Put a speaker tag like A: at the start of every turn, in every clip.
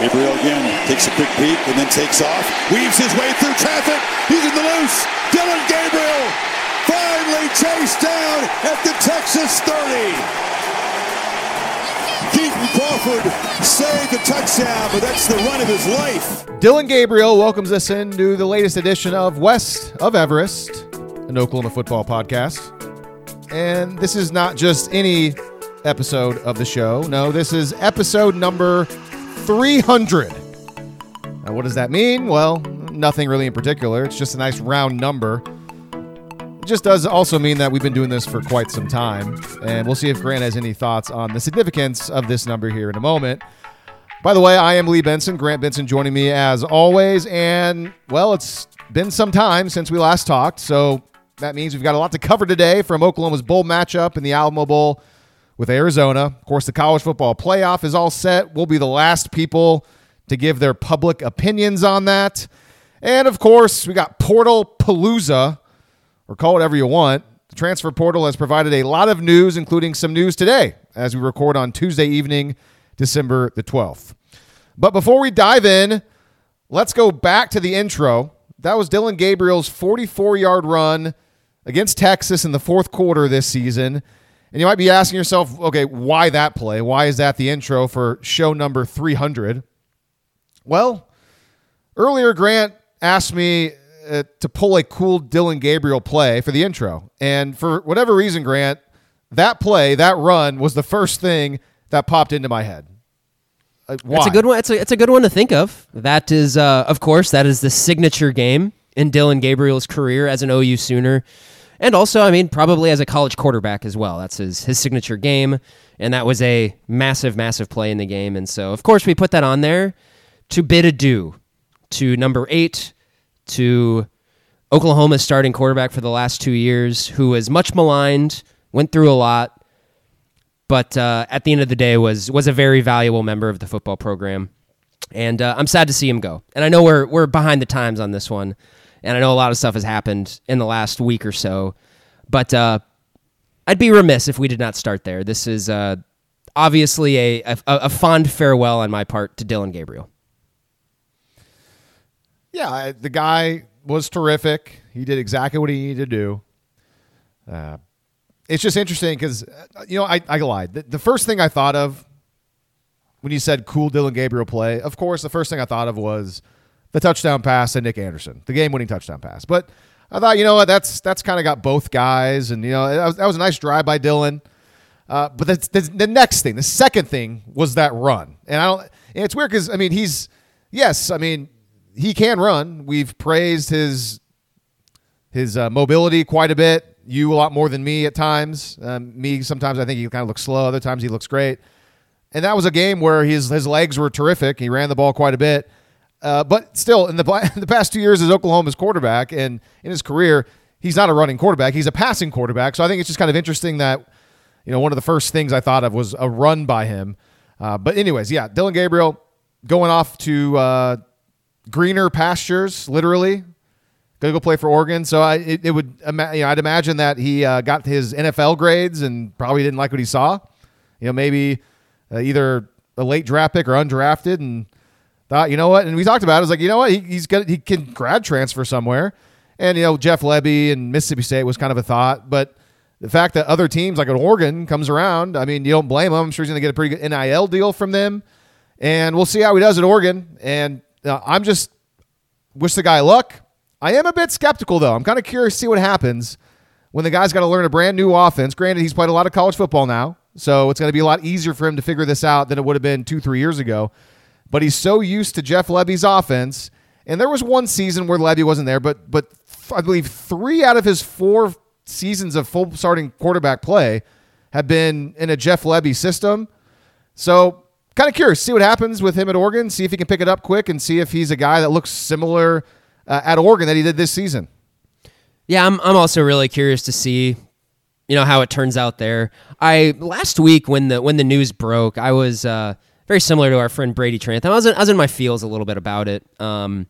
A: Gabriel again takes a quick peek and then takes off. Weaves his way through traffic. He's in the loose. Dillon Gabriel finally chased down at the Texas 30. Keaton Crawford saved the touchdown, but that's the run of his life.
B: Dillon Gabriel welcomes us into the latest edition of West of Everest, an Oklahoma football podcast. And this is not just any episode of the show. No, this is episode number 300. Now, what does that mean? Well, nothing really in particular. It's just a nice round number. It just does also mean that we've been doing this for quite some time. And we'll see if Grant has any thoughts on the significance of this number here in a moment. By the way, I am Lee Benson, Grant Benson joining me as always. And, well, it's been some time since we last talked. So that means we've got a lot to cover today from Oklahoma's bowl matchup in the Alamo Bowl with Arizona. Of course, the college football playoff is all set. We'll be the last people to give their public opinions on that. And of course, we got Portal Palooza, or call it whatever you want. The transfer portal has provided a lot of news, including some news today as we record on Tuesday evening, December the 12th. But before we dive in, let's go back to the intro. That was Dillon Gabriel's 44 yard run against Texas in the fourth quarter this season. And you might be asking yourself, okay, why that play? Why is that the intro for show number 300? Well, earlier Grant asked me uh, to pull a cool Dillon Gabriel play for the intro. And for whatever reason, Grant, that play, that run was the first thing that popped into my head. Uh,
C: a good one. It's a, it's a good one to think of. That is, uh, of course, that is the signature game in Dillon Gabriel's career as an OU Sooner. And also, I mean, probably as a college quarterback as well. That's his, his signature game. And that was a massive, massive play in the game. And so, of course, we put that on there to bid adieu to number eight, to Oklahoma's starting quarterback for the last two years, who was much maligned, went through a lot, but uh, at the end of the day was was a very valuable member of the football program. And uh, I'm sad to see him go. And I know we're we're behind the times on this one, and I know a lot of stuff has happened in the last week or so, but uh, I'd be remiss if we did not start there. This is uh, obviously a, a, a fond farewell on my part to Dillon Gabriel.
B: Yeah, the guy was terrific. He did exactly what he needed to do. Uh, it's just interesting because, you know, I, I lied. The, the first thing I thought of when you said cool Dillon Gabriel play, of course, the first thing I thought of was the touchdown pass to Nick Anderson, the game winning touchdown pass. But I thought, you know what, that's that's kind of got both guys. And, you know, that was, that was a nice drive by Dillon. Uh, but the next thing, the second thing was that run. And I don't, and it's weird because, I mean, he's, yes, I mean, he can run. We've praised his his uh, mobility quite a bit. You a lot more than me at times. Um, me sometimes I think he kind of looks slow. Other times he looks great. And that was a game where his his legs were terrific. He ran the ball quite a bit. Uh, but still, in the the past two years as Oklahoma's quarterback and in his career, he's not a running quarterback. He's a passing quarterback. So I think it's just kind of interesting that you know one of the first things I thought of was a run by him. Uh, but anyways, yeah, Dillon Gabriel going off to uh, greener pastures, literally. Gonna go play for Oregon. So I, it, it would, you know, I'd imagine that he uh, got his NFL grades and probably didn't like what he saw. You know, maybe uh, either a late draft pick or undrafted, and thought, you know what? And we talked about it. Like, you know what? He, he's got he can grad transfer somewhere, and you know, Jeff Lebby and Mississippi State was kind of a thought, but the fact that other teams like an Oregon comes around, I mean, you don't blame him. I'm sure he's going to get a pretty good NIL deal from them, and we'll see how he does at Oregon. And uh, I'm just wish the guy luck. I am a bit skeptical though. I'm kind of curious to see what happens when the guy's got to learn a brand new offense. Granted, he's played a lot of college football now, so it's going to be a lot easier for him to figure this out than it would have been two, three years ago. But he's so used to Jeff Lebby's offense, and there was one season where Lebby wasn't there, but but I believe three out of his four seasons of full starting quarterback play have been in a Jeff Lebby system. So kind of curious, see what happens with him at Oregon, see if he can pick it up quick, and see if he's a guy that looks similar uh, at Oregon that he did this season.
C: Yeah, I'm I'm also really curious to see you know how it turns out there. I last week when the when the news broke, I was uh, very similar to our friend Brady Trantham. I was in, I was in my feels a little bit about it. Um,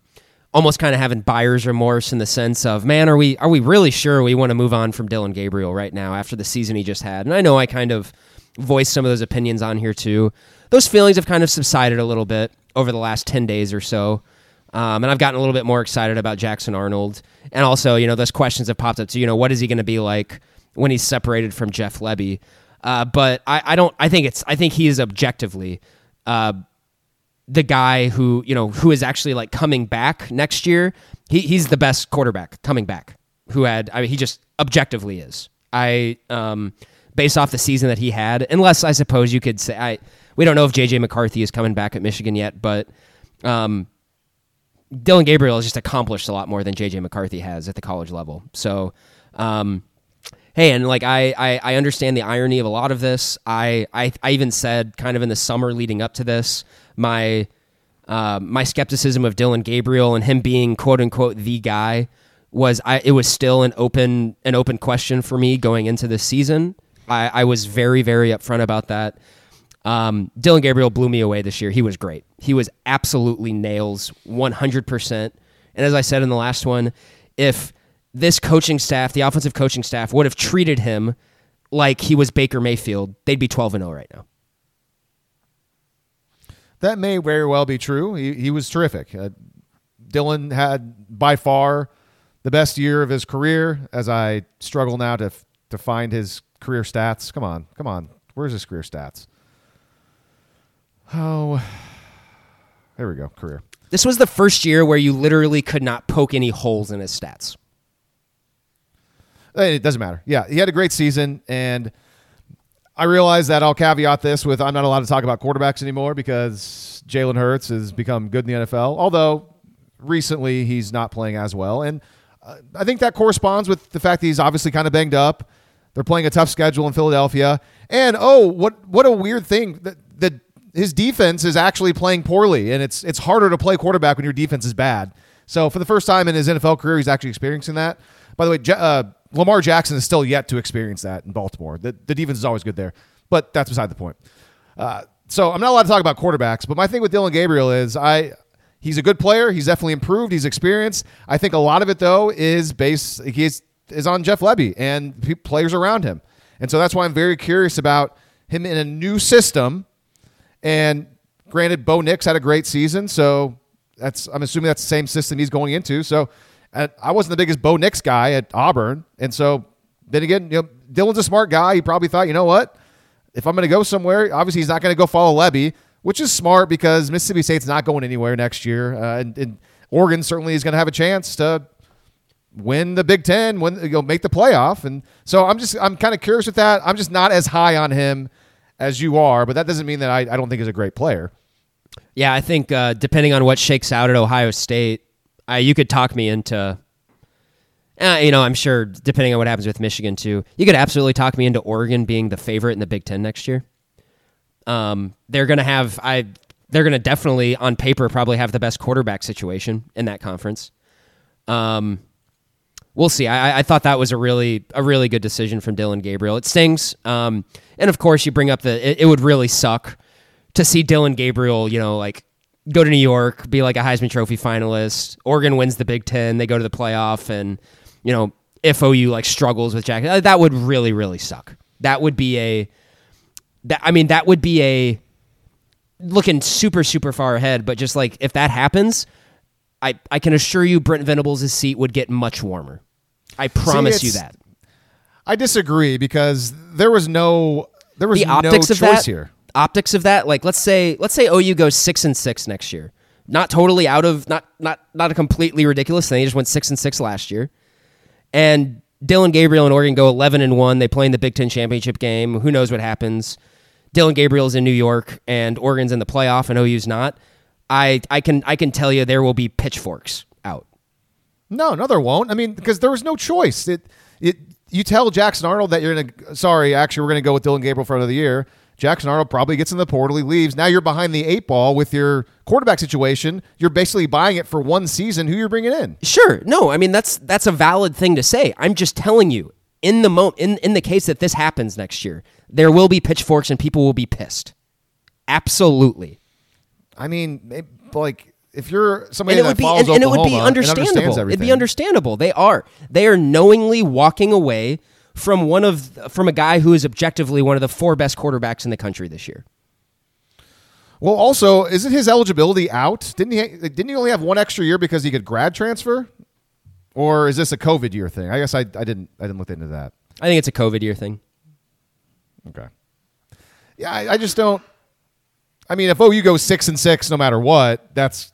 C: almost kind of having buyer's remorse in the sense of, man, are we are we really sure we want to move on from Dillon Gabriel right now after the season he just had? And I know I kind of voiced some of those opinions on here too. Those feelings have kind of subsided a little bit. over the last 10 days or so. Um, and I've gotten a little bit more excited about Jackson Arnold. And also, you know, those questions have popped up. So, you know, what is he going to be like when he's separated from Jeff Lebby? Uh, but I, I don't, I think it's, I think he is objectively uh, the guy who, you know, who is actually like coming back next year. He, he's the best quarterback coming back who had, I mean, he just objectively is. I, um, based off the season that he had, unless I suppose you could say, I, we don't know if JJ McCarthy is coming back at Michigan yet, but, um, Dillon Gabriel has just accomplished a lot more than JJ McCarthy has at the college level. So, um, hey, and like I, I, I understand the irony of a lot of this. I, I, I even said kind of in the summer leading up to this, my, uh, my skepticism of dillon Gabriel and him being quote unquote the guy was I, it was still an open, an open question for me going into this season. I, I was very, very upfront about that. Um, Dillon Gabriel blew me away this year. He was great. He was absolutely nails, 100%. And as I said in the last one, if this coaching staff, the offensive coaching staff, would have treated him like he was Baker Mayfield, they'd be 12 and 0 right now.
B: That may very well be true. He, he was terrific. Uh, Dillon had by far the best year of his career. As I struggle now to to find his career stats. Come on, come on. Where's his career stats? Oh, there we go. Career.
C: This was the first year where you literally could not poke any holes in his stats.
B: It doesn't matter. Yeah, he had a great season, and I realize that I'll caveat this with I'm not allowed to talk about quarterbacks anymore because Jalen Hurts has become good in the NFL. Although recently he's not playing as well, and uh, I think that corresponds with the fact that he's obviously kind of banged up. They're playing a tough schedule in Philadelphia, and oh, what what a weird thing that that his defense is actually playing poorly, and it's it's harder to play quarterback when your defense is bad. So for the first time in his NFL career, he's actually experiencing that. By the way, uh, Lamar Jackson is still yet to experience that in Baltimore. The, the defense is always good there, but that's beside the point. Uh, so I'm not allowed to talk about quarterbacks, but my thing with Dillon Gabriel is I he's a good player. He's definitely improved. He's experienced. I think a lot of it though is based he's is on Jeff Lebby and players around him, and so that's why I'm very curious about him in a new system and granted, Bo Nix had a great season, so that's I'm assuming that's the same system he's going into. So I wasn't the biggest Bo Nix guy at Auburn, and so then again, you know, Dillon's a smart guy. He probably thought, you know what, if I'm going to go somewhere, obviously he's not going to go follow Lebby, which is smart because Mississippi State's not going anywhere next year, uh, and, and Oregon certainly is going to have a chance to win the Big Ten, win, you know, make the playoff, and so I'm just I'm kind of curious with that. I'm just not as high on him as you are, but that doesn't mean that I, I don't think he's a great player.
C: Yeah, I think uh, depending on what shakes out at Ohio State, I, you could talk me into. Uh, you know, I'm sure depending on what happens with Michigan too, you could absolutely talk me into Oregon being the favorite in the Big Ten next year. Um, they're gonna have I. They're gonna definitely on paper probably have the best quarterback situation in that conference. Um, we'll see. I, I thought that was a really a really good decision from Dillon Gabriel. It stings, um, and of course you bring up the it, it, would really suck to see Dillon Gabriel, you know, like go to New York, be like a Heisman Trophy finalist. Oregon wins the Big Ten, they go to the playoff, and you know if OU like struggles with Jack, that would really really suck. That would be a that I mean that would be a looking super super far ahead, but just like if that happens I, I can assure you Brent Venables' seat would get much warmer. I promise See, you that.
B: I disagree because there was no there was the optics no
C: of that,
B: here.
C: Optics of that, like let's say let's say OU goes six and six next year. Not totally out of not not not a completely ridiculous thing. They just went six and six last year. And Dillon Gabriel and Oregon go eleven and one. They play in the Big Ten championship game. Who knows what happens? Dillon Gabriel's in New York and Oregon's in the playoff and OU's not. I I can I can tell you there will be pitchforks out.
B: No, no, there won't. I mean, because there was no choice. It it you tell Jackson Arnold that you're gonna sorry, actually we're gonna go with Dillon Gabriel for another year. Jackson Arnold probably gets in the portal, he leaves. Now you're behind the eight ball with your quarterback situation. You're basically buying it for one season. Who you're bringing in?
C: Sure, no, I mean that's that's a valid thing to say. I'm just telling you, in the mo- in in the case that this happens next year, there will be pitchforks and people will be pissed. Absolutely.
B: I mean, like if you're somebody
C: and
B: it
C: would
B: be,
C: and, and, it would be understandable. It'd be understandable. They are. They are knowingly walking away from one of from a guy who is objectively one of the four best quarterbacks in the country this year.
B: Well, also, isn't his eligibility out? Didn't he? Didn't he only have one extra year because he could grad transfer? Or is this a COVID year thing? I guess I, I didn't I didn't look into that.
C: I think it's a COVID year thing.
B: Okay. Yeah, I, I just don't. I mean, if OU goes six and six, no matter what, that's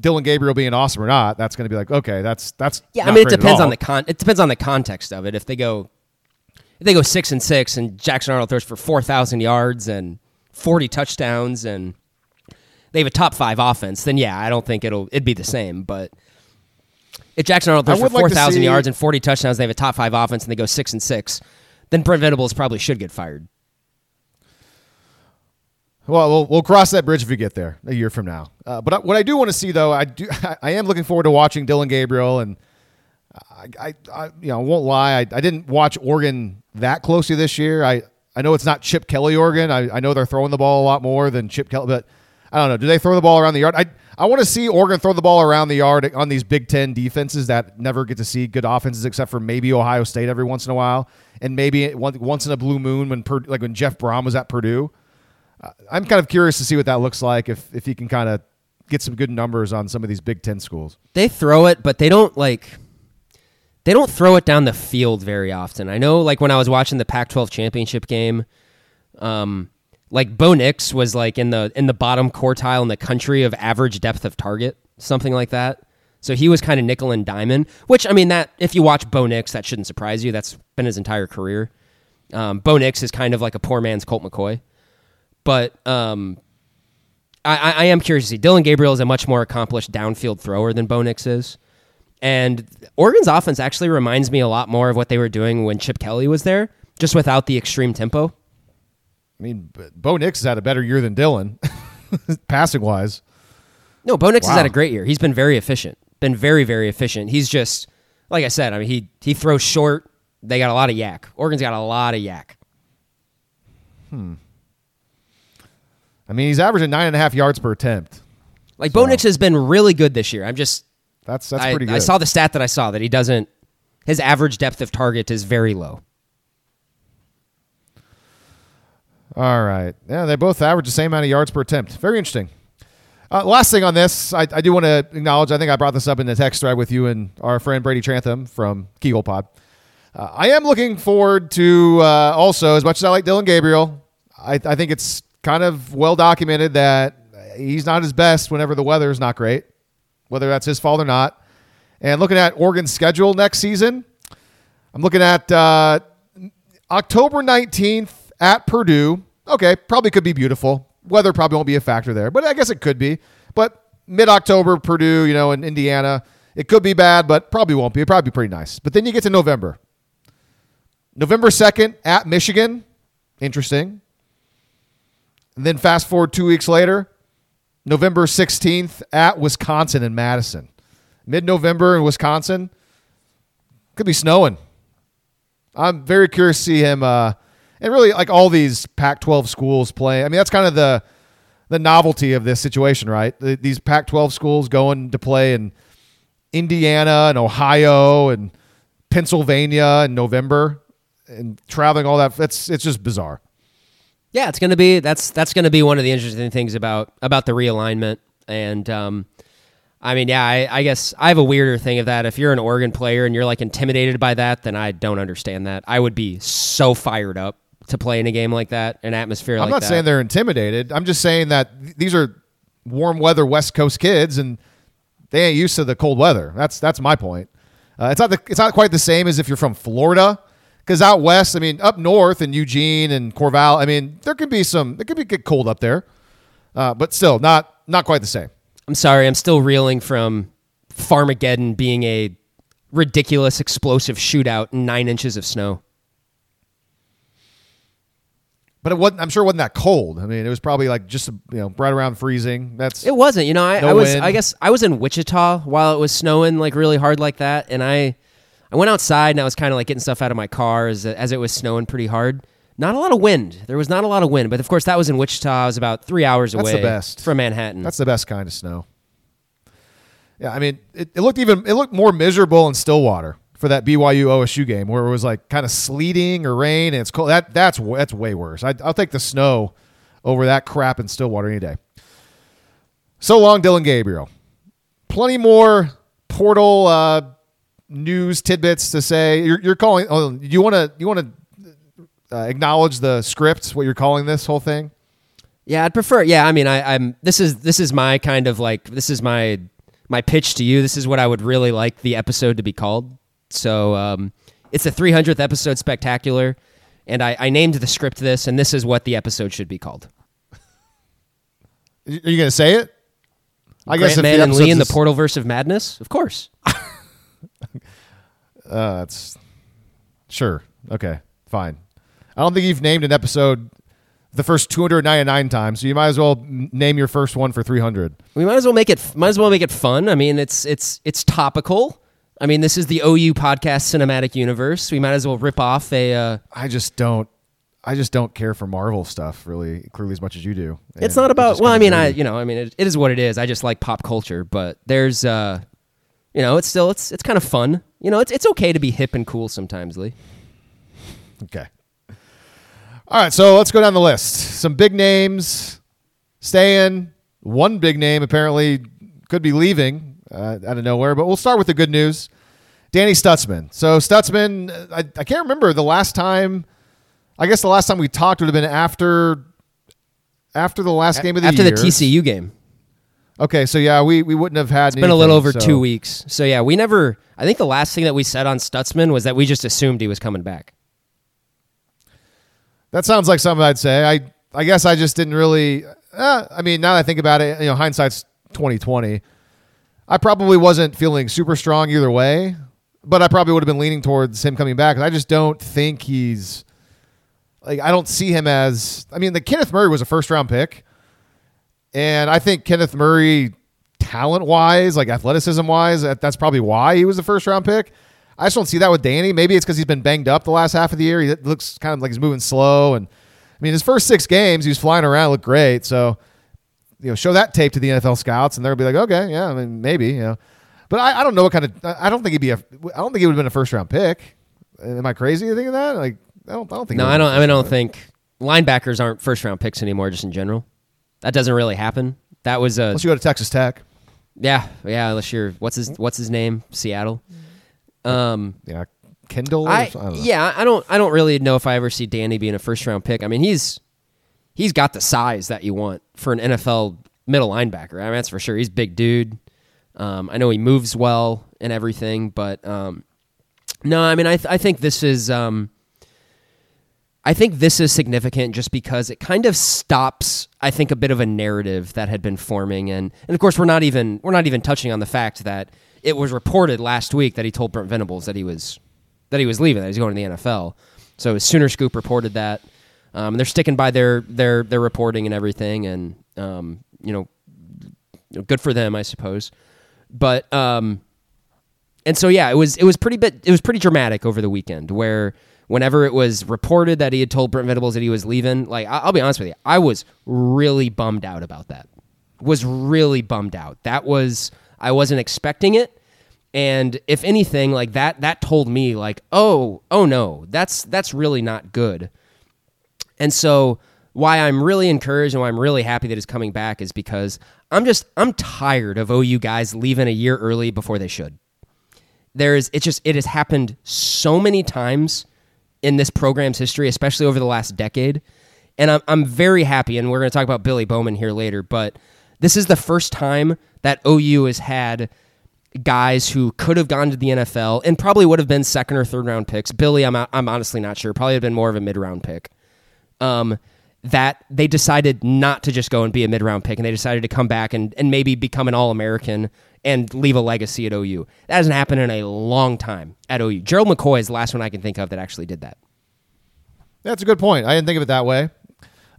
B: Dillon Gabriel being awesome or not. That's going to be like okay, that's that's
C: Yeah, I mean it depends on the con. It depends on the context of it. If they go, they go six and six, and Jackson Arnold throws for four thousand yards and forty touchdowns, and they have a top five offense, then yeah, I don't think it'll it'd be the same. But if Jackson Arnold throws for
B: four thousand like
C: four
B: to
C: thousand
B: see-
C: yards and forty touchdowns, they have a top five offense, and they go six and six, then Brent Venables probably should get fired.
B: Well, we'll we'll cross that bridge if we get there a year from now. Uh, but what I do want to see, though, I do I am looking forward to watching Dillon Gabriel, and I, I, I you know won't lie, I, I didn't watch Oregon that closely this year. I I know it's not Chip Kelly Oregon. I, I know they're throwing the ball a lot more than Chip Kelly, but I don't know. Do they throw the ball around the yard? I I want to see Oregon throw the ball around the yard on these Big Ten defenses that never get to see good offenses, except for maybe Ohio State every once in a while, and maybe once in a blue moon when Pur- like when Jeff Brohm was at Purdue. Uh, I'm kind of curious to see what that looks like if if he can kind of get some good numbers on some of these Big Ten schools.
C: they throw it, but they don't like they don't throw it down the field very often. I know like when I was watching the Pac-12 championship game, um, like Bo Nix was like in the in the bottom quartile in the country of average depth of target, something like that. So he was kind of nickel and diamond, which I mean that if you watch Bo Nix, that shouldn't surprise you. That's been his entire career. Um, Bo Nix is kind of like a poor man's Colt McCoy, but um, I, I, am curious to see. Dillon Gabriel is a much more accomplished downfield thrower than Bo Nix is. And Oregon's offense actually reminds me a lot more of what they were doing when Chip Kelly was there, just without the extreme tempo.
B: I mean, Bo Nix has had a better year than Dillon, passing wise.
C: No, Bo Nix has had a great year. He's been very efficient. Been very, very efficient. He's just like I said, I mean he he throws short. They got a lot of YAC. Oregon's got a lot of YAC. Hmm.
B: I mean, he's averaging nine and a half yards per attempt.
C: Like Bo Nix has been really good this year. I'm just
B: That's that's
C: I,
B: pretty good.
C: I saw the stat that I saw that he doesn't his average depth of target is very low.
B: All right. Yeah, they both average the same amount of yards per attempt. Very interesting. Uh, last thing on this, I, I do want to acknowledge. I think I brought this up in the text thread with you and our friend Brady Trantham from Kegel Pod. Uh, I am looking forward to uh, also, as much as I like Dillon Gabriel, I, I think it's kind of well documented that he's not his best whenever the weather is not great, whether that's his fault or not. And looking at Oregon's schedule next season, I'm looking at uh, October 19th at Purdue. Okay, probably could be beautiful. Weather probably won't be a factor there, but I guess it could be. But mid October, Purdue, you know, in Indiana, it could be bad, but probably won't be. It'd probably be pretty nice. But then you get to November. November 2nd at Michigan. Interesting. And then fast forward two weeks later, November 16th at Wisconsin in Madison. Mid November in Wisconsin. Could be snowing. I'm very curious to see him, uh, and really like all these Pac-12 schools play. I mean, that's kind of the the novelty of this situation, right? The- These Pac-12 schools going to play in Indiana and Ohio and Pennsylvania in November and traveling all that. It's it's just bizarre.
C: Yeah, it's gonna be that's that's gonna be one of the interesting things about about the realignment. And um, I mean, yeah, I, I guess I have a weirder thing of that. If you're an Oregon player and you're like intimidated by that, then I don't understand that. I would be so fired up to play in a game like that, an atmosphere like that.
B: I'm
C: like
B: not
C: that.
B: saying they're intimidated. I'm just saying that th- these are warm weather West Coast kids, and they ain't used to the cold weather. That's that's my point. Uh, it's not the, it's not quite the same as if you're from Florida, because out west, I mean, up north in Eugene and Corval, I mean, there could be some, it could be get cold up there, uh, but still not not quite the same.
C: I'm sorry, I'm still reeling from Farmageddon being a ridiculous explosive shootout in nine inches of snow.
B: But it wasn't. I'm sure it wasn't that cold. I mean, it was probably like just you know right around freezing. That's
C: It wasn't, you know. I,
B: No
C: I was,
B: wind.
C: I guess, I was in Wichita while it was snowing like really hard like that, and I, I went outside and I was kind of like getting stuff out of my car as as it was snowing pretty hard. Not a lot of wind. There was not a lot of wind, but of course that was in Wichita. I was about three hours
B: That's
C: away
B: the best.
C: from Manhattan.
B: That's the best kind of snow. Yeah, I mean, it, it looked even it looked more miserable in Stillwater for that BYU OSU game where it was like kind of sleeting or rain and it's cold. That that's that's way worse. I, I'll take the snow over that crap in Stillwater any day. So long, Dillon Gabriel. Plenty more portal uh, news tidbits to say. You're, you're calling. Oh, you want to you want to uh, acknowledge the script? What you're calling this whole thing?
C: Yeah, I'd prefer. Yeah, I mean, I, I'm. This is this is my kind of like this is my my pitch to you. This is what I would really like the episode to be called. So um, it's the 300th episode spectacular, and I, I named the script this, and this is what the episode should be called.
B: Are you going to say it?
C: I Grant guess Man and Lee in the Portalverse of Madness, of course.
B: uh, that's sure. Okay, fine. I don't think you've named an episode the first 299 times, so you might as well name your first one for 300.
C: We might as well make it might as well make it fun. I mean, it's it's it's topical. I mean, this is the OU podcast cinematic universe. We might as well rip off a. Uh,
B: I just don't. I just don't care for Marvel stuff really clearly as much as you do.
C: It's not about. Well, I mean, I you know, I mean, it, it is what it is. I just like pop culture, but there's, uh, you know, it's still it's it's kind of fun. You know, it's it's okay to be hip and cool sometimes, Lee.
B: Okay. All right, so let's go down the list. Some big names staying. One big name apparently could be leaving uh, out of nowhere, but we'll start with the good news. Danny Stutsman. So Stutsman, I, I can't remember the last time. I guess the last time we talked would have been after after the last game of the
C: after
B: year.
C: the TCU game.
B: Okay, so yeah, we, we wouldn't have had.
C: It's been a little over so. two weeks. So yeah, we never. I think the last thing that we said on Stutsman was that we just assumed he was coming back.
B: That sounds like something I'd say. I I guess I just didn't really. Eh, I mean, now that I think about it, you know, hindsight's twenty twenty. I probably wasn't feeling super strong either way, but I probably would have been leaning towards him coming back. I just don't think he's like I don't see him as. I mean, the Kenneth Murray was a first round pick, and I think Kenneth Murray, talent wise, like athleticism wise, that's probably why he was the first round pick. I just don't see that with Danny. Maybe it's because he's been banged up the last half of the year. He looks kind of like he's moving slow. And I mean, his first six games, he was flying around, looked great. So, you know, show that tape to the NFL scouts, and they'll be like, okay, yeah, I mean, maybe, you know. But I, I don't know what kind of. I don't think he'd be a. I don't think he would have been a first round pick. Am I crazy to think of that? Like, I don't. I don't think.
C: No, I don't. I mean, I don't think linebackers aren't first round picks anymore. Just in general, that doesn't really happen. That was a.
B: Unless you go to Texas Tech.
C: Yeah, yeah. Unless you're what's his what's his name? Seattle. Um,
B: yeah, Kendall.
C: I, I yeah, I don't I don't really know if I ever see Danny being a first round pick. I mean, he's he's got the size that you want for an NFL middle linebacker. I mean, that's for sure. He's a big dude. Um, I know he moves well and everything, but um, no, I mean, I th- I think this is um, I think this is significant just because it kind of stops, I think, a bit of a narrative that had been forming, and and of course we're not even we're not even touching on the fact that it was reported last week that he told Brent Venables that he was that he was leaving, that he's going to the NFL. So Sooner Scoop reported that. Um, they're sticking by their their their reporting and everything, and um, you know, good for them, I suppose. But um, and so yeah, it was it was pretty bit it was pretty dramatic over the weekend where whenever it was reported that he had told Brent Venables that he was leaving, like I'll be honest with you, I was really bummed out about that. Was really bummed out. That was I wasn't expecting it. And if anything, like that that told me like, "Oh, oh no. That's that's really not good." And so why I'm really encouraged and why I'm really happy that he's coming back is because I'm just I'm tired of OU guys leaving a year early before they should. There's it's just it has happened so many times in this program's history, especially over the last decade. And I'm I'm very happy and we're going to talk about Billy Bowman here later, but this is the first time that OU has had guys who could have gone to the NFL and probably would have been second or third round picks. Billy, I'm I'm honestly not sure. Probably have been more of a mid round pick. Um, that they decided not to just go and be a mid round pick, and they decided to come back and, and maybe become an All American and leave a legacy at OU. That hasn't happened in a long time at OU. Gerald McCoy is the last one I can think of that actually did that.
B: That's a good point. I didn't think of it that way.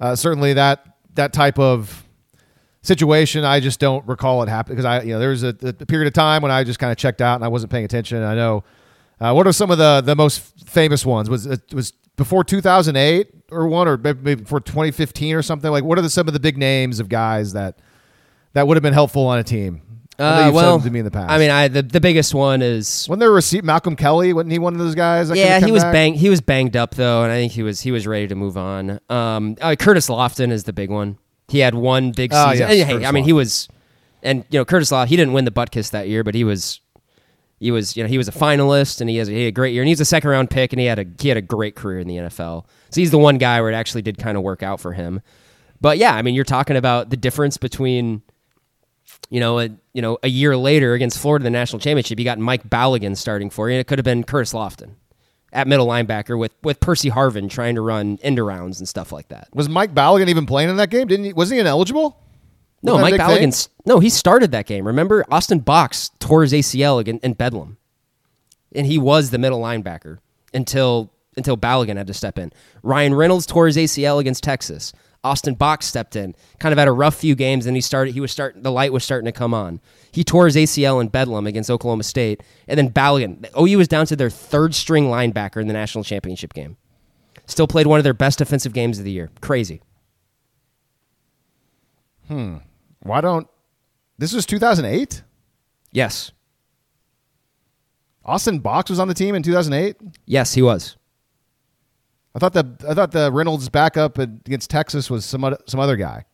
B: Uh, certainly, that that type of situation. I just don't recall it happening because I, you know, there was a, a, period of time when I just kind of checked out and I wasn't paying attention. I know uh, what are some of the the most famous ones? Was it was before 2008 or one or maybe before 2015 or something? Like, what are the, some of the big names of guys that that would have been helpful on a team?
C: Uh, well, to me in the past. I mean, I the, the biggest one is
B: when they were Malcolm Kelly. Wasn't he one of those guys?
C: yeah, he was banged. He was banged up though, and I think he was he was ready to move on. Um, uh, Curtis Lofton is the big one. He had one big ah, season. Uh, yes, hey, I mean, he was And you know, Curtis Law, he didn't win the Butkus that year, but he was he was you know he was a finalist and he has he had a great year and he's a second round pick and he had a he had a great career in the NFL. So he's the one guy where it actually did kind of work out for him. But yeah, I mean, you're talking about the difference between you know, a, you know, a year later against Florida in the national championship, you got Mike Balogun starting for you, and it could have been Curtis Lofton at middle linebacker with with Percy Harvin trying to run end rounds and stuff like that.
B: Was Mike Balogun even playing in that game? Didn't he? Wasn't he ineligible?
C: No, Mike
B: big thing?
C: No, he started that game. Remember, Austin Box tore his ACL again in Bedlam, and he was the middle linebacker until until Balogun had to step in. Ryan Reynolds tore his ACL against Texas. Austin Box stepped in, kind of had a rough few games, and he started. He was starting. The light was starting to come on. He tore his ACL in Bedlam against Oklahoma State, and then Balogun. OU was down to their third string linebacker in the national championship game. Still played one of their best defensive games of the year. Crazy. Hmm.
B: Why don't this was 2008?
C: Yes,
B: Austin Box was on the team in 2008.
C: yes, he was.
B: I thought the I thought the Reynolds backup against Texas was some other, some other guy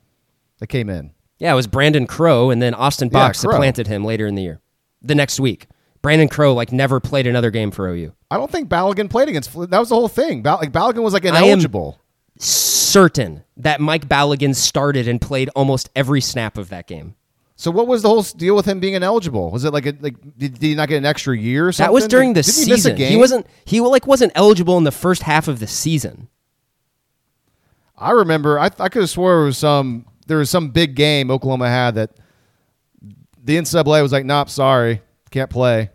B: that came in.
C: Yeah, it was Brandon Crow, and then Austin Box
B: Crow.
C: supplanted him later in the year. The next week, Brandon Crow like never played another game for OU.
B: I don't think Balogun played against. That was the whole thing. Bal- like Balogun was like ineligible.
C: Certain that Mike Balogun started and played almost every snap of that game.
B: So what was the whole deal with him being ineligible? Was it like a, like did, did he not get an extra year? Or something?
C: That was during the
B: Didn't he miss a
C: season.
B: game?
C: wasn't he like wasn't eligible in the first half of the season.
B: I remember. I I could have swore it was some there was some big game Oklahoma had that the NCAA was like, nope, sorry, can't play.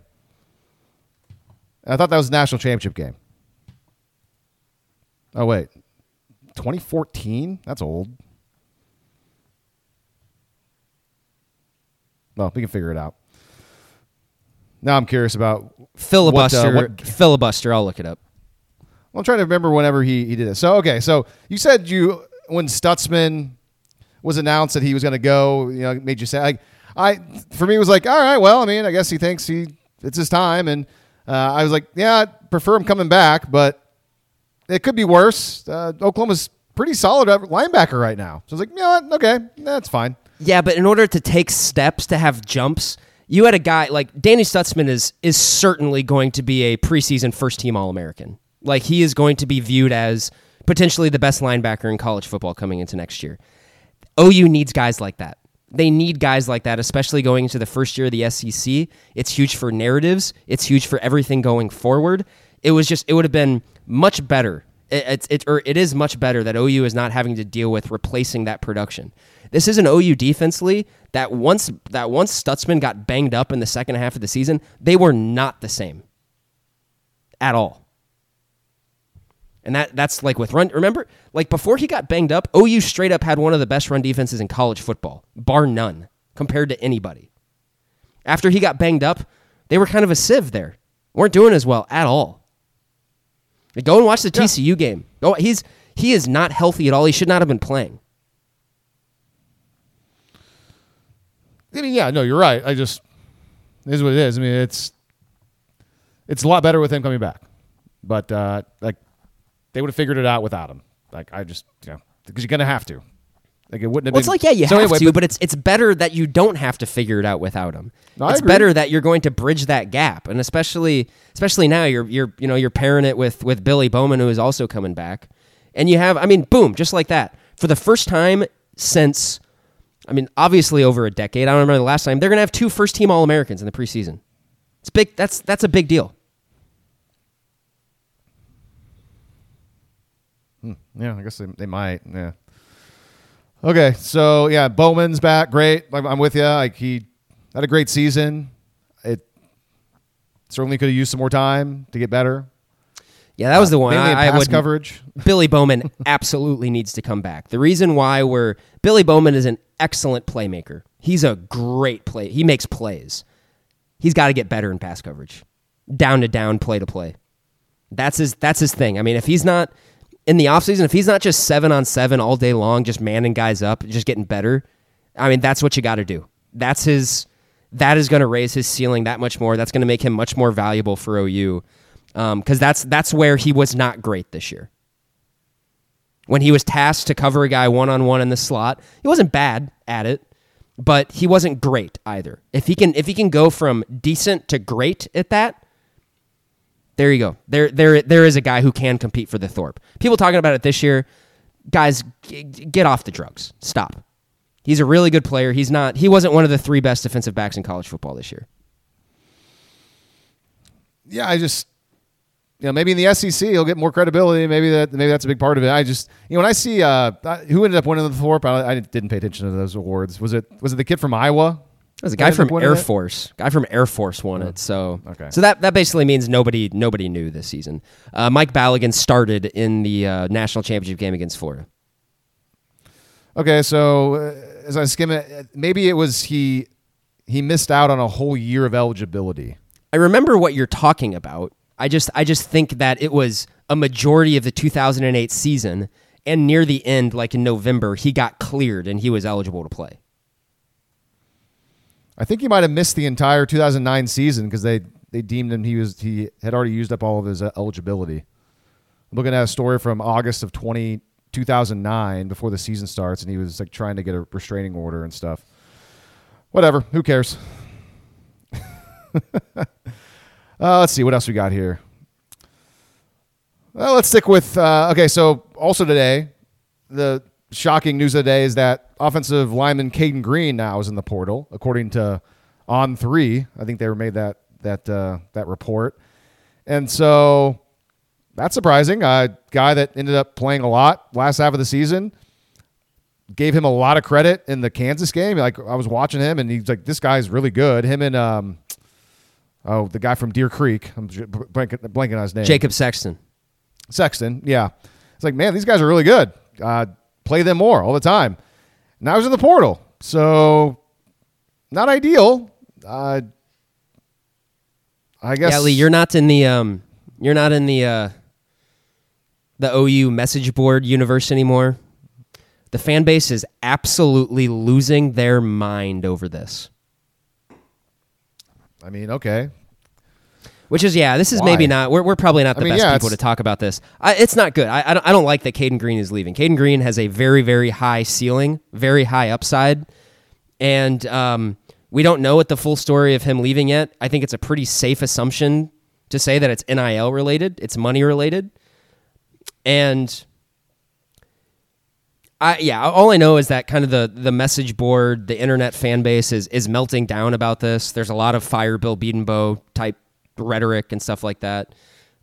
B: And I thought that was the national championship game. Oh wait, 2014? That's old. Well, we can figure it out. Now I'm curious about
C: Filibuster,
B: What, uh, what-
C: filibuster. I'll look it up.
B: I'm trying to remember whenever he, he did it. So okay, so you said you when Stutsman was announced that he was going to go, you know, made you say like I for me it was like all right, well, I mean, I guess he thinks he it's his time, and uh, I was like, yeah, I prefer him coming back, but it could be worse. Uh, Oklahoma's pretty solid linebacker right now, so I was like, yeah, okay, that's fine.
C: Yeah, but in order to take steps to have jumps, you had a guy like Danny Stutsman is is certainly going to be a preseason first team All American. Like he is going to be viewed as potentially the best linebacker in college football coming into next year. OU needs guys like that. They need guys like that, especially going into the first year of the SEC. It's huge for narratives. It's huge for everything going forward. It was just it would have been much better. It, it's it or it is much better that OU is not having to deal with replacing that production. This is an OU defensively that once that once Stutsman got banged up in the second half of the season, they were not the same at all. And that that's like with run. Remember, like before he got banged up, OU straight up had one of the best run defenses in college football, bar none, compared to anybody. After he got banged up, they were kind of a sieve there. weren't doing as well at all. Go and watch the TCU game. Go, he's he is not healthy at all. He should not have been playing.
B: I mean, yeah, no, you're right. I just it is what it is. I mean, it's it's a lot better with him coming back, but uh, like they would have figured it out without him. Like I just, you know, because you're gonna have to. Like it wouldn't have
C: Well, it's
B: been.
C: like yeah, you
B: So
C: have
B: anyway,
C: to, but, it's it's better that you don't have to figure it out without him.
B: No,
C: it's
B: agree.
C: better that you're going to bridge that gap, and especially especially now you're you're you know you're pairing it with with Billy Bowman who is also coming back, and you have I mean boom just like that for the first time since I mean obviously over a decade. I don't remember the last time they're going to have two first team All Americans in the preseason. It's big. That's that's a big deal.
B: Hmm, yeah, I guess they, they might. Yeah. Okay, so yeah, Bowman's back. Great. I'm, with you. Like he had a great season. It certainly could have used some more time to get better.
C: Yeah, that was uh, the one. I, I would
B: coverage.
C: Billy Bowman absolutely needs to come back. The reason why we're Billy Bowman is an excellent playmaker. He's a great play. He makes plays. He's got to get better in pass coverage, down to down, play to play. That's his. That's his thing. I mean, if he's not in the offseason, if he's not just seven on seven all day long, just manning guys up, just getting better. I mean, that's what you got to do. That's his. That is going to raise his ceiling that much more. That's going to make him much more valuable for OU, because um, that's that's where he was not great this year when he was tasked to cover a guy one on one in the slot. He wasn't bad at it. but he wasn't great either. If he can if he can go from decent to great at that, there you go. There there there is a guy who can compete for the Thorpe. People talking about it this year, guys, g- get off the drugs. Stop. He's a really good player. He's not. He wasn't one of the three best defensive backs in college football this year.
B: Yeah, I just you know maybe in the SEC he'll get more credibility. Maybe that maybe that's a big part of it. I just you know when I see uh, who ended up winning the Thorpe, I, I didn't pay attention to those awards. Was it was it the kid from Iowa?
C: There's a guy from Air? Force. Guy from Air Force won it. So
B: okay.
C: So that that basically means nobody nobody knew this season. Uh, Mike Balogun started in the uh, national championship game against Florida.
B: Okay, so uh, as I skim it, maybe it was he he missed out on a whole year of eligibility.
C: I remember what you're talking about. I just I just think that it was a majority of the 2008 season and near the end like in November he got cleared and he was eligible to play.
B: I think he might have missed the entire 2009 season because they they deemed him he was he had already used up all of his uh, eligibility. I'm looking at a story from August of 20 2009 before the season starts, and he was like trying to get a restraining order and stuff. Whatever, who cares? uh, let's see what else we got here. Well, let's stick with uh, okay. So also today, the shocking news of the day is that offensive lineman Cayden Green now is in the portal, according to On Three. I think they were made that that uh, that report, and so that's surprising. A guy that ended up playing a lot last half of the season. Gave him a lot of credit in the Kansas game. Like I was watching him, and he's like, "This guy's really good." Him and um, oh, the guy from Deer Creek. I'm blanking, blanking on his name.
C: Jacob Sexton.
B: Sexton. Yeah, it's like, man, these guys are really good. Uh, play them more all the time. Now I was in the portal, so not ideal. Uh, I guess.
C: Yeah, Lee, you're not in the um you're not in the uh the OU message board universe anymore. The fan base is absolutely losing their mind over this.
B: I mean, okay.
C: Which is yeah, this is
B: Why?
C: maybe not. We're, we're probably not the
B: I mean,
C: best
B: yeah,
C: people to talk about this. I, it's not good. I, I don't I don't like that Cayden Green is leaving. Cayden Green has a very very high ceiling, very high upside, and um, we don't know what the full story of him leaving yet. I think it's a pretty safe assumption to say that it's NIL related, it's money related, and I yeah, all I know is that kind of the the message board, the internet fan base is is melting down about this. There's a lot of fire Bill Bedenbaugh type rhetoric and stuff like that.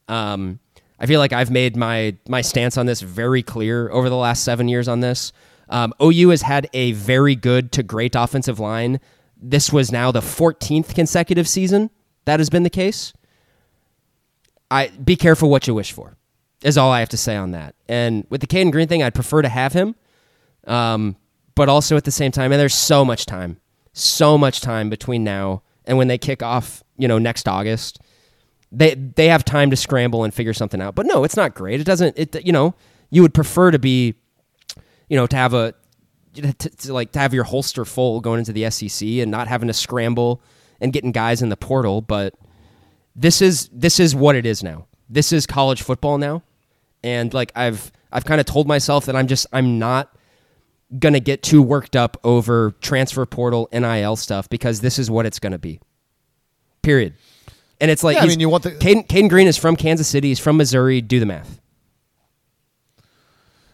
C: Um, I feel like I've made my my stance on this very clear over the last seven years on this. Um, OU has had a very good to great offensive line. This was now the 14th consecutive season that has been the case. I be careful what you wish for. Is all I have to say on that. And with the Cayden Green thing, I'd prefer to have him. Um, but also at the same time, and there's so much time, so much time between now and when they kick off, you know, next August. They they have time to scramble and figure something out. But no, it's not great. It doesn't. It you know, you would prefer to be, you know, to have a to, to like to have your holster full going into the SEC and not having to scramble and getting guys in the portal. But this is this is what it is now. This is college football now, and like I've I've kind of told myself that I'm just I'm not gonna get too worked up over transfer portal NIL stuff because this is what it's gonna be. Period. And it's like
B: Yeah, I mean, you want the-
C: Cayden, Cayden Green is from Kansas City. He's from Missouri. Do the math.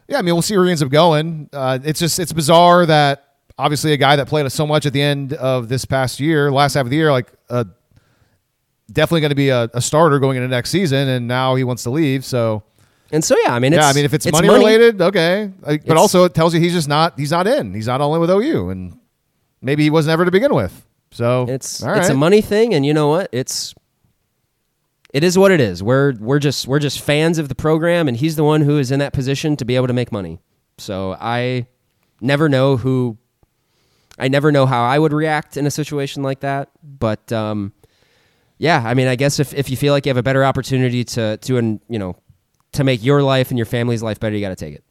B: Yeah, I mean, we'll see where he ends up going. Uh, it's just it's bizarre that obviously a guy that played so much at the end of this past year, last half of the year, like uh, definitely going to be a, a starter going into next season, and now he wants to leave. So
C: And so yeah, I mean, it's,
B: yeah, I mean, if it's, money, related, okay, Uh, but also it tells you he's just not he's not in. He's not all in with OU, and maybe he was never to begin with. So
C: It's
B: all
C: it's a money thing, and you know what? It's it is what it is. We're we're just we're just fans of the program, and he's the one who is in that position to be able to make money. So I never know who. I never know how I would react in a situation like that, but um, yeah, I mean, I guess if, if you feel like you have a better opportunity to to and you know to make your life and your family's life better, you got to take it.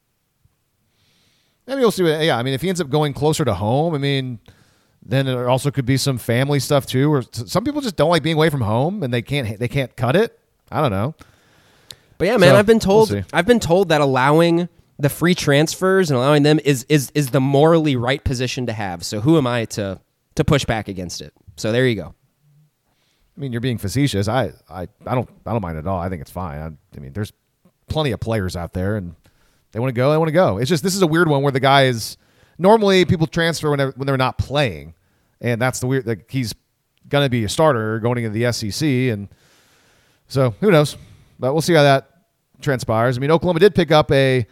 B: Maybe we'll see. What, yeah, I mean, if he ends up going closer to home, I mean, then there also could be some family stuff too. Or some people just don't like being away from home and they can't they can't cut it. I don't know.
C: But yeah, man,
B: So,
C: I've been
B: we'll
C: told. I've been told that allowing the free transfers and allowing them is is is the morally right position to have. So who am I to to push back against it? So there you go.
B: I mean, you're being facetious. I, I, I don't, I don't mind at all. I think it's fine. I, I mean, there's plenty of players out there, and they want to go. They want to go. It's just this is a weird one where the guy is normally people transfer when they're, when they're not playing, and that's the weird. Like he's going to be a starter going into the SEC, and so who knows? But we'll see how that transpires. I mean, Oklahoma did pick up a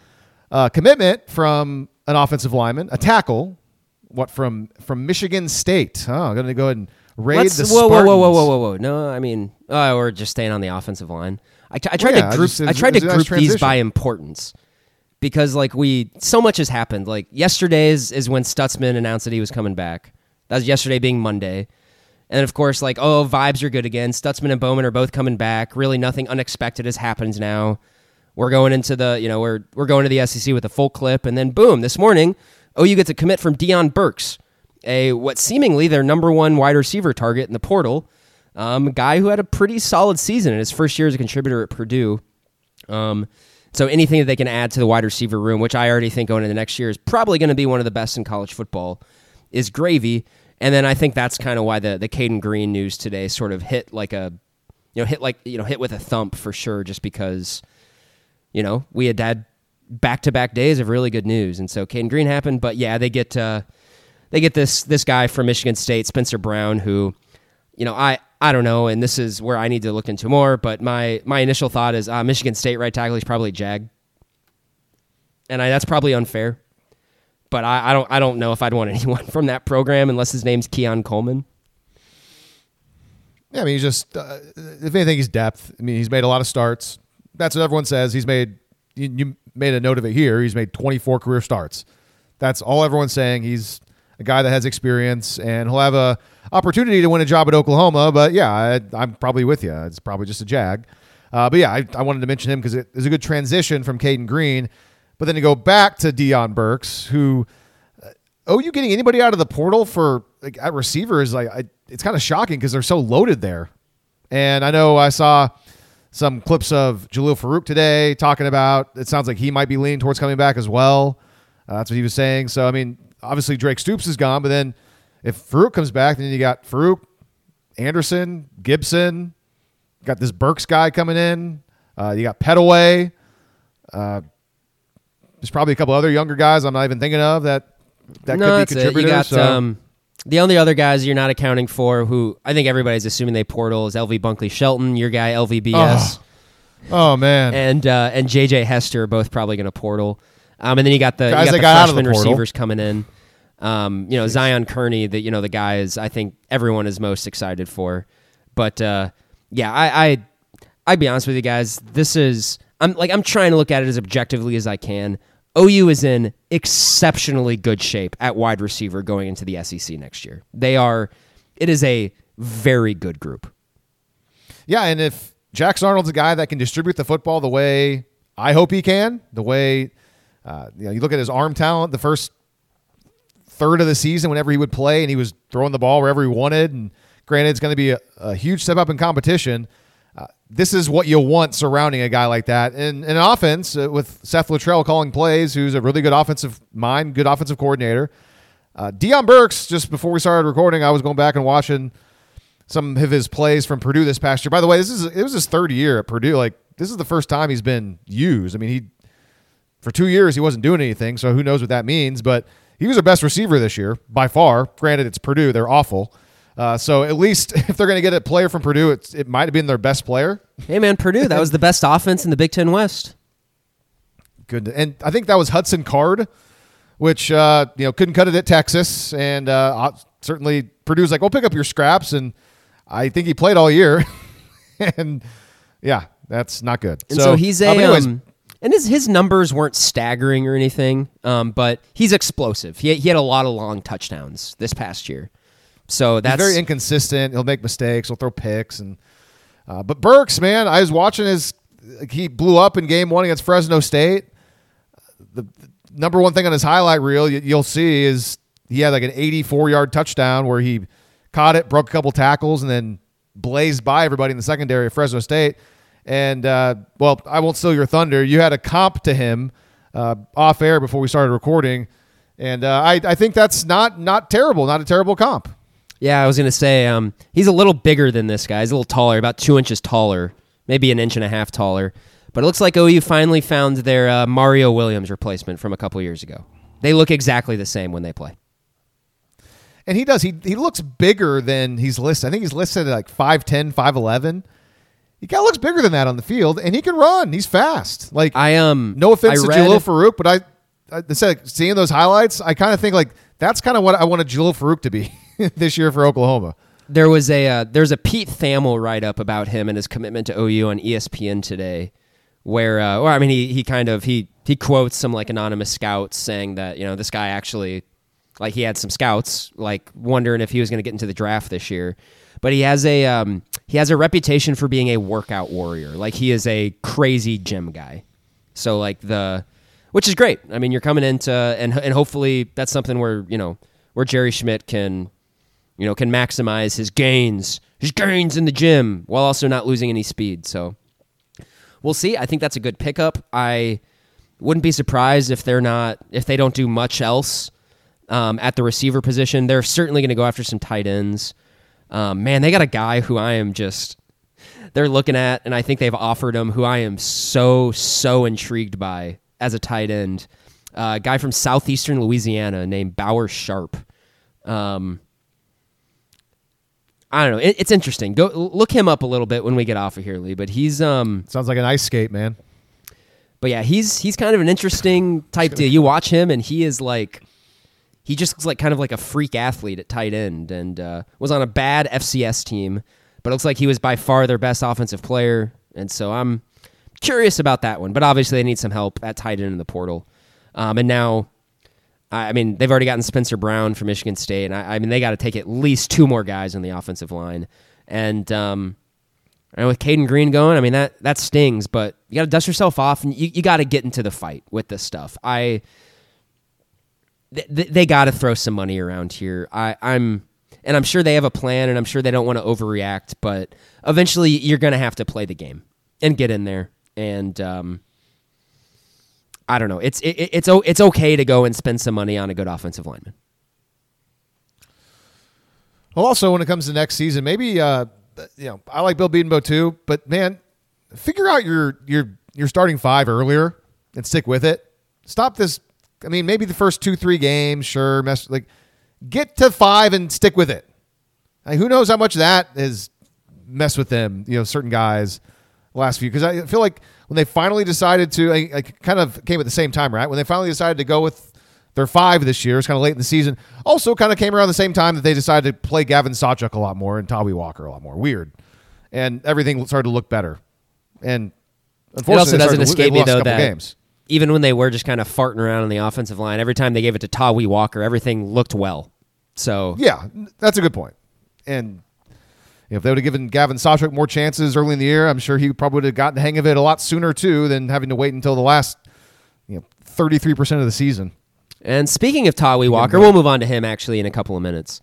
B: uh, commitment from an offensive lineman, a tackle. What from from Michigan State? Oh, I'm going to go ahead and raid
C: Let's,
B: the
C: whoa, whoa, whoa, whoa, whoa, whoa, whoa. No, I mean, oh, we're just staying on the offensive line. I, t- I tried
B: yeah,
C: to group.
B: just-
C: I tried to
B: nice
C: group these by importance because, like, we so much has happened. Like yesterday is, is when Stutsman announced that he was coming back. That was yesterday being Monday, and of course, like, oh, vibes are good again. Stutsman and Bowman are both coming back. Really, nothing unexpected has happened now. We're going into the, you know, we're we're going to the SEC with a full clip, and then boom, this morning, oh, you get to commit from Deion Burks, a what seemingly their number one wide receiver target in the portal, um, guy who had a pretty solid season in his first year as a contributor at Purdue. Um, so anything that they can add to the wide receiver room, which I already think going into the next year is probably going to be one of the best in college football, is gravy. And then I think that's kind of why the the Cayden Green news today sort of hit like a, you know, hit like you know hit with a thump for sure, just because, you know, we had had back to back days of really good news, and so Cayden Green happened. But yeah, they get uh, they get this this guy from Michigan State, Spencer Brown, who, you know, I I don't know, and this is where I need to look into more. But my my initial thought is uh, Michigan State right tackle. is probably Jag, and I, that's probably unfair. But I, I don't I don't know if I'd want anyone from that program unless his name's Keon Coleman.
B: Yeah, I mean, he's just, uh, if anything, he's depth. I mean, he's made a lot of starts. That's what everyone says. He's made, you, you made a note of it here. He's made 24 career starts. That's all everyone's saying. He's a guy that has experience and he'll have a opportunity to win a job at Oklahoma. But yeah, I, I'm probably with you. It's probably just a jag. Uh, but yeah, I, I wanted to mention him because it is a good transition from Cayden Green. But then to go back to Deion Burks, who oh, you getting anybody out of the portal for like at receiver is like I, it's kind of shocking because they're so loaded there. And I know I saw some clips of Jalil Farooq today talking about. It sounds like he might be leaning towards coming back as well. Uh, that's what he was saying. So I mean, obviously Drake Stoops is gone, but then if Farooq comes back, then you got Farooq, Anderson, Gibson, got this Burks guy coming in. Uh, you got Pettaway. Uh, there's probably a couple other younger guys I'm not even thinking of that that
C: no,
B: could be
C: it.
B: contributors.
C: You got
B: so-
C: um, the only other guys you're not accounting for, who I think everybody's assuming they portal, is LV Bunkley Shelton, your guy LVBS,
B: oh man,
C: and uh, and JJ Hester are both probably going to portal. Um, and then you got the, you
B: Guys
C: the
B: got the
C: freshman receivers coming in. Um, you know Zion Kearney, that you know the guy is I think everyone is most excited for. But uh, yeah, I, I I'd be honest with you guys. This is I'm like I'm trying to look at it as objectively as I can. OU is in exceptionally good shape at wide receiver going into the SEC next year. They are. It is a very good group.
B: yeah, and if Jackson Arnold's a guy that can distribute the football the way I hope he can, the way uh, you know, you look at his arm talent, the first third of the season, whenever he would play, and he was throwing the ball wherever he wanted. And granted, it's going to be a, a huge step up in competition. Uh, this is what you'll want surrounding a guy like that. And an offense uh, with Seth Littrell calling plays, who's a really good offensive mind, good offensive coordinator. Uh, Deion Burks, just before we started recording, I was going back and watching some of his plays from Purdue this past year. By the way, this is it was his third year at Purdue. Like this is the first time he's been used. I mean, he for two years he wasn't doing anything, so who knows what that means? But he was their best receiver this year by far. Granted, it's Purdue; they're awful. Uh, so at least if they're going to get a player from Purdue, it's, it might have been their best player.
C: Hey man, Purdue, that was the best offense in the Big Ten West.
B: Good, and I think that was Hudson Card, which uh, you know couldn't cut it at Texas, and uh, certainly Purdue's like, "Well, pick up your scraps," and I think he played all year, and yeah, that's not good.
C: And so, he's a
B: uh, anyways,
C: um, and his his numbers weren't staggering or anything, um, but he's explosive. He he had a lot of long touchdowns this past year. So
B: he's
C: that's
B: very inconsistent. He'll make mistakes. He'll throw picks, and uh, but Burks, man, I was watching his. He blew up in game one against Fresno State. The, the number one thing on his highlight reel you, you'll see is he had like an 84 yard touchdown where he caught it, broke a couple tackles, and then blazed by everybody in the secondary of Fresno State. And uh, well, I won't steal your thunder. You had a comp to him uh, off air before we started recording, and uh, I I think that's not not terrible, not a terrible comp.
C: Yeah, I was gonna say um, he's a little bigger than this guy. He's a little taller, about two inches taller, maybe an inch and a half taller. But it looks like OU finally found their uh, Mario Williams replacement from a couple years ago. They look exactly the same when they play.
B: And he does. He he looks bigger than he's listed. I think he's listed at like 5'10", 5'11". He kind of looks bigger than that on the field, and he can run. He's fast. Like
C: I um,
B: no offense
C: I
B: to Jalil Farooq, but I, I said seeing those highlights, I kind of think like that's kind of what I wanted Jalil Farooq to be this year for Oklahoma.
C: There was a uh, there's a Pete Thamel write up about him and his commitment to OU on ESPN today, where uh, or I mean he he kind of he he quotes some like anonymous scouts saying that you know this guy actually like he had some scouts like wondering if he was going to get into the draft this year, but he has a um, he has a reputation for being a workout warrior. Like he is a crazy gym guy. So like the which is great. I mean, you're coming into and and hopefully that's something where, you know, where Jerry Schmidt can you know, can maximize his gains, his gains in the gym while also not losing any speed. So we'll see. I think that's a good pickup. I wouldn't be surprised if they're not if they don't do much else um, at the receiver position. They're certainly going to go after some tight ends. Um, man, they got a guy who I am just they're looking at, and I think they've offered him who I am so so intrigued by as a tight end. Uh, a guy from southeastern Louisiana named Bauer Sharp. Um, I don't know. It, it's interesting. Go look him up a little bit when we get off of here, Lee. But he's um,
B: Sounds like an ice skate, man.
C: but yeah, he's he's kind of an interesting type deal. You watch him, and he is like, he just looks like kind of like a freak athlete at tight end, and uh, was on a bad FCS team, but it looks like he was by far their best offensive player, and so I'm curious about that one. But obviously, they need some help at tight end in the portal, um, and now. I mean, they've already gotten Spencer Brown from Michigan State, and I, I mean, they got to take at least two more guys on the offensive line. And um, and with Cayden Green going, I mean that that stings, but you got to dust yourself off and you, you got to get into the fight with this stuff. I th- th- they got to throw some money around here. I I'm and I'm sure they have a plan and I'm sure they don't want to overreact, but eventually you're going to have to play the game and get in there and um I don't know. It's it, it- it's it's okay to go and spend some money on a good offensive lineman.
B: Well, also when it comes to next season, maybe uh, you know I like Bill Bedenbaugh too, but man, figure out your your your starting five earlier and stick with it. Stop this. I mean, maybe the first two three games, sure, mess like get to five and stick with it. Like, who knows how much that has messed with them? You know, certain guys last few because I feel like when they finally decided to, I, I kind of came at the same time, right? When they finally decided to go with their five this year, it's kind of late in the season. Also, kind of came around the same time that they decided to play Gavin Sawchuk a lot more and Tawee Walker a lot more. Weird, and everything started to look better. And
C: It
B: unfortunately,
C: also doesn't escape me though that
B: games.
C: Even when they were just kind of farting around on the offensive line, every time they gave it to Tawee Walker, everything looked well. So
B: Yeah, that's a good point. And if they would have given Gavin Sawchuk more chances early in the year, I'm sure he probably would have gotten the hang of it a lot sooner too than having to wait until the last, you know, 33 percent of the season.
C: And speaking of Tawee Walker, we'll move on to him actually in a couple of minutes.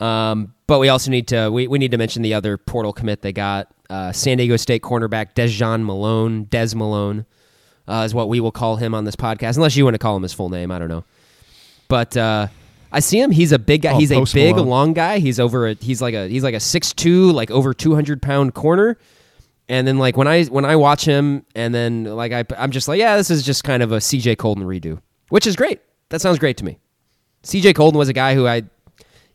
C: Um, but we also need to we, we need to mention the other portal commit they got. Uh, San Diego State cornerback Dejan Malone, Des Malone, uh, is what we will call him on this podcast, unless you want to call him his full name. I don't know. But uh, I see him. He's a big guy.
B: Oh,
C: he's a big,
B: Malone.
C: long guy. He's over. A, he's like a he's like a six two, like over two hundred pound corner. And then like when I when I watch him, and then like I I'm just like, yeah, this is just kind of a CJ Coldon redo, which is great. That sounds great to me. CJ Coldon was a guy who I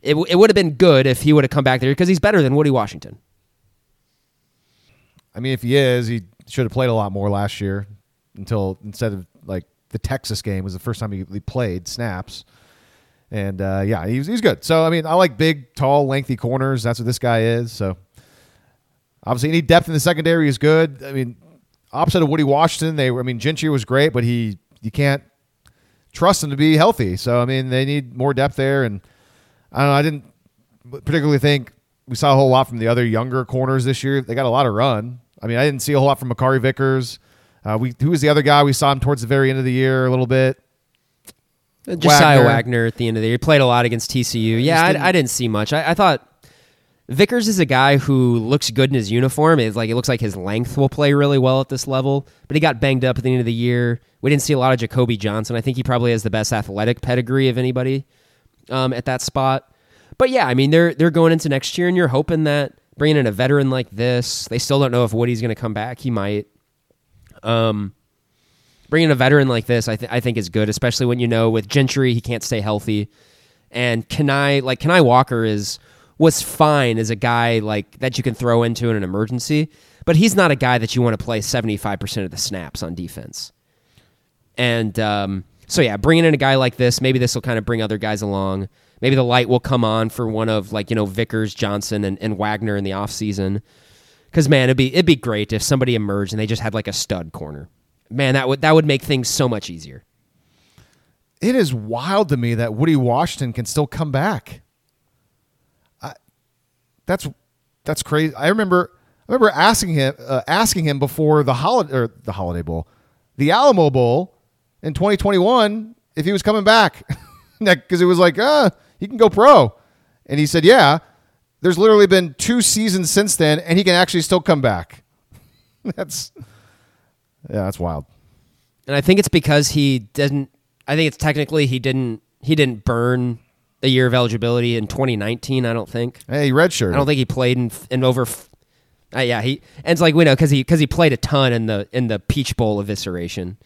C: it, it would have been good if he would have come back there because he's better than Woodi Washington.
B: I mean, if he is, he should have played a lot more last year until instead of like the Texas game was the first time he, played snaps. And uh, yeah, he's, he's good. So, I mean, I like big, tall, lengthy corners. That's what this guy is. So, obviously, any depth in the secondary is good. I mean, opposite of Woodi Washington, they were, I mean, Gentry was great, but he, you can't trust him to be healthy. So, I mean, they need more depth there. And I don't know, I didn't particularly think we saw a whole lot from the other younger corners this year. They got a lot of run. I mean, I didn't see a whole lot from Makari Vickers. Uh, we who was the other guy we saw him towards the very end of the year a little bit.
C: Josiah
B: Wagner.
C: Wagner. at the end of the year he played a lot against TCU. Yeah, I,
B: didn't-
C: I didn't see much. I, I thought Vickers is a guy who looks good in his uniform. It's like it looks like his length will play really well at this level. But he got banged up at the end of the year. We didn't see a lot of Jacobe Johnson. I think he probably has the best athletic pedigree of anybody um, at that spot. But yeah, I mean they're they're going into next year, and you're hoping that bringing in a veteran like this, they still don't know if Woodi's going to come back. He might. Um, bringing a veteran like this, I, th- I think is good, especially when you know with Gentry he can't stay healthy, and Kani like Kani Walker is was fine as a guy like that you can throw into in an emergency, but he's not a guy that you want to play seventy five percent of the snaps on defense. And um, so yeah, bringing in a guy like this, maybe this will kind of bring other guys along. Maybe the light will come on for one of like you know Vickers, Johnson, and, and Wagner in the offseason. Because man, it'd be it'd be great if somebody emerged and they just had like a stud corner. Man, that would that would make things so much easier.
B: It is wild to me that Woodi Washington can still come back. I, that's that's crazy. I remember I remember asking him uh, asking him before the holiday or the Holiday Bowl, the Alamo Bowl in 2021 if he was coming back because it was like, uh, he can go pro, and he said, yeah. There's literally been two seasons since then, and he can actually still come back. that's yeah, that's wild.
C: And I think it's because he didn't. I think it's technically he didn't. He didn't burn a year of eligibility in 2019. I don't think.
B: Hey, redshirt.
C: I don't think he played in in over. Uh, yeah, he and it's like we know because he because he played a ton in the in the Peach Bowl evisceration,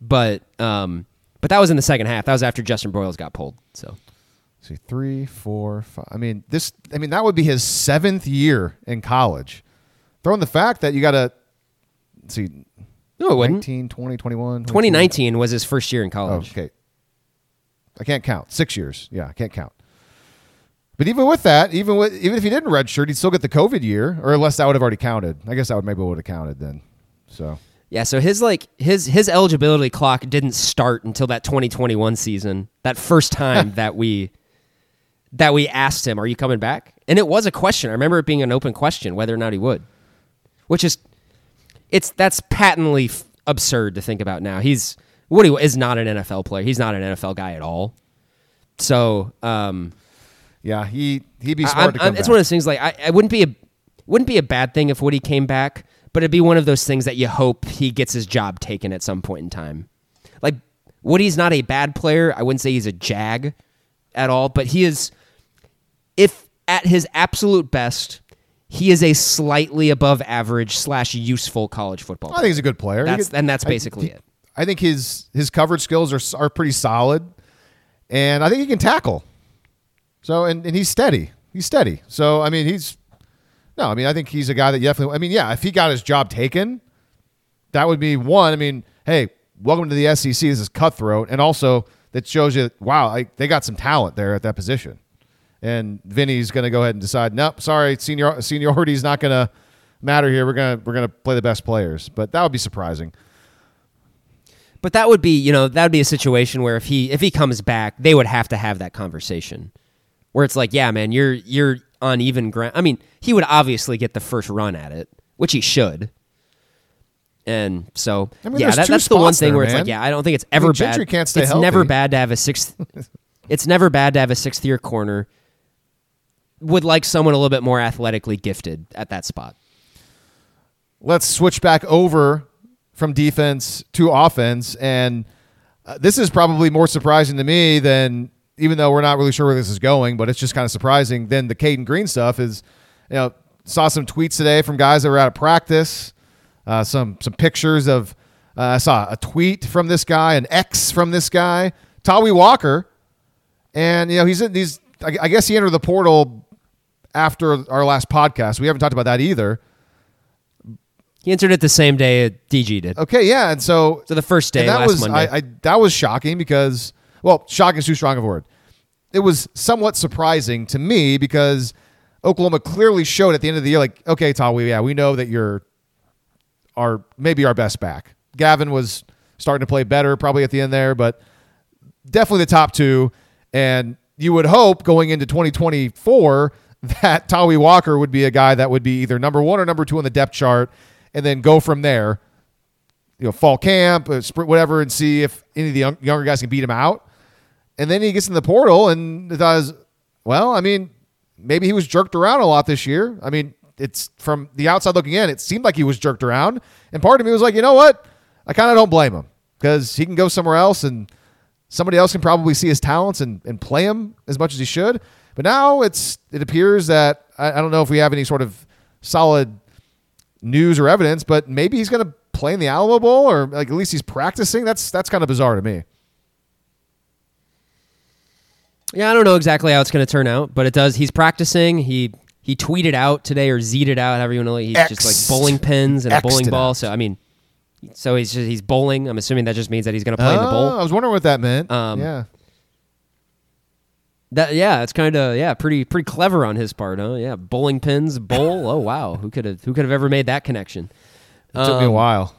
C: but um, but that was in the second half. That was after Justin Broiles got pulled. So
B: see three, four, five. I mean this. I mean that would be his seventh year in college. Throwing the fact that you got to see.
C: No, it wasn't.
B: 19, 20, 21.
C: 2019 was his first year in
B: Oh,
C: college.
B: okay. I can't count. Six years. Yeah, I can't count. But even with that, even with even if he didn't redshirt, he'd still get the COVID year, or unless that would have already counted. I guess that would maybe would have counted then. So
C: Yeah, so his like his his eligibility clock didn't start until that 2021 season. That first time that we that we asked him, "Are you coming back?" And it was a question. I remember it being an open question whether or not he would. Which is it's that's patently f- absurd to think about now. He's Woodi is not an NFL player. He's not an NFL guy at all. So, um
B: yeah, he he'd be smart
C: I'm-
B: to come
C: I'm- it's
B: back.
C: one of those things like I, I wouldn't be a wouldn't be a bad thing if Woodi came back, but it'd be one of those things that you hope he gets his job taken at some point in time. Like Woodi's not a bad player. I wouldn't say he's a jag at all, but he is if at his absolute best, he is a slightly above average slash useful college football. Player.
B: I think he's a good player.
C: That's-
B: could-
C: and that's
B: I-
C: basically
B: he-
C: it.
B: I think his his coverage skills are are pretty solid, and I think he can tackle. So and, and he's steady. He's steady. So I mean he's no. I mean I think he's a guy that you definitely. I mean yeah, if he got his job taken, that would be one. I mean hey, welcome to the SEC. This is cutthroat, and also that shows you wow, like they got some talent there at that position. And Vinny's going to go ahead and decide, nope, sorry, senior seniority is not going to matter here. We're gonna we're gonna play the best players, but that would be surprising.
C: But that would be, you know, that would be a situation where if he if he comes back, they would have to have that conversation. Where it's like, yeah, man, you're you're on even ground. I mean, he would obviously get the first run at it, which he should. And so,
B: I mean,
C: yeah, that, that's the one thing
B: there,
C: where it's like, yeah, I don't think it's
B: I
C: ever
B: mean,
C: bad.
B: Gentry can't stay
C: it's never bad to have a sixth. it's never bad to have a sixth year corner. Would like someone a little bit more athletically gifted at that spot.
B: let's switch back over from defense to offense. And uh, this is probably more surprising to me than, even though we're not really sure where this is going, but it's just kind of surprising. Than the Cayden Green stuff is, you know, saw some tweets today from guys that were out of practice, uh, some some pictures of. Uh, I saw a tweet from this guy, an X from this guy, Tawee Walker, and you know he's in these. I, I guess he entered the portal after our last podcast. We haven't talked about that either.
C: He entered it the same day DG did.
B: Okay, yeah, and so
C: So the first day,
B: that
C: last
B: was
C: Monday.
B: I, I that was shocking because well, shocking is too strong of a word. It was somewhat surprising to me because Oklahoma clearly showed at the end of the year, like, okay, Tawee, yeah, we know that you're our maybe our best back. Gavin was starting to play better probably at the end there, but definitely the top two. And you would hope going into 2024 that Tawee Walker would be a guy that would be either number one or number two on the depth chart, and then go from there you know, fall camp, uh, sprint, whatever, and see if any of the young, younger guys can beat him out. And then he gets in the portal, and does well. I mean, maybe he was jerked around a lot this year. I mean, it's from the outside looking in, it seemed like he was jerked around. And part of me was like, you know what? I kind of don't blame him because he can go somewhere else and somebody else can probably see his talents and, and play him as much as he should. But now it's it appears that I, I don't know if we have any sort of solid news or evidence, but maybe he's going to play in the Alamo Bowl or like at least he's practicing. That's that's kind of bizarre to me.
C: Yeah, I don't know exactly how it's going to turn out, but it does. He's practicing. He he tweeted out today or z'd out, however you want to. He's
B: X.
C: just like bowling pins and a
B: X'd
C: bowling ball.
B: out.
C: So I mean, so he's just, he's bowling. I'm assuming that just means that he's going to play in the bowl.
B: Oh, I was wondering what that meant.
C: Um,
B: yeah.
C: That yeah, it's kind of yeah, pretty pretty clever on his part, huh? Yeah, bowling pins, bowl. oh wow, who could have who could have ever made that connection?
B: It took me a
C: Um,
B: while.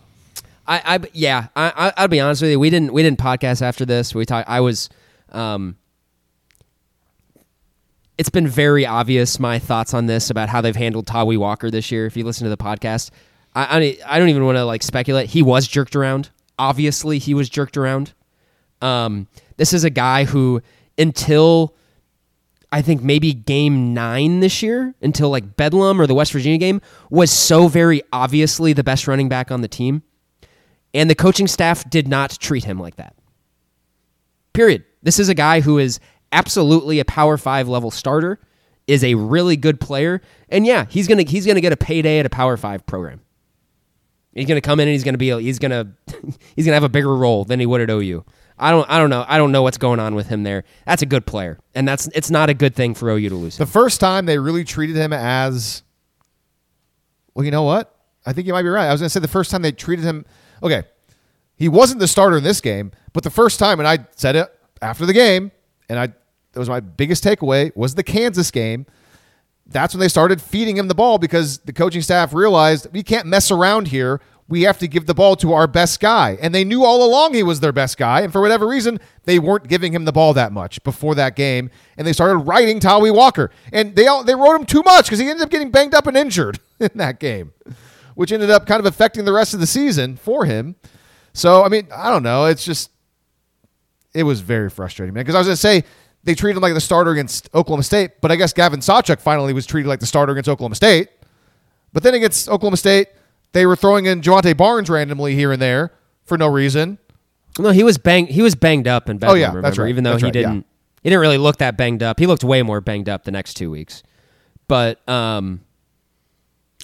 C: I, I yeah, I, I I'll be honest with you. We didn't we didn't podcast after this. We talked. I was, um, it's been very obvious my thoughts on this about how they've handled Tawee Walker this year. If you listen to the podcast, I I, I don't even want to like speculate. He was jerked around. Obviously, he was jerked around. Um, this is a guy who until I think maybe game nine this year until like Bedlam or the West Virginia game was so very obviously the best running back on the team. And the coaching staff did not treat him like that. Period. This is a guy who is absolutely a power five level starter, is a really good player, and yeah, he's gonna he's gonna get a payday at a power five program. He's gonna come in and he's gonna be he's gonna he's gonna have a bigger role than he would at OU. I don't I don't know I don't know what's going on with him there. That's a good player, and that's it's not a good thing for OU to lose.
B: The first time they really treated him as well, you know what? I think you might be right. I was going to say the first time they treated him okay. He wasn't the starter in this game, but the first time, and I said it after the game, and I that was my biggest takeaway was the Kansas game. That's when they started feeding him the ball because the coaching staff realized we can't mess around here. We have to give the ball to our best guy. And they knew all along he was their best guy. And for whatever reason, they weren't giving him the ball that much before that game. And they started riding Tawee Walker. And they all, they rode him too much because he ended up getting banged up and injured in that game, which ended up kind of affecting the rest of the season for him. So, I mean, I don't know. It's just, it was very frustrating, man. Because I was going to say they treated him like the starter against Oklahoma State, but I guess Gavin Sawchuk finally was treated like the starter against Oklahoma State. But then against Oklahoma State, they were throwing in Jovantae Barnes randomly here and there for no reason.
C: No, he was bang he was banged up in Bedlam.
B: Oh, yeah,
C: remember?
B: that's right.
C: Even though
B: That's
C: he
B: right,
C: didn't he didn't really look that banged up. He looked way more banged up the next two weeks. But um,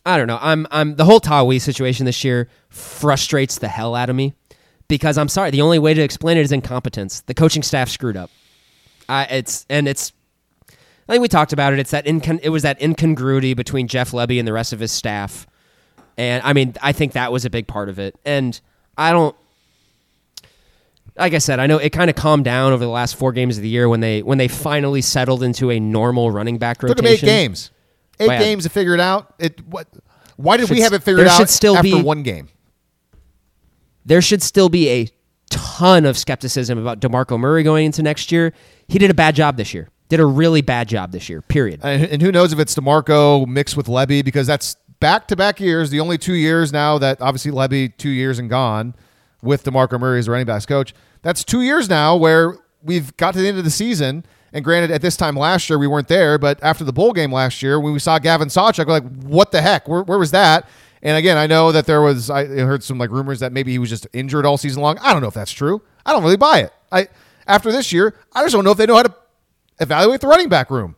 C: I don't know. I'm I'm the whole Tawee situation this year frustrates the hell out of me because I'm sorry. The only way to explain it is incompetence. The coaching staff screwed up. I it's and it's. I think we talked about it. It's that incon- it was that incongruity between Jeff Lebby and the rest of his staff, and I mean I think that was a big part of it. And I don't like I said, I know it kind of calmed down over the last four games of the year when they when they finally settled into a normal running back
B: Took
C: rotation.
B: them eight games. Eight
C: Well, yeah.
B: games to figure it out. It what? Why did we have it figured out
C: should still
B: after
C: be-
B: one game?
C: There should still be a ton of skepticism about Demarco Murray going into next year. He did a bad job this year. Did a really bad job this year. Period.
B: And, and who knows if it's DeMarco mixed with Lebby because that's back to back years. The only two years now that obviously Lebby two years and gone with DeMarco Murray as running backs coach. That's two years now where we've got to the end of the season. And granted, at this time last year we weren't there, but after the bowl game last year when we saw Gavin Sawchuk, we're like, what the heck? Where, where was that? And again, I know that there was I heard some like rumors that maybe he was just injured all season long. I don't know if that's true. I don't really buy it. I after this year, I just don't know if they know how to evaluate the running back room.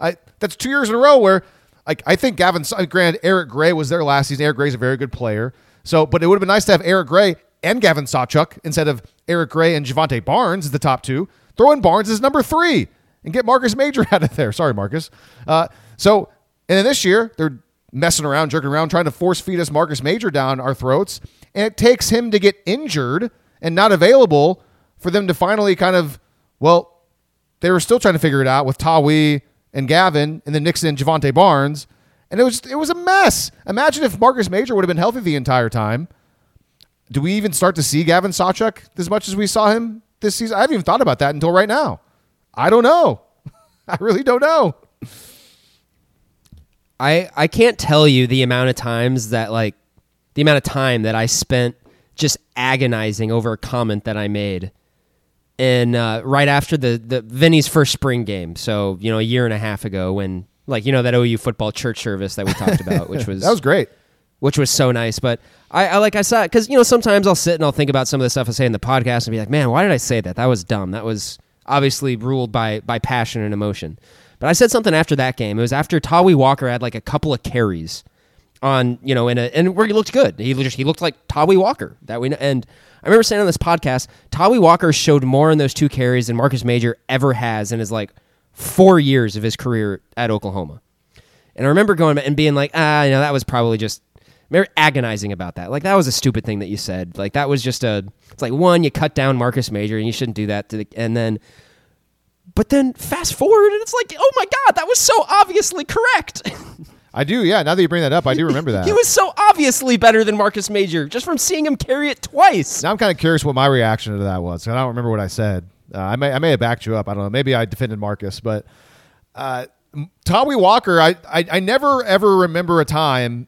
B: I that's two years in a row where like I think Gavin Grant Eric Gray was there last season. Eric Gray's a very good player. So, but it would have been nice to have Eric Gray and Gavin Sawchuk instead of Eric Gray and Jovantae Barnes as the top two. Throw in Barnes as number three and get Marcus Major out of there. Sorry, Marcus. Uh, so, and then this year they're messing around, jerking around, trying to force feed us Marcus Major down our throats, and it takes him to get injured and not available for them to finally kind of well they were still trying to figure it out with Tawee and Gavin and then Nixon and Jovantae Barnes. And it was it was a mess. Imagine if Marcus Major would have been healthy the entire time. Do we even start to see Gavin Sawchuk as much as we saw him this season? I haven't even thought about that until right now. I don't know. I really don't know.
C: I I can't tell you the amount of times that like the amount of time that I spent just agonizing over a comment that I made. And uh, right after the the Vinny's first spring game, so you know a year and a half ago, when like you know that OU football church service that we talked about, which was
B: That was great.
C: which was so nice. But I, I like I saw because you know sometimes I'll sit and I'll think about some of the stuff I say in the podcast and be like, man, why did I say that? That was dumb. That was obviously ruled by by passion and emotion. But I said something after that game. It was after Tawee Walker had like a couple of carries on you know in a and where he looked good. He just he looked like Tawee Walker that we and I remember saying on this podcast, Tawee Walker showed more in those two carries than Marcus Major ever has in his like four years of his career at Oklahoma. And I remember going and being like, ah, you know, that was probably just very agonizing about that. Like that was a stupid thing that you said. Like that was just a. It's like one, you cut down Marcus Major, and you shouldn't do that. The, and then, but then fast forward, and it's like, oh my god, that was so obviously correct.
B: I do, yeah. Now that you bring that up, I do remember that.
C: he was so obviously better than Marcus Major just from seeing him carry it twice.
B: Now I'm kind of curious what my reaction to that was. I don't remember what I said. Uh, I may I may have backed you up. I don't know. Maybe I defended Marcus, but uh, Tawee Walker, I, I I never ever remember a time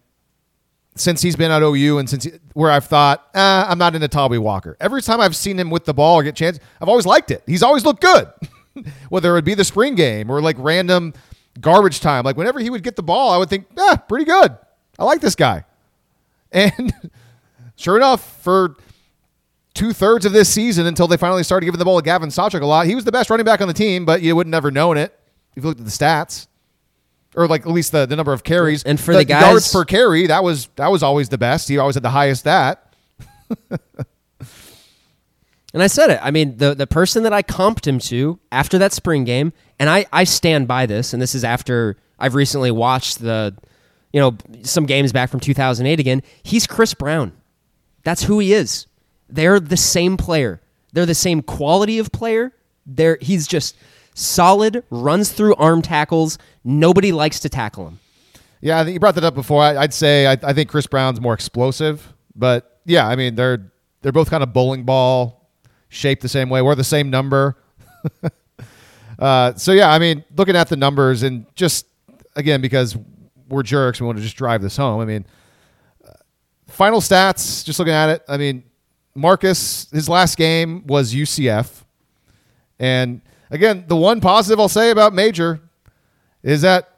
B: since he's been at OU and since he, where I've thought ah, I'm not into Tawee Walker. Every time I've seen him with the ball or get chance, I've always liked it. He's always looked good, whether it would be the spring game or like random garbage time. Like whenever he would get the ball, I would think, ah, pretty good. I like this guy. And sure enough, for two thirds of this season until they finally started giving the ball to Gavin Sawchuk a lot, he was the best running back on the team, but you wouldn't never known it if you looked at the stats. Or like at least the, the number of carries.
C: And for the guys-
B: yards per carry, that was that was always the best. He always had the highest stat.
C: And I said it. I mean, the the person that I comped him to after that spring game, and I I stand by this. And this is after I've recently watched the, you know, some games back from 2008 again. He's Chris Brown. That's who he is. They're the same player. They're the same quality of player. They're he's just solid, runs through arm tackles. Nobody likes to tackle him.
B: Yeah, I think you brought that up before. I, I'd say I, I think Chris Brown's more explosive, but yeah, I mean they're they're both kind of bowling ball shaped the same way. We're the same number. uh, so yeah, I mean looking at the numbers and just again because we're jerks, we want to just drive this home. I mean, uh, final stats. Just looking at it, I mean Marcus his last game was UCF, and again the one positive I'll say about Major is that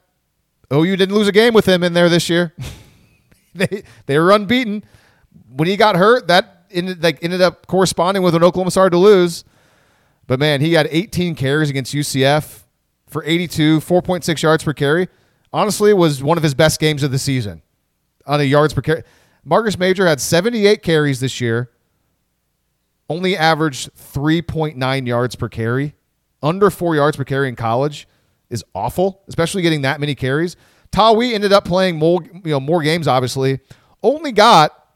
B: OU didn't lose a game with him in there this year. they they were unbeaten. When he got hurt, that ended like ended up corresponding with when Oklahoma started to lose. But man, he had 18 carries against UCF for 82, 4.6 yards per carry. Honestly, was one of his best games of the season on a yards per carry. Marcus Major had 78 carries this year, only averaged 3.9 yards per carry. Under four yards per carry in college is awful, especially getting that many carries. Tawee ended up playing more, you know, more games. Obviously, only got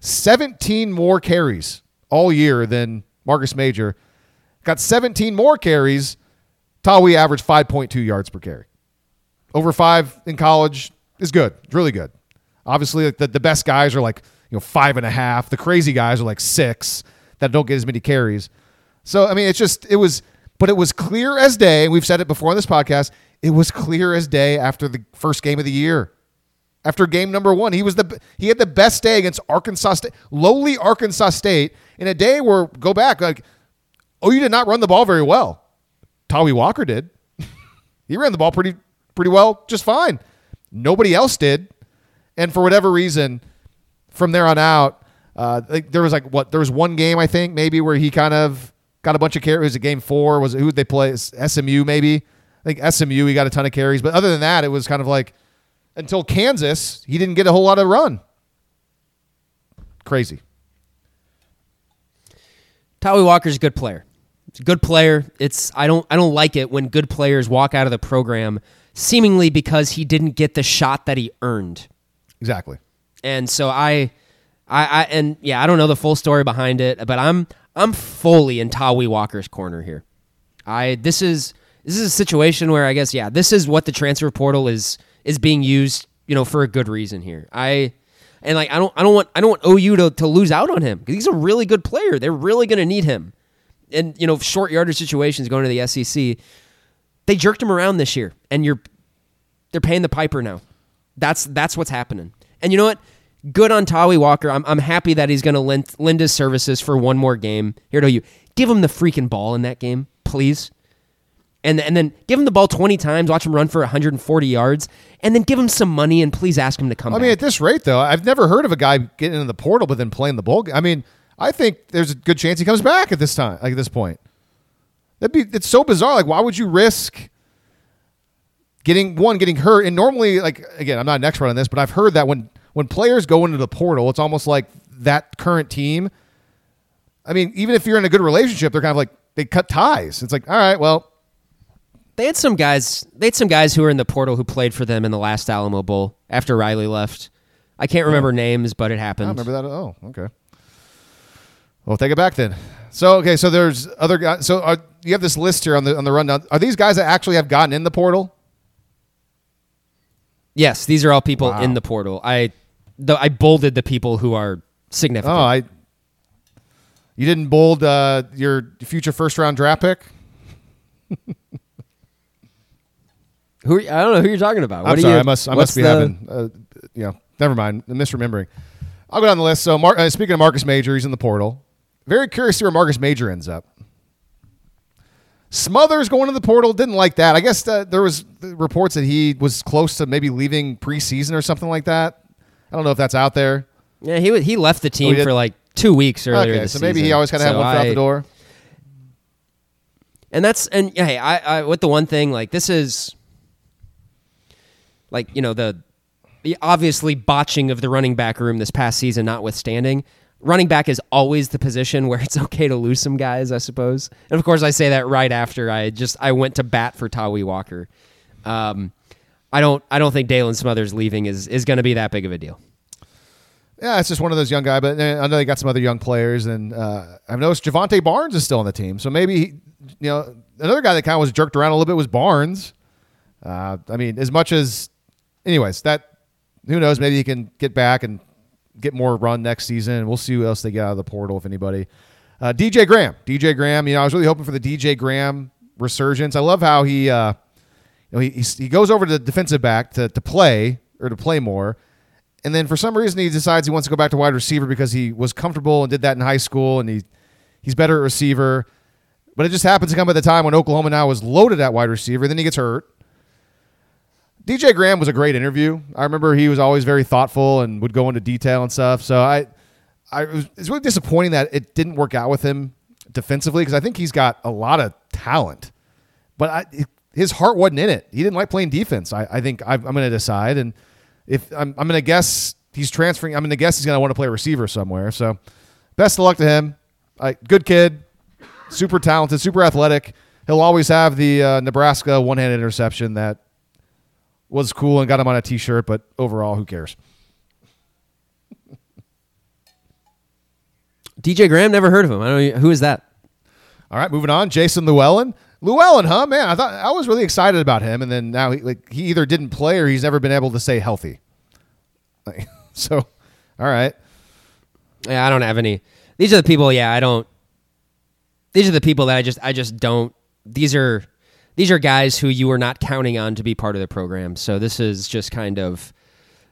B: 17 more carries all year than Marcus Major. Got 17 more carries. Tawee averaged 5.2 yards per carry. Over five in college is good. It's really good. Obviously, the, the best guys are like you know five and a half. The crazy guys are like six that don't get as many carries. So I mean, it's just it was, but it was clear as day. We've said it before on this podcast. It was clear as day after the first game of the year. After game number one, he was the he had the best day against Arkansas State, lowly Arkansas State, in a day where go back like, oh, you did not run the ball very well. Tawee Walker did. he ran the ball pretty pretty well, just fine. Nobody else did, and for whatever reason, from there on out, uh, like there was like what there was one game I think maybe where he kind of got a bunch of carries. It Was it game four? Was it who they play? SMU maybe. I think SMU he got a ton of carries, but other than that, it was kind of like until Kansas he didn't get a whole lot of run. Crazy.
C: Tawee Walker's a good player. He's a good player. It's I don't I don't like it when good players walk out of the program seemingly because he didn't get the shot that he earned.
B: Exactly.
C: And so I I, I and yeah, I don't know the full story behind it, but I'm I'm fully in Tawee Walker's corner here. I this is this is a situation where I guess yeah, this is what the transfer portal is is being used, you know, for a good reason here. I and like I don't I don't want I don't want OU to, to lose out on him because he's a really good player. They're really going to need him. And you know, short yardage situations going to the SEC, they jerked him around this year, and you're they're paying the piper now. That's that's what's happening. And you know what? Good on Tawee Walker. I'm I'm happy that he's going to lend lend his services for one more game. Here to you, give him the freaking ball in that game, please. And and then give him the ball 20 times, watch him run for 140 yards, and then give him some money and please ask him to come
B: I
C: back.
B: mean, at this rate, though, I've never heard of a guy getting in the portal but then playing the bowl. game. I mean, I think there's a good chance he comes back at this time, like at this point. That'd be it's so bizarre. Like, why would you risk getting one getting hurt? And normally, like again, I'm not an expert on this, but I've heard that when when players go into the portal, it's almost like that current team. I mean, even if you're in a good relationship, they're kind of like they cut ties. It's like, all right, well,
C: they had some guys. They had some guys who were in the portal who played for them in the last Alamo Bowl after Riley left. I can't remember names, but it happened.
B: I remember that. Oh, okay. Well, take it back then. So okay, so there's other guys. So are, you have this list here on the on the rundown. Are these guys that actually have gotten in the portal?
C: Yes, these are all people
B: Wow.
C: in the portal. I the, I bolded the people who are significant.
B: Oh, I. You didn't bold uh, your future first round draft pick.
C: who are, I don't know who you're talking about.
B: I'm sorry,
C: you,
B: I must I must be
C: the-
B: having. Uh, you know, never mind. I'm misremembering. I'll go down the list. So, Mar- uh, speaking of Marcus Major, he's in the portal. Very curious to see where Marcus Major ends up. Smothers going to the portal didn't like that. I guess that there was reports that he was close to maybe leaving preseason or something like that. I don't know if that's out there.
C: Yeah, he wa- he left the team
B: did?
C: for like two weeks earlier.
B: okay, so maybe he always kind of had
C: So
B: one foot out the door.
C: And that's and hey, I, I with the one thing like this is like you know the the obviously botching of the running back room this past season notwithstanding. Running back is always the position where it's okay to lose some guys, I suppose. And of course, I say that right after I just I went to bat for Tawee Walker. Um, I don't I don't think Daylan Smothers leaving is is going to be that big of a deal.
B: Yeah, it's just one of those young guys. But I know they got some other young players, and uh, I've noticed Jovantae Barnes is still on the team. So maybe he, you know another guy that kind of was jerked around a little bit was Barnes. Uh, I mean, as much as, anyways, that who knows? Maybe he can get back and get more run next season. We'll see who else they get out of the portal if anybody. Uh, DJ Graham, DJ Graham. You know, I was really hoping for the DJ Graham resurgence. I love how he, uh, you know, he he goes over to the defensive back to to play or to play more. And then for some reason he decides he wants to go back to wide receiver because he was comfortable and did that in high school and he he's better at receiver. But it just happens to come at the time when Oklahoma now was loaded at wide receiver. Then he gets hurt. DJ Graham was a great interview. I remember he was always very thoughtful and would go into detail and stuff. So I, I was, it's really disappointing that it didn't work out with him defensively because I think he's got a lot of talent, but I, his heart wasn't in it. He didn't like playing defense. I, I think I, I'm going to decide, and if I'm, I'm going to guess he's transferring, I'm going to guess he's going to want to play receiver somewhere. So best of luck to him. I, good kid, super talented, super athletic. He'll always have the uh, Nebraska one-handed interception that was cool and got him on a T-shirt, but overall, who cares?
C: DJ Graham, never heard of him. I don't. know- Who is that?
B: All right, moving on. Jason Llewellyn. Llewellyn, huh? Man, I thought I was really excited about him, and then now he like he either didn't play or he's never been able to stay healthy. Like, so, all right.
C: Yeah, I don't have any. These are the people. Yeah, I don't. These are the people that I just I just don't. These are these are guys who you were not counting on to be part of the program. So this is just kind of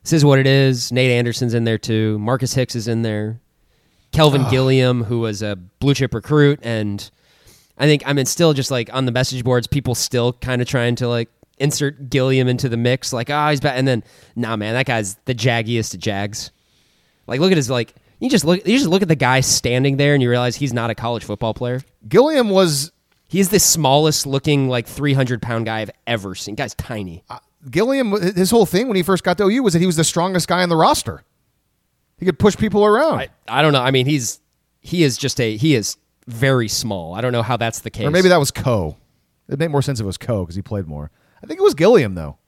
C: this is what it is. Nate Anderson's in there too. Marcus Hicks is in there. Kelvin Gilliam, who was a blue chip recruit, and I think I mean still just like on the message boards, people still kind of trying to like insert Gilliam into the mix, like oh he's bad, and then nah man, that guy's the jaggiest of jags. Like look at his like you just look you just look at the guy standing there and you realize he's not a college football player.
B: Gilliam was
C: He's the smallest looking like 300 pound guy I've ever seen. Guy's tiny.
B: Uh, Gilliam. His whole thing when he first got to OU was that he was the strongest guy on the roster. He could push people around,
C: I, I don't know. I mean, he's he is just a he is very small. I don't know how that's the case.
B: or maybe that was Co. It made more sense if it was Co because he played more. I think it was Gilliam though.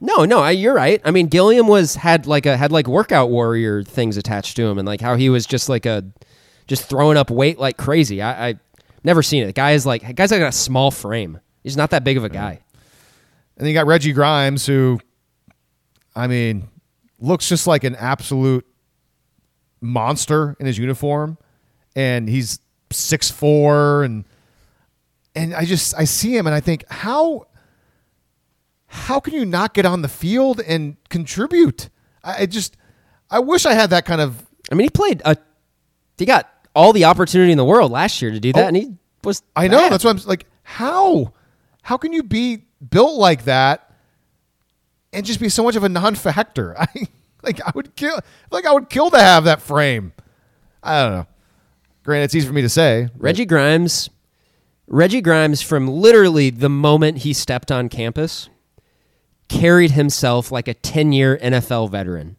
C: No, no, I, you're right. I mean, Gilliam was had like a had like workout warrior things attached to him, and like how he was just like a just throwing up weight like crazy. I, I never seen it. The guy is like guy's like got a small frame. He's not that big of a guy.
B: And then you got Reggie Grimes, who, I mean, looks just like an absolute monster in his uniform, and he's six four, and and I just I see him and I think how how can you not get on the field and contribute? I, I just I wish I had that kind of
C: I mean, he played a he got all the opportunity in the world last year to do that,
B: Oh,
C: and he was.
B: I know that's what I'm like. How? How can you be built like that and just be so much of a non-factor? I like I would kill like I would kill to have that frame. I don't know. Granted, it's easy for me to say.
C: Reggie Grimes, Reggie Grimes, from literally the moment he stepped on campus, carried himself like a ten-year NFL veteran.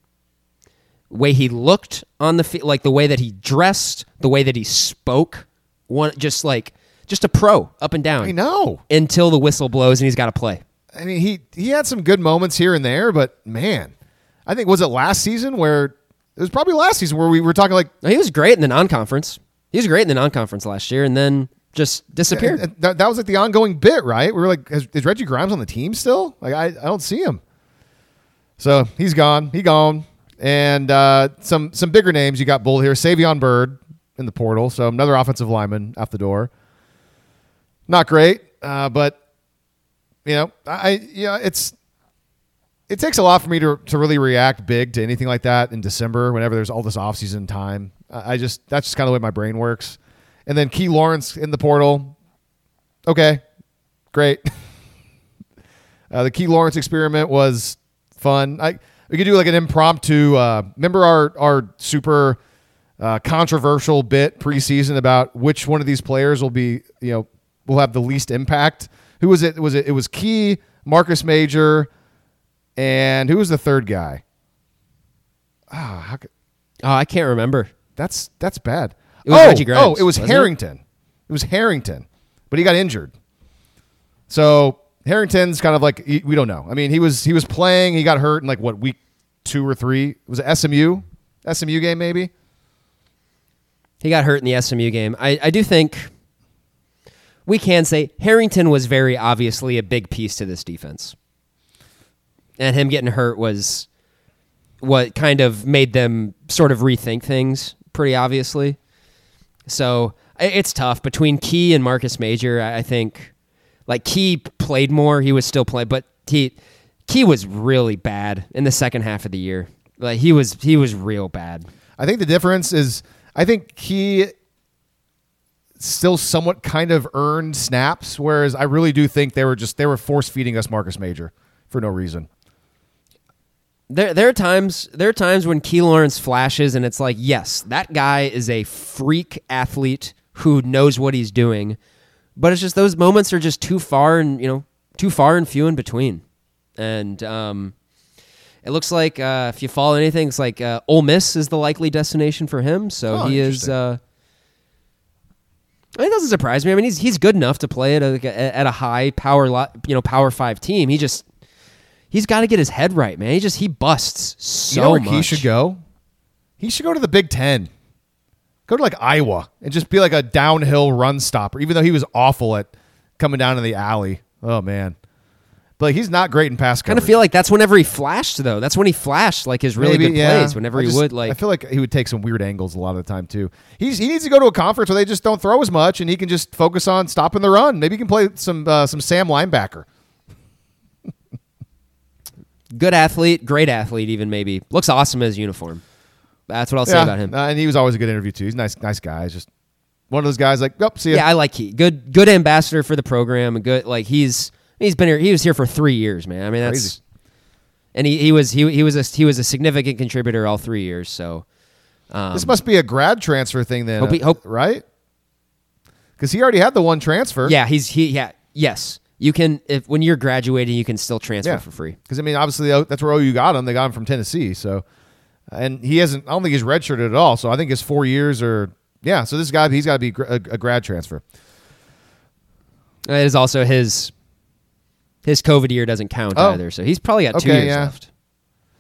C: Way he looked on the field, like the way that he dressed, the way that he spoke, one just like just a pro up and down.
B: I know.
C: Until the whistle blows and he's got to play.
B: I mean, he he had some good moments here and there, but man, I think was it last season where it was probably last season where we were talking like
C: he was great in the non-conference. He was great in the non-conference last year, and then just disappeared.
B: And That, that was like the ongoing bit, right? We were like, is, is Reggie Grimes on the team still? Like, I, I don't see him. So he's gone. He gone. And uh, some some bigger names you got Bull here. Savion Byrd in the portal. So another offensive lineman out the door. Not great, uh, but you know, I yeah, it's it takes a lot for me to to really react big to anything like that in December whenever there's all this offseason time. I just that's just kind of the way my brain works. And then Key Lawrence in the portal. Okay, great. uh, the Key Lawrence experiment was fun. I we could do like an impromptu. Uh, remember our our super uh, controversial bit preseason about which one of these players will be you know will have the least impact. Who was it? Was it? It was Key, Marcus Major, and who was the third guy? Ah, how could,
C: oh, I can't remember.
B: that's that's bad.
C: It was
B: oh,
C: Reggie Grimes,
B: oh, it was
C: wasn't it?
B: Harrington. It? was Harrington, but he got injured. So Harrington's kind of like we don't know. I mean, he was he was playing. He got hurt in like what week two or three? Was it SMU? SMU game maybe.
C: He got hurt in the SMU game. I, I do think we can say Harrington was very obviously a big piece to this defense. And him getting hurt was what kind of made them sort of rethink things pretty obviously. So it's tough between Key and Marcus Major. I think like Key played more. He was still playing, but he Key was really bad in the second half of the year. Like he was he was real bad.
B: I think the difference is I think he still somewhat kind of earned snaps, whereas I really do think they were just they were force feeding us Marcus Major for no reason.
C: There, there are times there are times when Key Lawrence flashes and it's like, yes, that guy is a freak athlete who knows what he's doing, but it's just those moments are just too far and you know too far and few in between, and um, it looks like uh, if you follow anything, it's like uh, Ole Miss is the likely destination for him. So
B: Oh,
C: he is. Uh, I mean, it doesn't surprise me. I mean, he's he's good enough to play at a at a high power, lo- you know, power five team. He just he's got to get his head right, man. He just he busts so
B: you know
C: much.
B: he should go? He should go to the Big Ten. Go to like Iowa and just be like a downhill run stopper, even though he was awful at coming down in the alley. Oh man. But like, he's not great in pass
C: kind of feel like that's whenever he flashed, though. That's when he flashed like his really
B: Maybe,
C: good
B: yeah.
C: plays. Whenever
B: I
C: he
B: just-
C: would like
B: I feel like he would take some weird angles a lot of the time too. He's he needs to go to a conference where they just don't throw as much, and he can just focus on stopping the run. Maybe he can play some uh, some Sam linebacker.
C: good athlete, great athlete, even maybe looks awesome in his uniform. That's what I'll say
B: Yeah,
C: about him.
B: uh, and he was always a good interview too. He's a nice nice guy. He's just one of those guys like, oh, see ya.
C: yeah, I like Key. Good, good ambassador for the program. And good, like he's he's been here. He was here for three years, man. I mean, that's
B: Crazy.
C: and he, he was he he was a he was a significant contributor all three years. So um,
B: This must be a grad transfer thing then,
C: Hope he- hope-
B: right? Because he already had the one transfer.
C: yeah, he's he yeah yes. You can if when you're graduating, you can still transfer
B: Yeah.
C: for free.
B: Because I mean, obviously that's where OU got him. They got him from Tennessee. So, and he hasn't. I don't think he's redshirted at all. So I think his four years are yeah. So this guy, he's got to be a, a grad transfer.
C: It is also his his COVID year doesn't count
B: Oh.
C: either. So he's probably got two years
B: yeah.
C: left.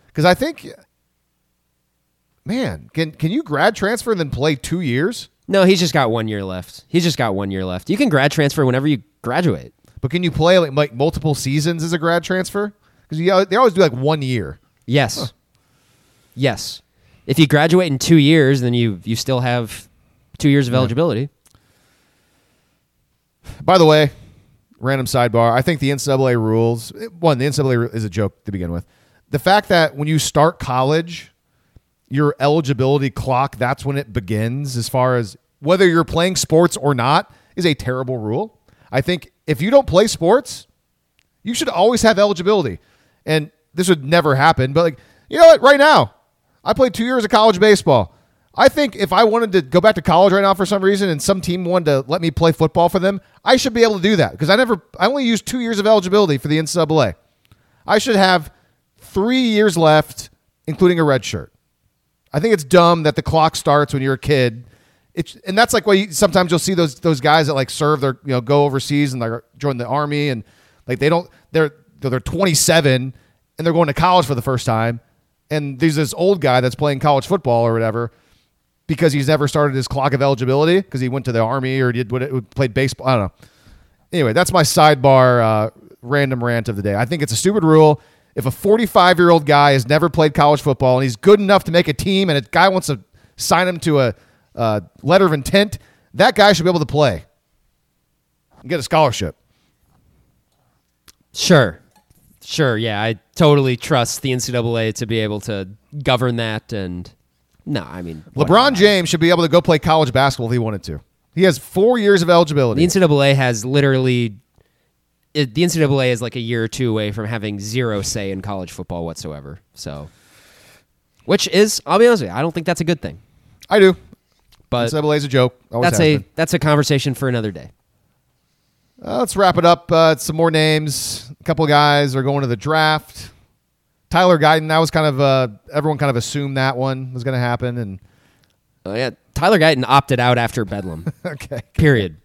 B: Because I think, man, can can you grad transfer and then play two years?
C: No, he's just got one year left. He's just got one year left. You can grad transfer whenever you graduate.
B: But can you play like, like multiple seasons as a grad transfer? Because they always do like one year.
C: Yes. Yes. If you graduate in two years, then you you still have two years of eligibility.
B: By the way, random sidebar. I think the NCAA rules. One, the NCAA is a joke to begin with. The fact that when you start college, your eligibility clock that's when it begins, as far as whether you're playing sports or not, is a terrible rule. I think if you don't play sports, you should always have eligibility. And this would never happen, but like, you know what? Right now, I played two years of college baseball. I think if I wanted to go back to college right now for some reason and some team wanted to let me play football for them, I should be able to do that because I never, I only used two years of eligibility for the NCAA. I should have three years left, including a red shirt. I think it's dumb that the clock starts when you're a kid. It's, and that's like why you, sometimes you'll see those those guys that like serve their you know go overseas and like join the army and like they don't they're they're 27 and they're going to college for the first time and there's this old guy that's playing college football or whatever because he's never started his clock of eligibility because he went to the army or did what played baseball. I don't know. Anyway, that's my sidebar uh, random rant of the day. I think it's a stupid rule. If a 45 year old guy has never played college football and he's good enough to make a team and a guy wants to sign him to a, letter of intent, that guy should be able to play and get a scholarship.
C: Sure. Sure. Yeah. I totally trust the NCAA to be able to govern that. And no, I mean,
B: LeBron. James should be able to go play college basketball if he wanted to. He has four years of eligibility.
C: The NCAA has literally. It, the NCAA is like a year or two away from having zero say in college football whatsoever. So, which is, I'll be honest with you, I don't think that's a good thing.
B: I do.
C: But
B: NCAA is a joke. Always
C: that's a
B: been.
C: that's a conversation for another day.
B: Uh, let's wrap it up. Uh, some more names. A couple guys are going to the draft. Tyler Guyton. That was kind of uh, everyone kind of assumed that one was going to happen, and
C: Oh yeah, Tyler Guyton opted out after Bedlam.
B: okay.
C: Period.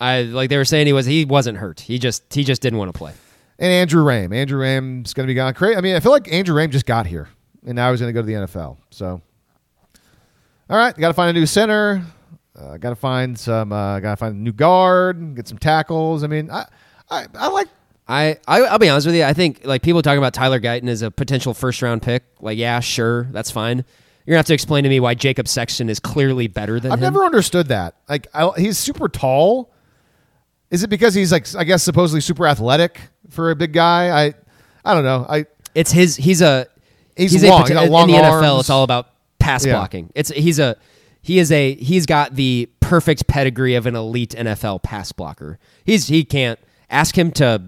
C: I like they were saying he was he wasn't hurt. He just he just didn't want to play.
B: And Andrew Raym. Andrew Raym's going to be gone. Crazy. I mean, I feel like Andrew Raym just got here, and now he's going to go to the NFL. So, all right, got to find a new center. Uh, got to find some. Uh, got to find a new guard. Get some tackles. I mean, I, I, I like.
C: I, I I'll be honest with you. I think like people talking about Tyler Guyton as a potential first round pick. Like yeah, sure, that's fine. You're gonna have to explain to me why Jacob Sexton is clearly better than
B: I've
C: him.
B: never understood that. Like, I, he's super tall. Is it because he's like, I guess, supposedly super athletic for a big guy? I, I don't know. I
C: It's his. He's a.
B: He's
C: a
B: long. He's got
C: in
B: long
C: the NFL.
B: arms.
C: It's all about pass
B: Yeah.
C: blocking. It's he's a. He is a. He's got the perfect pedigree of an elite NFL pass blocker. He's he can't ask him to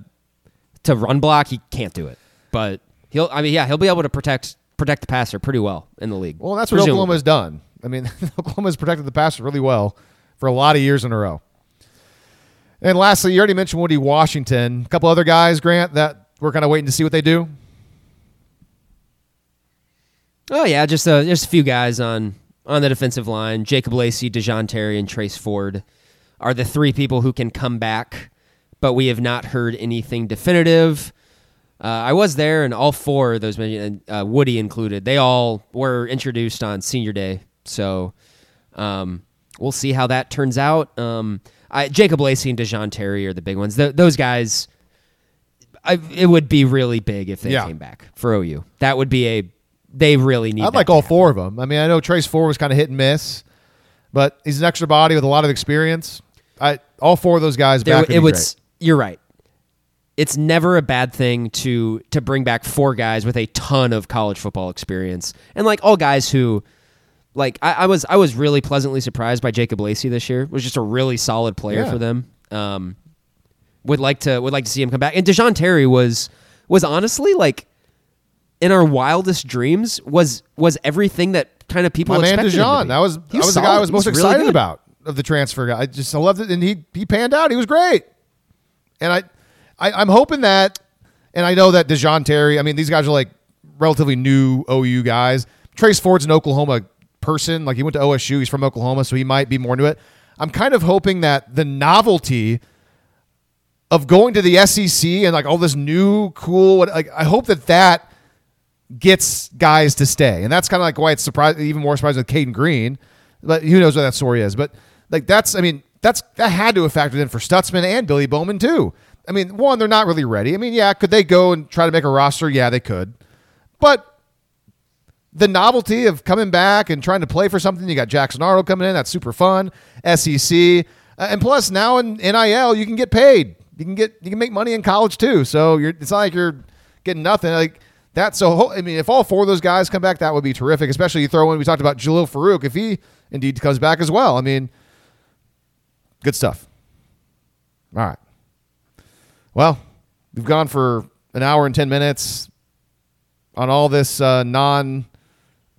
C: to run block. He can't do it. But he'll. I mean, yeah, he'll be able to protect protect the passer pretty well in the league.
B: Well, that's what
C: Presumably.
B: Oklahoma's done. I mean, Oklahoma's protected the passer really well for a lot of years in a row. And lastly, you already mentioned Woodi Washington. A couple other guys, Grant, that we're kind of waiting to see what they do.
C: Oh yeah, just uh, just a few guys on on the defensive line. Jacob Lacey, Da'Jon Terry, and Trace Ford are the three people who can come back, but we have not heard anything definitive. Uh, I was there, and all four of those, uh, Woodi included, they all were introduced on Senior Day. So um, we'll see how that turns out. Um, I, Jacob Lacey and Da'Jon Terry are the big ones. Th- those guys, I, it would be really big if they
B: Yeah.
C: came back for OU. That would be a. They really need.
B: I'd like all
C: happen.
B: four of them. I mean, I know Trace Ford was kind of hit and miss, but he's an extra body with a lot of experience. I all four of those guys
C: There,
B: back
C: it would. You're right. It's never a bad thing to to bring back four guys with a ton of college football experience, and like all guys who, like I, I was I was really pleasantly surprised by Jacob Lacey this year. Was just a really solid player
B: Yeah.
C: for them. Um, would like to would like to see him come back. And Da'Jon Terry was was honestly like in our wildest dreams was was everything that kind of people
B: My man
C: expected him to
B: Dijon. That was that was the guy. I was most
C: really
B: excited
C: good.
B: about of the transfer guy. I just I loved it, and he he panned out. He was great, and I, I I'm hoping that, and I know that Da'Jon Terry. I mean, these guys are like relatively new OU guys. Trace Ford's an Oklahoma person. Like he went to OSU. He's from Oklahoma, so he might be more into it. I'm kind of hoping that the novelty of going to the SEC and like all this new cool. Like I hope that that gets guys to stay, and that's kind of like why it's surprised, even more surprising with Cayden Green. But who knows what that story is? But like that's, I mean, that's that had to have factored in for Stutsman and Billy Bowman too. I mean, one, they're not really ready. I mean, yeah, could they go and try to make a roster? Yeah, they could, but the novelty of coming back and trying to play for something. You got Jackson Arnold coming in. That's super fun. SEC. Uh, and plus now in NIL, you can get paid. You can get, you can make money in college too. So you're, it's not like you're getting nothing like that. So, ho- I mean, if all four of those guys come back, that would be terrific, especially you throw in, we talked about Jalil Farooq, if he indeed comes back as well. I mean, good stuff. All right. Well, we've gone for an hour and 10 minutes on all this uh, non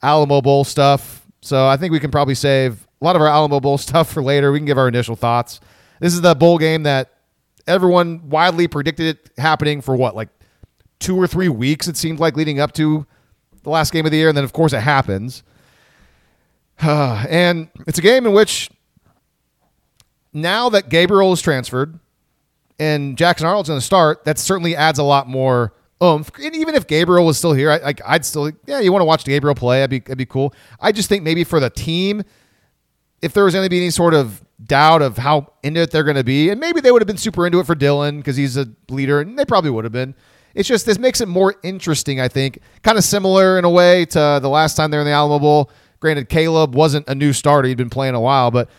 B: Alamo Bowl stuff. So I think we can probably save a lot of our Alamo Bowl stuff for later. We can give our initial thoughts. This is the bowl game that everyone widely predicted it happening for what, like two or three weeks, it seemed like, leading up to the last game of the year. And then, of course, it happens. and it's a game in which now that Gabriel is transferred and Jackson Arnold's going to start, that certainly adds a lot more oomph. And even if Gabriel was still here, I, I, would still, yeah, you want to watch Gabriel play. That'd be, that'd be cool. I just think maybe for the team, if there was going to be any sort of doubt of how into it they're going to be, and maybe they would have been super into it for Dillon because he's a leader, and they probably would have been. It's just this makes it more interesting, I think. Kind of similar in a way to the last time they were in the Alamo Bowl. Granted, Caleb wasn't a new starter; he'd been playing a while, but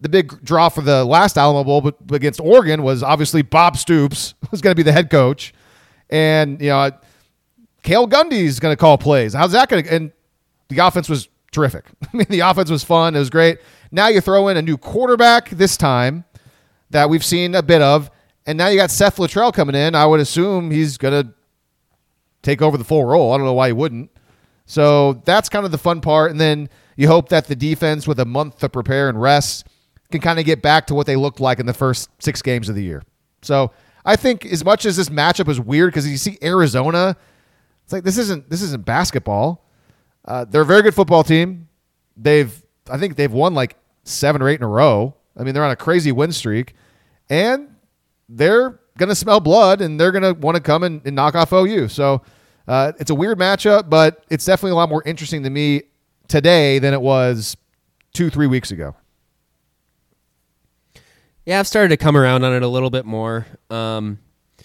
B: the big draw for the last Alamo Bowl against Oregon was obviously Bob Stoops was going to be the head coach, and you know, Cale Gundy's going to call plays. How's that going to? And the offense was terrific. I mean, the offense was fun. It was great. Now you throw in a new quarterback this time that we've seen a bit of, and now you got Seth Littrell coming in. I would assume he's going to take over the full role. I don't know why he wouldn't. So that's kind of the fun part. And then you hope that the defense, with a month to prepare and rest, can kind of get back to what they looked like in the first six games of the year. So I think as much as this matchup is weird because you see Arizona, it's like this isn't this isn't basketball. Uh, they're a very good football team. They've I think they've won like seven or eight in a row. I mean they're on a crazy win streak, and they're gonna smell blood and they're gonna want to come and, and, knock off OU. So uh, it's a weird matchup, but it's definitely a lot more interesting to me today than it was two three weeks ago.
C: Yeah, I've started to come around on it a little bit more. Um, I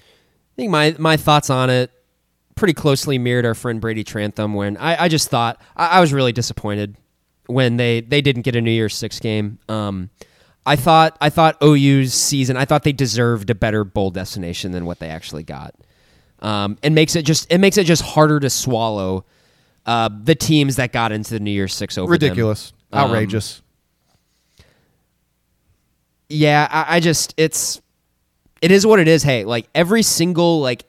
C: think my my thoughts on it pretty closely mirrored our friend Brady Trantham when I, I just thought I, I, was really disappointed when they, they didn't get a New Year's Six game. Um, I thought I thought OU's season I thought they deserved a better bowl destination than what they actually got. Um, it makes it just it makes it just harder to swallow uh, the teams that got into the New Year's Six over
B: ridiculous, them. outrageous. Um,
C: yeah, I, I just it's it is what it is. Hey, like every single like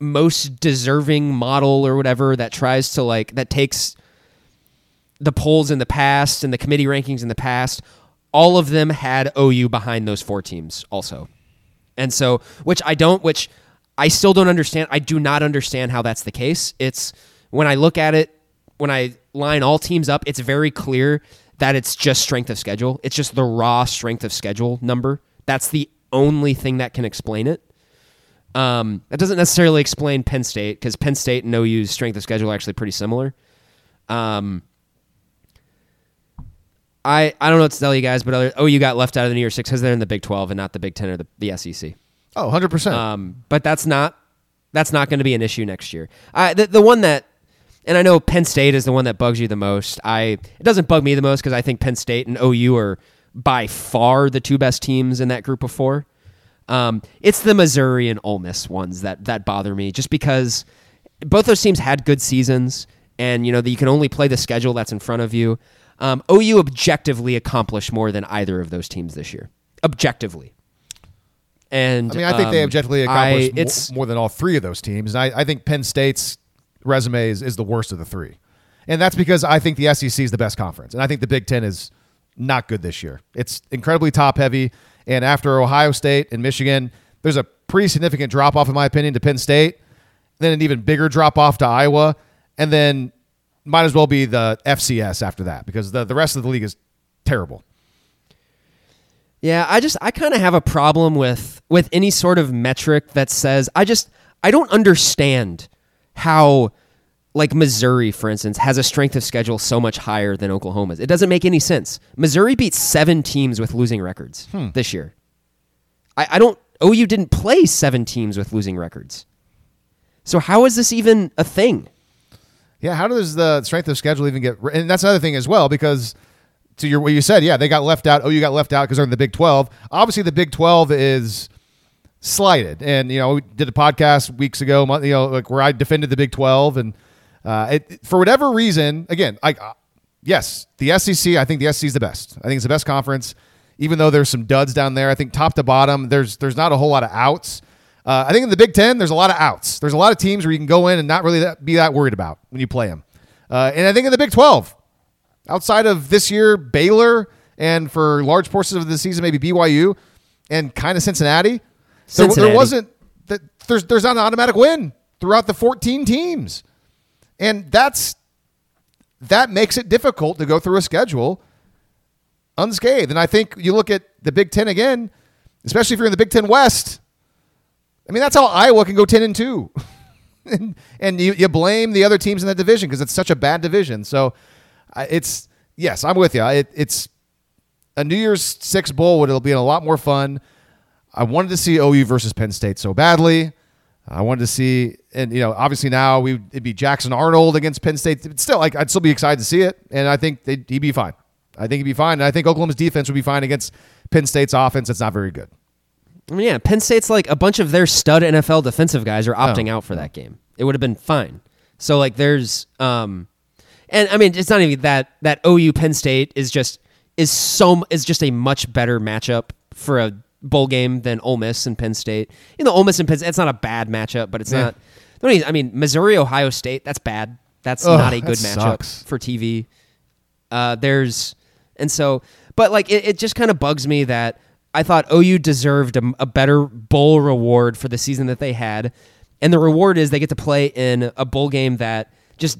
C: most deserving model or whatever that tries to like that takes the polls in the past and the committee rankings in the past, all of them had OU behind those four teams also. And so, which I don't, which I still don't understand. I do not understand how that's the case. It's when I look at it, when I line all teams up, it's very clear that it's just strength of schedule. It's just the raw strength of schedule number. That's the only thing that can explain it. Um, that doesn't necessarily explain Penn State because Penn State and OU's strength of schedule are actually pretty similar. Um, I I don't know what to tell you guys, but other, oh, you got left out of the New Year Six because they're in the Big Twelve and not the Big Ten or the, the SEC.
B: Oh, 100 percent. Um,
C: but that's not that's not going to be an issue next year. I, the the one that and I know Penn State is the one that bugs you the most. I it doesn't bug me the most because I think Penn State and OU are by far the two best teams in that group of four. Um, it's the Missouri and Ole Miss ones that that bother me, just because both those teams had good seasons, and you know that you can only play the schedule that's in front of you. Um, OU objectively accomplished more than either of those teams this year, objectively. And
B: I mean, I think um, they objectively accomplished I, it's, more, than all three of those teams. And I, I think Penn State's resume is, is the worst of the three. And that's because I think the SEC is the best conference. And I think the Big Ten is not good this year. It's incredibly top heavy. And after Ohio State and Michigan, there's a pretty significant drop off, in my opinion, to Penn State. Then an even bigger drop off to Iowa. And then might as well be the FCS after that because the, the rest of the league is terrible.
C: Yeah, I just I kind of have a problem with with any sort of metric that says I just I don't understand how like Missouri, for instance, has a strength of schedule so much higher than Oklahoma's. It doesn't make any sense. Missouri beat seven teams with losing records hmm. this year. I, I don't. OU didn't play seven teams with losing records. So how is this even a thing?
B: Yeah, how does the strength of schedule even get? And that's another thing as well because to your what you said, yeah, they got left out. Oh, you got left out because they're in the Big Twelve. Obviously, the Big Twelve is slighted. And you know, we did a podcast weeks ago, you know, like where I defended the Big Twelve, and uh, it, for whatever reason, again, I uh, yes, the SEC. I think the SEC is the best. I think it's the best conference. even though there's some duds down there. I think top to bottom, there's there's not a whole lot of outs. Uh, I think in the Big Ten, there's a lot of outs. There's a lot of teams where you can go in and not really that, be that worried about when you play them. Uh, and I think in the Big 12, outside of this year, Baylor and for large portions of the season, maybe BYU and kind of Cincinnati, there-
C: Cincinnati.
B: there wasn't that there's there's not an automatic win throughout the 14 teams, and that's that makes it difficult to go through a schedule unscathed. And I think you look at the Big Ten again, especially if you're in the Big Ten West. I mean, that's how Iowa can go 10 and 2. and you, you blame the other teams in that division because it's such a bad division. So it's, yes, I'm with you. It, it's a New Year's Six Bowl, it'll be a lot more fun. I wanted to see OU versus Penn State so badly. I wanted to see, and you know, obviously now we it'd be Jackson Arnold against Penn State. But still, like I'd still be excited to see it, and I think he'd be fine. I think he'd be fine, and I think Oklahoma's defense would be fine against Penn State's offense. That's not very good.
C: I mean, yeah, Penn State's like a bunch of their stud NFL defensive guys are opting
B: Oh.
C: out for that game. It would have been fine. So like, there's, um, and I mean, it's not even that that OU Penn State is just is so is just a much better matchup for a bowl game than Ole Miss and Penn State. You know, Ole Miss and Penn State, it's not a bad matchup, but it's
B: Yeah.
C: not. I mean, Missouri Ohio State, that's bad. That's
B: Ugh,
C: not a good matchup
B: sucks.
C: for TV. Uh, there's and so, but like it, it just kind of bugs me that I thought OU deserved a, a better bowl reward for the season that they had, and the reward is they get to play in a bowl game that just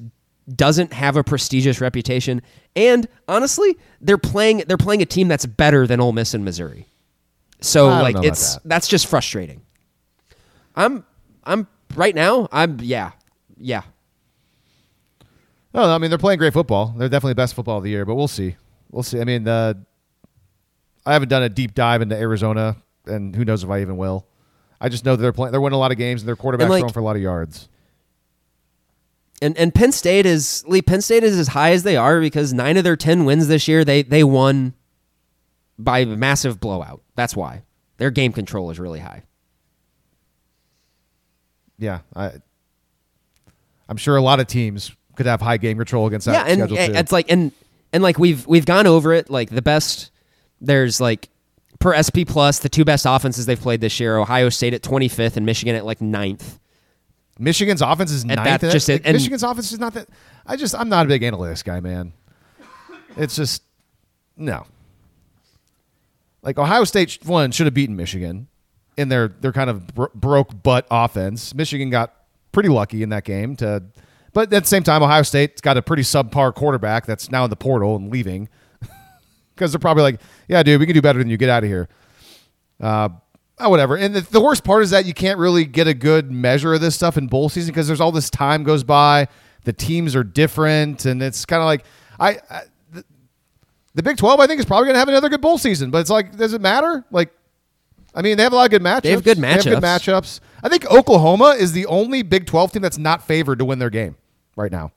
C: doesn't have a prestigious reputation, and honestly, they're playing they're playing a team that's better than Ole Miss and Missouri. So like it's
B: that.
C: that's just frustrating. I'm I'm right now I'm yeah yeah
B: No, no, I mean they're playing great football. They're definitely the best football of the year, but we'll see. We'll see. I mean, uh, I haven't done a deep dive into Arizona, and who knows if I even will. I just know that they're playing. They're winning a lot of games, and their quarterback's
C: like-
B: throwing for a lot of yards.
C: And and Penn State is Lee Penn State is as high as they are because nine of their ten wins this year they they won by massive blowout. That's why their game control is really high.
B: Yeah, I, I'm sure a lot of teams could have high game control against that
C: yeah, and
B: schedule
C: and it's like and and like we've we've gone over it. Like the best, there's like per SP plus the two best offenses they've played this year: Ohio State at 25th and Michigan at like 9th.
B: Michigan's offense is ninth.
C: just it, and-
B: Michigan's offense is not that. I just I'm not a big analytics guy, man. It's just no. Like Ohio State one should have beaten Michigan in their their kind of bro- broke butt offense. Michigan got pretty lucky in that game to, but at the same time, Ohio State's got a pretty subpar quarterback that's now in the portal and leaving because they're probably like, yeah, dude, we can do better than you. Get out of here. Uh, oh, whatever. And the, the worst part is that you can't really get a good measure of this stuff in bowl season because there's all this time goes by. The teams are different, and it's kind of like I, I the, the Big Twelve. I think is probably going to have another good bowl season, but it's like, does it matter? Like, I mean, they have a lot of good matchups.
C: They have good
B: They have good
C: matchups.
B: matchups. I think Oklahoma is the only Big Twelve team that's not favored to win their game right now.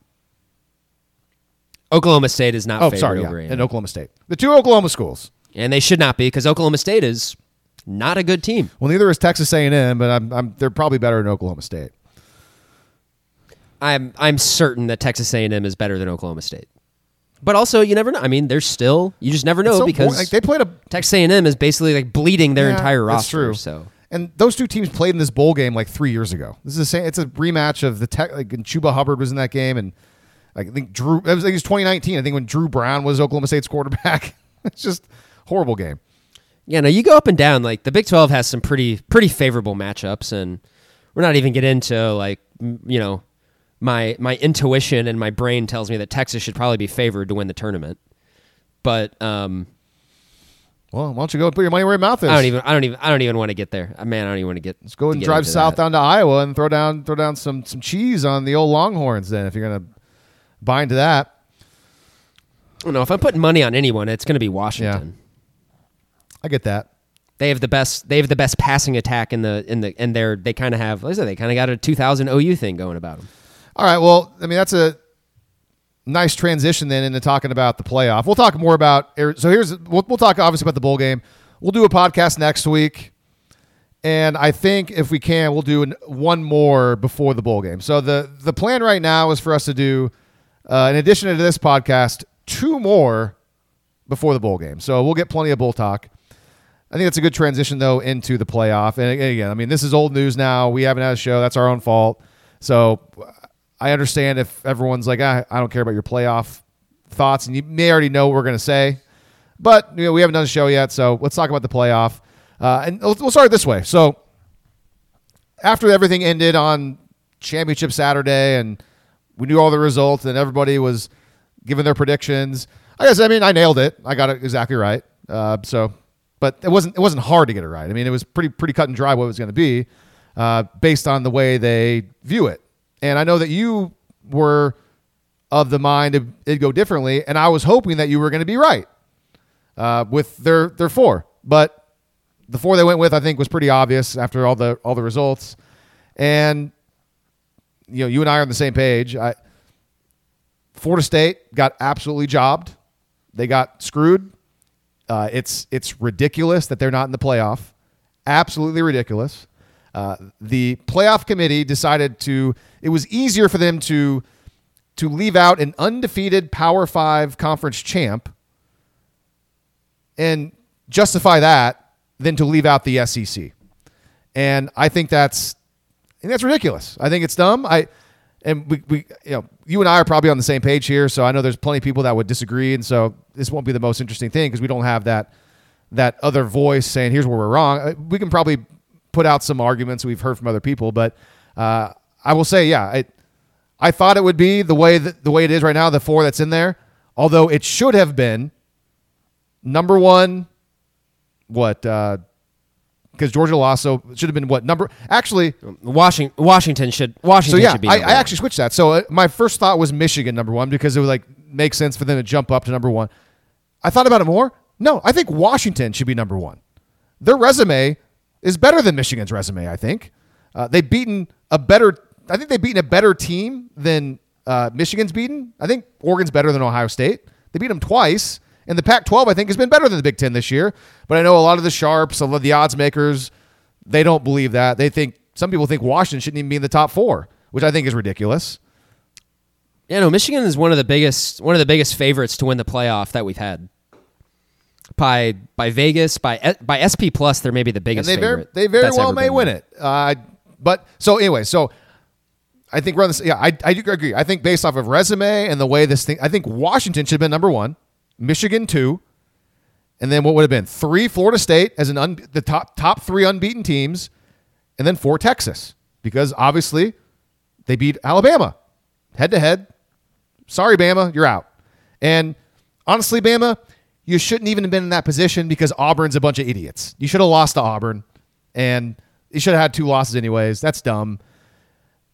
C: Oklahoma State is not
B: Oh, sorry,
C: over A&M.
B: Oklahoma State. The two Oklahoma schools.
C: and they should not be because Oklahoma State is not a good team.
B: Well, neither is Texas A&M, but I'm, I'm they're probably better than Oklahoma State.
C: I'm I'm certain that Texas A&M is better than Oklahoma State. But also, you never know. I mean, they're still you just never know
B: so
C: because.
B: Like, they played a
C: Texas A&M is basically like bleeding their
B: Yeah,
C: entire
B: that's
C: roster.
B: true.
C: So
B: And those two teams played in this bowl game like three years ago. This is the same. It's a rematch of the tech. Like and Chuba Hubbard was in that game, and I think Dru. It was, like, it was 2019. I think when Dru Brown was Oklahoma State's quarterback. it's just horrible game.
C: yeah, no, you go up and down. Like the Big Twelve has some pretty pretty favorable matchups, and we're not even get into like you know my my intuition and my brain tells me that Texas should probably be favored to win the tournament. But um,
B: Well, why don't you go and put your money where your mouth is?
C: I don't even I don't even I don't even want to get there. Uh, Man, I don't even want to get.
B: Let's go and drive south
C: that.
B: down to Iowa and throw down throw down some some cheese on the old Longhorns. Then, if you're gonna buy to that,
C: I don't know if I'm putting money on anyone, it's going to be Washington.
B: I get that.
C: They have the best. They have the best passing attack in the in the and they're they kind of have. Like I said, they kind of got a 2000 OU thing going about them.
B: All right. Well, I mean, that's a nice transition then into talking about the playoff. We'll talk more about. So here's we'll, we'll talk obviously about the bowl game. We'll do a podcast next week, and I think if we can, we'll do an, one more before the bowl game. So the the plan right now is for us to do, uh, in addition to this podcast, two more before the bowl game. So we'll get plenty of bowl talk. I think that's a good transition though into the playoff. And again, I mean, this is old news now. We haven't had a show. That's our own fault. So I understand if everyone's like, ah, I don't care about your playoff thoughts, and you may already know what we're going to say. But you know, we haven't done a show yet, so let's talk about the playoff. Uh, and we'll start this way. So after everything ended on championship Saturday, and we knew all the results, and everybody was giving their predictions. I guess I mean I nailed it. I got it exactly right. Uh, so but it wasn't it wasn't hard to get it right. I mean, it was pretty pretty cut and dry what it was going to be, uh, based on the way they view it. And I know that you were of the mind it it'd go differently, and I was hoping that you were going to be right uh, with their their four. But the four they went with, I think, was pretty obvious after all the all the results. And you know, you and I are on the same page. I, Florida State got absolutely jobbed. They got screwed uh, it's it's ridiculous that they're not in the playoff. Absolutely ridiculous. Uh, the playoff committee decided to. It was easier for them to to leave out an undefeated Power Five conference champ and justify that than to leave out the SEC. And I think that's Think that's ridiculous. I think it's dumb. I and we, we you know you and I are probably on the same page here, so I know there's plenty of people that would disagree, and so this won't be the most interesting thing because we don't have that that other voice saying here's where we're wrong. Uh, we can probably put out some arguments we've heard from other people, but uh, I will say, yeah, I I thought it would be the way that the way it is right now, the four that's in there, although it should have been number one. What uh, because Georgia lost, so it should have been what number? Actually,
C: Washington Washington should Washington
B: so yeah,
C: should be.
B: I, I actually switched that. So uh, my first thought was Michigan number one because it would like make sense for them to jump up to number one. I thought about it more. No, I think Washington should be number one. Their resume is better than Michigan's resume. I think uh, they've beaten a better. I think they've beaten a better team than uh, Michigan's beaten. I think Oregon's better than Ohio State. They beat them twice. And the Pac 12, I think, has been better than the Big Ten this year. But I know a lot of the sharps, a lot of the odds makers, they don't believe that. They think some people think Washington shouldn't even be in the top four, which I think is ridiculous.
C: Yeah, no, Michigan is one of the biggest one of the biggest favorites to win the playoff that we've had. By by Vegas, by by SP plus, they're maybe the
B: And
C: biggest
B: they very, they very well may win it. Uh, but so anyway, so I think we're on this. Yeah, I, I do agree. I think based off of resume and the way this thing, I think Washington should have been number one, Michigan two, and then what would have been three Florida State as an un, the top top three unbeaten teams, and then four Texas because obviously they beat Alabama head to head. Sorry, Bama, you're out. And honestly, Bama, you shouldn't even have been in that position because Auburn's a bunch of idiots. You should have lost to Auburn, and you should have had two losses anyways. That's dumb.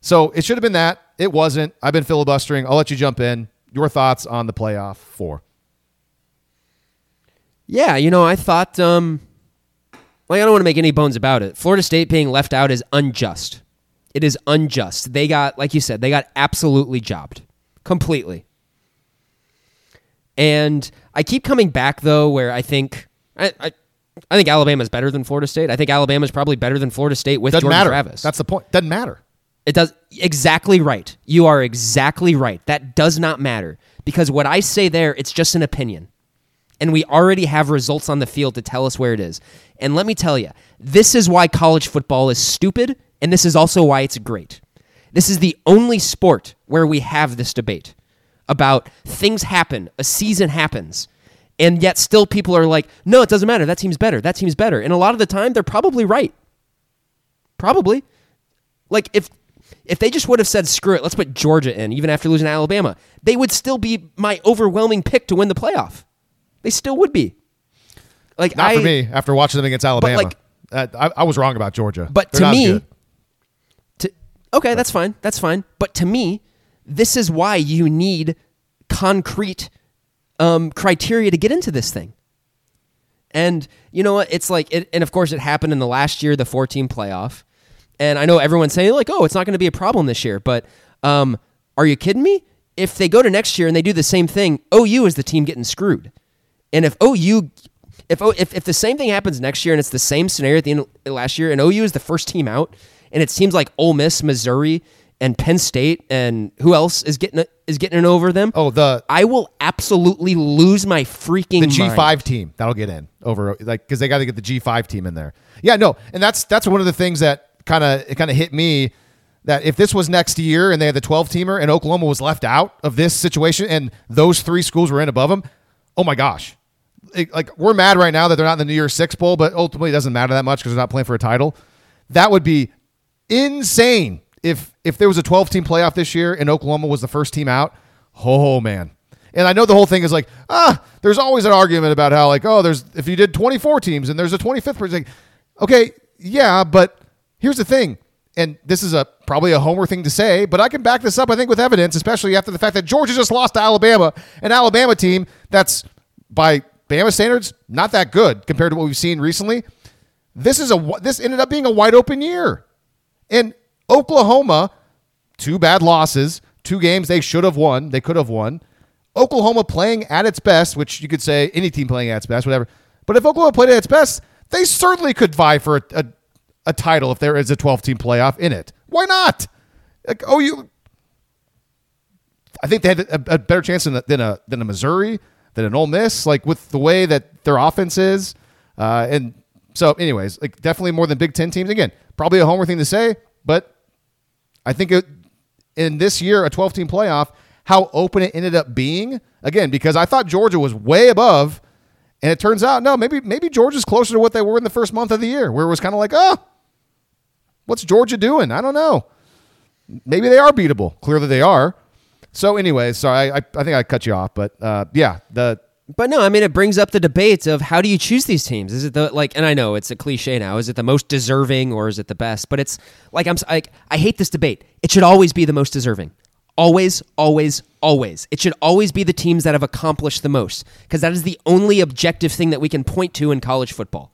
B: So it should have been that. It wasn't. I've been filibustering. I'll let you jump in. Your thoughts on the playoff four?
C: Yeah, you know, I thought, um, like, I don't want to make any bones about it. Florida State being left out is unjust. It is unjust. They got, like you said, they got absolutely jobbed completely. And I keep coming back though, where I think I, I, I think Alabama's better than Florida State. I think Alabama's probably better than Florida State with
B: Doesn't
C: Jordan
B: matter.
C: Travis.
B: That's the point. Doesn't matter.
C: It does exactly right. You are exactly right. That does not matter because what I say there, it's just an opinion. And we already have results on the field to tell us where it is. And let me tell you, this is why college football is stupid, and this is also why it's great. This is the only sport where we have this debate about things happen, a season happens, and yet still people are like, no, it doesn't matter. That team's better. That team's better. And a lot of the time, they're probably right. Probably. Like if if they just would have said screw it, let's put Georgia in, even after losing Alabama, they would still be my overwhelming pick to win the playoff. They still would be. Like
B: Not
C: I,
B: for me. After watching them against Alabama,
C: like-
B: uh, I, I was wrong about Georgia.
C: But
B: They're
C: to me, to okay, that's fine. That's fine. But to me, this is why you need concrete um, criteria to get into this thing. And you know what? It's like, it, and of course, it happened in the last year, the four-team playoff. And I know everyone's saying like, "Oh, it's not going to be a problem this year." But um, are you kidding me? If they go to next year and they do the same thing, OU is the team getting screwed. And if OU, if if if the same thing happens next year and it's the same scenario at the end of last year, and OU is the first team out, and it seems like Ole Miss, Missouri, and Penn State and who else is getting is getting in over them.
B: Oh, the
C: I will absolutely lose my freaking
B: the G5 team that'll get in over like because they got to get the G5 team in there. Yeah, no, and that's that's one of the things that kind of it kind of hit me that if this was next year and they had the 12 teamer and Oklahoma was left out of this situation and those three schools were in above them, oh my gosh. Like we're mad right now that they're not in the New Year's Six Bowl, but ultimately it doesn't matter that much because they're not playing for a title. That would be insane if if there was a 12 team playoff this year and Oklahoma was the first team out. Oh man. And I know the whole thing is like, ah, there's always an argument about how like, oh, there's if you did 24 teams and there's a 25th person. Okay, yeah, but here's the thing. And this is a probably a homer thing to say, but I can back this up I think with evidence, especially after the fact that Georgia just lost to Alabama, an Alabama team that's by Bama standards not that good compared to what we've seen recently. This is a this ended up being a wide open year. And Oklahoma, two bad losses, two games they should have won, they could have won. Oklahoma playing at its best, which you could say any team playing at its best, whatever. But if Oklahoma played at its best, they certainly could vie for a, a, a title if there is a 12 team playoff in it. Why not? Like, oh, you. I think they had a, a better chance than a, than a than a Missouri, than an Ole Miss, like with the way that their offense is, uh, and so, anyways, like definitely more than Big Ten teams. Again, probably a homer thing to say, but I think it, in this year, a 12 team playoff, how open it ended up being. Again, because I thought Georgia was way above, and it turns out no, maybe maybe Georgia's closer to what they were in the first month of the year, where it was kind of like, oh, what's Georgia doing? I don't know. Maybe they are beatable. Clearly, they are. So, anyways, sorry, I, I, I think I cut you off, but uh, yeah, the
C: But no, I mean it brings up the debates of how do you choose these teams? Is it the like and I know it's a cliche now, is it the most deserving or is it the best? But it's like I'm like I hate this debate. It should always be the most deserving. Always, always, always. It should always be the teams that have accomplished the most because that is the only objective thing that we can point to in college football.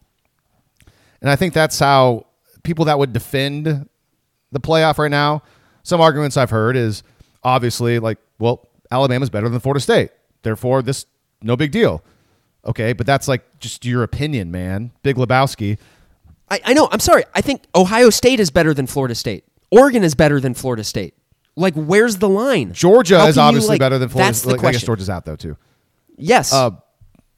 B: And I think that's how people that would defend the playoff right now, some arguments I've heard is obviously like, well, Alabama's better than Florida State. Therefore, this no big deal. Okay, but that's like just your opinion, man. Big Lebowski.
C: I, I know. I'm sorry. I think Ohio State is better than Florida State. Oregon is better than Florida State. Like, where's the line?
B: Georgia
C: How
B: is
C: can you,
B: obviously
C: like-
B: better than Florida.
C: That's the
B: like, I guess. Georgia's out though too.
C: Yes.
B: Uh,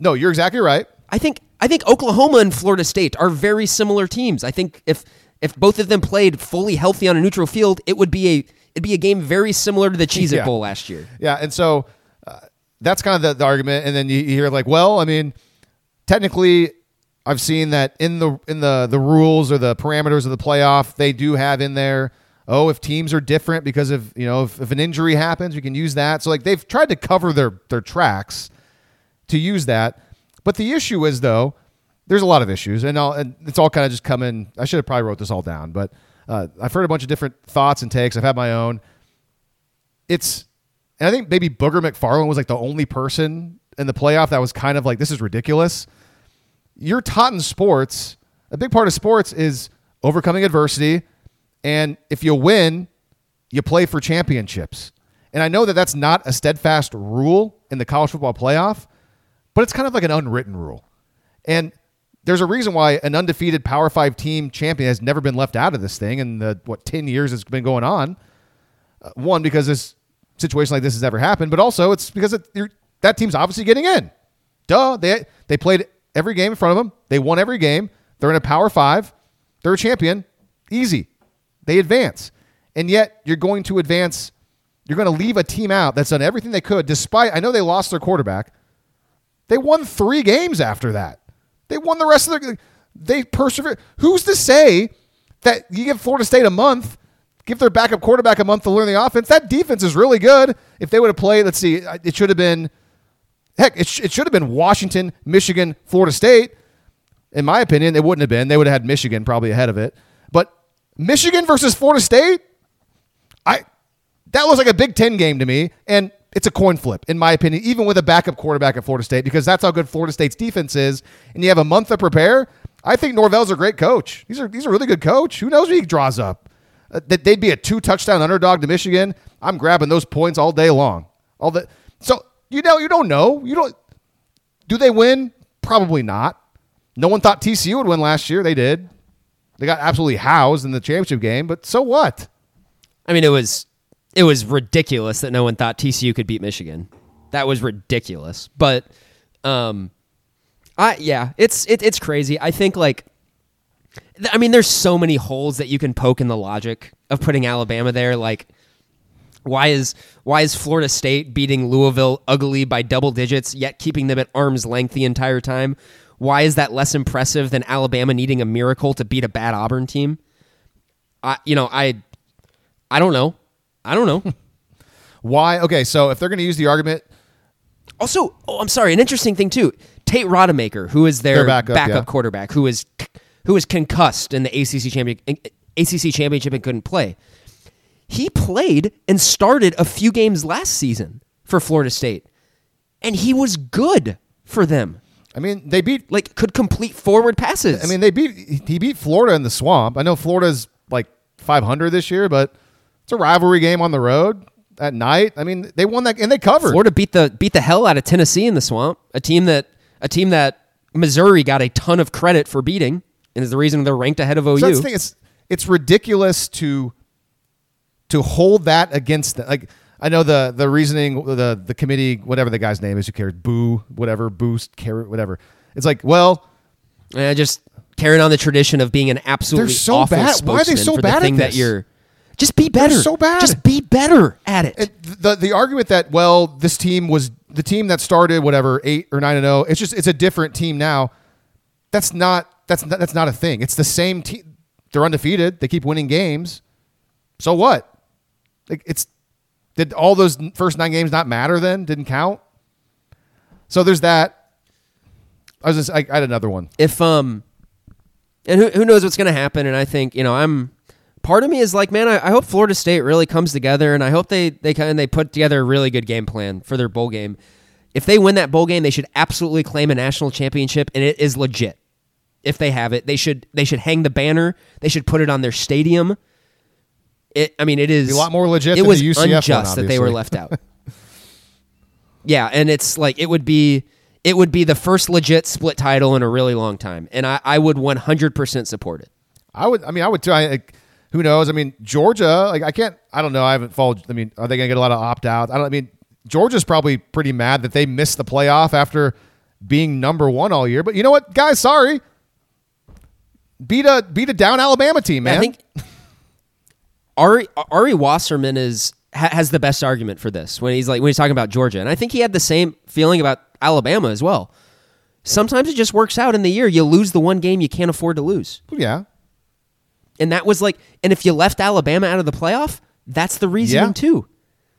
B: no, you're exactly right.
C: I think I think Oklahoma and Florida State are very similar teams. I think if if both of them played fully healthy on a neutral field, it would be a it'd be a game very similar to the Cheez It
B: Yeah.
C: Bowl last year.
B: Yeah, and so uh, that's kind of the, the argument. And then you, you hear like, well, I mean, technically, I've seen that in the in the the rules or the parameters of the playoff, they do have in there. Oh, if teams are different because of you know if, if an injury happens, we can use that. So like they've tried to cover their their tracks to use that. But the issue is though, there's a lot of issues, and, I'll, and it's all kind of just coming. I should have probably wrote this all down, but uh, I've heard a bunch of different thoughts and takes. I've had my own. It's, and I think maybe Booger McFarland was like the only person in the playoff that was kind of like, this is ridiculous. You're taught in sports. A big part of sports is overcoming adversity, and if you win, you play for championships. And I know that that's not a steadfast rule in the college football playoff, but it's kind of like an unwritten rule. And there's a reason why an undefeated Power Five team champion has never been left out of this thing in the what ten years it's been going on. Uh, one, because this situation like this has ever happened, but also it's because it, that team's obviously getting in. Duh, they they played every game in front of them. They won every game. They're in a Power Five. They're a champion. Easy. They advance, and yet you're going to advance. You're going to leave a team out that's done everything they could, despite I know they lost their quarterback. They won three games after that. They won the rest of their. They persevered. Who's to say that you give Florida State a month, give their backup quarterback a month to learn the offense? That defense is really good. If they would have played, let's see, it should have been. Heck, it, sh- it should have been Washington, Michigan, Florida State. In my opinion, it wouldn't have been. They would have had Michigan probably ahead of it. But Michigan versus Florida State, I that was like a Big Ten game to me, and it's a coin flip, in my opinion, even with a backup quarterback at Florida State, because that's how good Florida State's defense is, and you have a month to prepare. I think Norvell's a great coach. He's a he's a really good coach. Who knows what he draws up? Uh, that they'd be a two touchdown underdog to Michigan. I'm grabbing those points all day long. All the so you know you don't know you don't. Do they win? Probably not. No one thought TCU would win last year. They did. They got absolutely housed in the championship game, but so what?
C: I mean, it was it was ridiculous that no one thought TCU could beat Michigan. That was ridiculous. But um I yeah, it's it, it's crazy. I think like th- I mean there's so many holes that you can poke in the logic of putting Alabama there like why is why is Florida State beating Louisville ugly by double digits yet keeping them at arm's length the entire time? Why is that less impressive than Alabama needing a miracle to beat a bad Auburn team? I you know, I I don't know. I don't know.
B: Why? Okay, so if they're going to use the argument,
C: Also, oh, I'm sorry. An interesting thing too. Tate Rodemaker, who is their,
B: Their backup, yeah.
C: quarterback, who is who was concussed in the ACC champion ACC championship and couldn't play. He played and started a few games last season for Florida State, and he was good for them.
B: I mean, they beat.
C: Like, could complete forward passes.
B: I mean, they beat. He beat Florida in the swamp. I know Florida's like 500 this year, but it's a rivalry game on the road at night. I mean, they won that and they covered.
C: Florida beat the beat the hell out of Tennessee in the swamp, a team that a team that Missouri got a ton of credit for beating, and is the reason they're ranked ahead of OU.
B: So that's the thing. It's it's ridiculous to to hold that against them. Like I know the the reasoning, the the committee, whatever the guy's name is, who cares? Boo, whatever, boost, carrot, whatever. It's like, well,
C: Yeah, just carrying on the tradition of being an absolutely
B: They're so
C: awful
B: bad. Why are they so bad
C: the
B: at
C: thing that you're. Just be better.
B: so bad.
C: Just be better at it.
B: it, the the argument that well, this team was the team that started whatever eight or nine and zero. It's just it's a different team now. That's not that's not, that's not a thing. It's the same team. They're undefeated. They keep winning games. So what? Like it's did all those first nine games not matter then? Didn't count. So there's that. I was just I, I had another one.
C: if um, and who who knows what's going to happen? And I think you know I'm. Part of me is like, man, I, I hope Florida State really comes together, and I hope they they of they put together a really good game plan for their bowl game. If they win that bowl game, they should absolutely claim a national championship, and it is legit. If they have it, they should they should hang the banner. They should put it on their stadium. It, I mean, it is
B: a lot more legit
C: It
B: than
C: was
B: the UCF one,
C: unjust that they were left out. yeah, and it's like it would be it would be the first legit split title in a really long time, and I, I would 100% support it.
B: I would. I mean, I would too. I, who knows? I mean, Georgia. Like, I can't. I don't know. I haven't followed. I mean, are they going to get a lot of opt outs? I don't. I mean, Georgia's probably pretty mad that they missed the playoff after being number one all year. But you know what, guys? Sorry. Beat a beat a down Alabama team, man.
C: I think Ari Ari Wasserman is ha, has the best argument for this when he's like when he's talking about Georgia, and I think he had the same feeling about Alabama as well. Sometimes it just works out in the year. You lose the one game you can't afford to lose.
B: yeah.
C: And that was like, and if you left Alabama out of the playoff, that's the reasoning
B: Yeah.
C: too.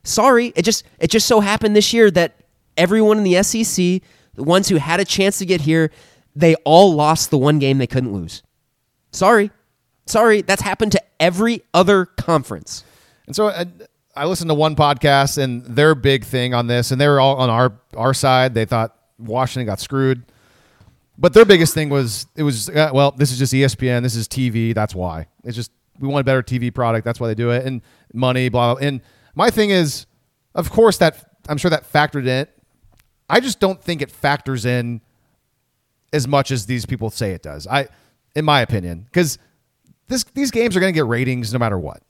C: Sorry, it just it just so happened this year that everyone in the SEC, the ones who had a chance to get here, they all lost the one game they couldn't lose. Sorry, sorry, that's happened to every other conference.
B: And so uh, I listened to one podcast, and their big thing on this, and they were all on our our side. They thought Washington got screwed, but their biggest thing was it was uh, well, this is just ESPN, this is TV. That's why it's just we want a better TV product. That's why they do it, and money, blah. blah. And my thing is, of course, that I'm sure that factored in. I just don't think it factors in as much as these people say it does. I, in my opinion, because this these games are going to get ratings no matter what.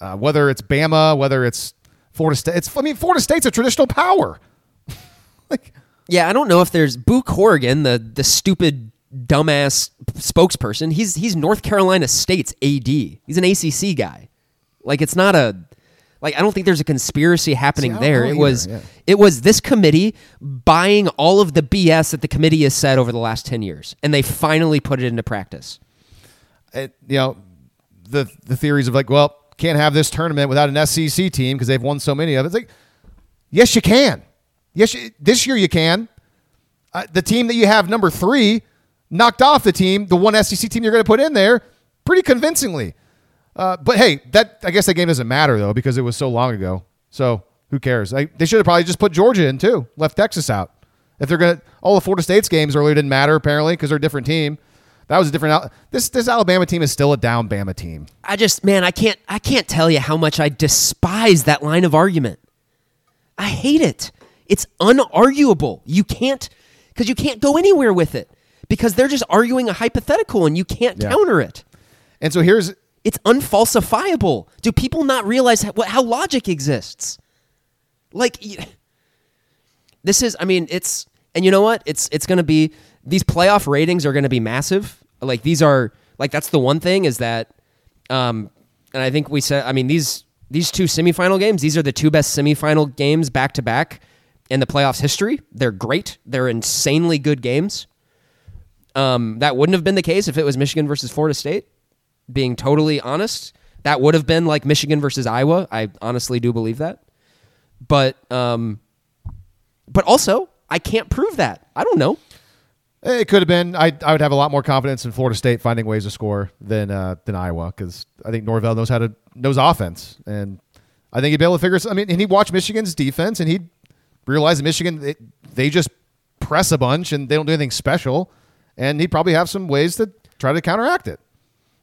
B: Uh, whether it's Bama, whether it's Florida State. It's I mean Florida State's a traditional power. like
C: Yeah, I don't know if there's Boo Corrigan, the the stupid dumbass spokesperson. He's he's North Carolina State's AD. He's an ACC guy. Like it's not a like I don't think there's a conspiracy happening
B: See,
C: there. It
B: either,
C: was
B: yeah.
C: it was this committee buying all of the BS that the committee has said over the last 10 years and they finally put it into practice.
B: it, you know the the theories of like well can't have this tournament without an SEC team because they've won so many of it. It's like yes you can. Yes, this year you can. Uh, the team that you have number three knocked off the team, the one SEC team you're going to put in there, pretty convincingly. Uh, but hey, that I guess that game doesn't matter though because it was so long ago. So who cares? I, they should have probably just put Georgia in too, left Texas out. If they're gonna, all the Florida State's games earlier didn't matter apparently because they're a different team. That was a different. This this Alabama team is still a down Bama team.
C: I just man, I can't I can't tell you how much I despise that line of argument. I hate it. It's unarguable. You can't because you can't go anywhere with it because they're just arguing a hypothetical and you can't
B: Yeah.
C: counter it.
B: And so here's
C: It's unfalsifiable. Do people not realize how, how logic exists? Like this is I mean, it's and you know what? It's it's going to be these playoff ratings are going to be massive. Like these are like that's the one thing is that um and I think we said I mean these these two semifinal games, these are the two best semifinal games back to back in the playoffs history. They're great. They're insanely good games. Um, that wouldn't have been the case if it was Michigan versus Florida State. Being totally honest, that would have been like Michigan versus Iowa. I honestly do believe that. But um, but also I can't prove that. I don't know.
B: It could have been. I I would have a lot more confidence in Florida State finding ways to score than uh, than Iowa because I think Norvell knows how to knows offense, and I think he'd be able to figure. I mean, and he watched Michigan's defense, and he'd realize that Michigan they, they just press a bunch and they don't do anything special, and he'd probably have some ways to try to counteract it.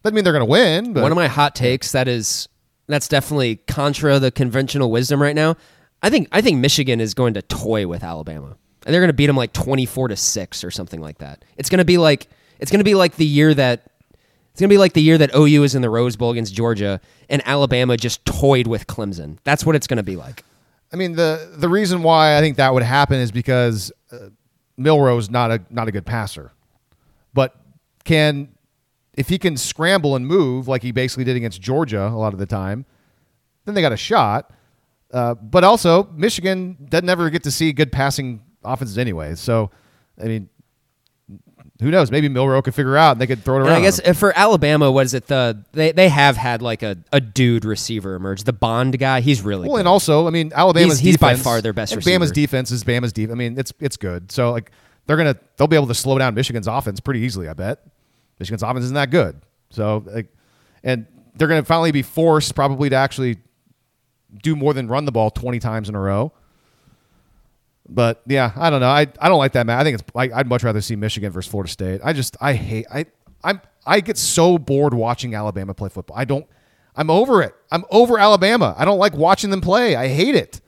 B: Doesn't mean they're going to win. But
C: One of my hot takes that is that's definitely contra the conventional wisdom right now. I think I think Michigan is going to toy with Alabama. And they're going to beat them like 24 to 6 or something like that. It's going to be like it's going to be like the year that it's going to be like the year that OU is in the Rose Bowl against Georgia and Alabama just toyed with Clemson. That's what it's going to be like.
B: I mean the the reason why I think that would happen is because uh, Milroe's not a not a good passer, but can if he can scramble and move like he basically did against Georgia a lot of the time, then they got a shot. Uh, but also Michigan doesn't ever get to see good passing offenses anyway. So I mean, who knows? Maybe Milroe could figure out and they could throw it
C: And
B: around.
C: I guess uh, for Alabama, what is it? The they, they have had like a, a dude receiver emerge. The Bond guy, he's really
B: Well,
C: good.
B: and also, I mean, Alabama's
C: He's- he's by
B: defense,
C: far their best
B: and Bama's defense is Bama's defense. I mean, it's it's good. So like they're gonna they'll be able to slow down Michigan's offense pretty easily. I bet Michigan's offense isn't that good. So like, and they're gonna finally be forced probably to actually do more than run the ball twenty times in a row. But yeah, I don't know. I, I don't like that man. I think it's I, I'd much rather see Michigan versus Florida State. I just I hate I I'm I get so bored watching Alabama play football. I don't. I'm over it. I'm over Alabama. I don't like watching them play. I hate it.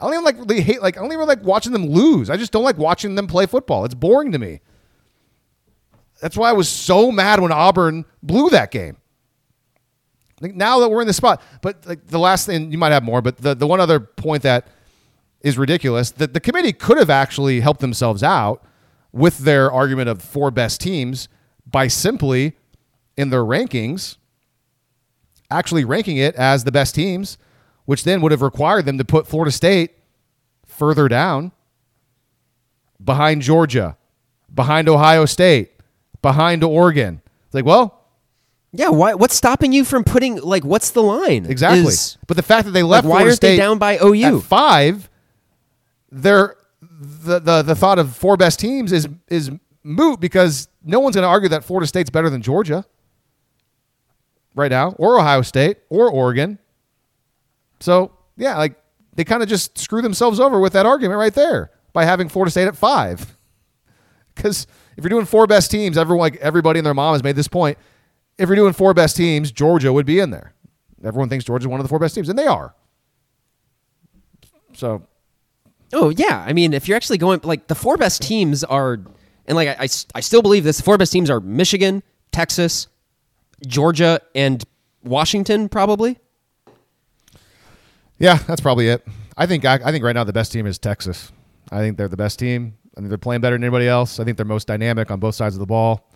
B: I don't even like really hate like I don't even like watching them lose. I just don't like watching them play football. It's boring to me. That's why I was so mad when Auburn blew that game. Like now that we're in the spot, but like the last thing you might have more, but the, the one other point that is ridiculous that the committee could have actually helped themselves out with their argument of four best teams by simply in their rankings actually ranking it as the best teams, which then would have required them to put Florida State further down behind Georgia, behind Ohio State, behind Oregon. It's like, well,
C: yeah, why? What's stopping you from putting like what's the line?
B: Exactly.
C: Is-
B: but the fact that they left
C: Like, why
B: Florida
C: aren't they
B: State
C: down by OU?
B: at five, they're the, the the thought of four best teams is is moot because no one's going to argue that Florida State's better than Georgia right now, or Ohio State, or Oregon. So yeah, like they kind of just screw themselves over with that argument right there by having Florida State at five. Because if you're doing four best teams, everyone like everybody and their mom has made this point. If you're doing four best teams, Georgia would be in there. Everyone thinks Georgia's one of the four best teams, and they are. So
C: oh yeah, I mean, if you're actually going like the four best teams are, and like I, I, I still believe this. The four best teams are Michigan, Texas, Georgia, and Washington, probably.
B: yeah, that's probably it. I think I, I think right now the best team is Texas. I think they're the best team. I think they're playing better than anybody else. I think they're most dynamic on both sides of the ball.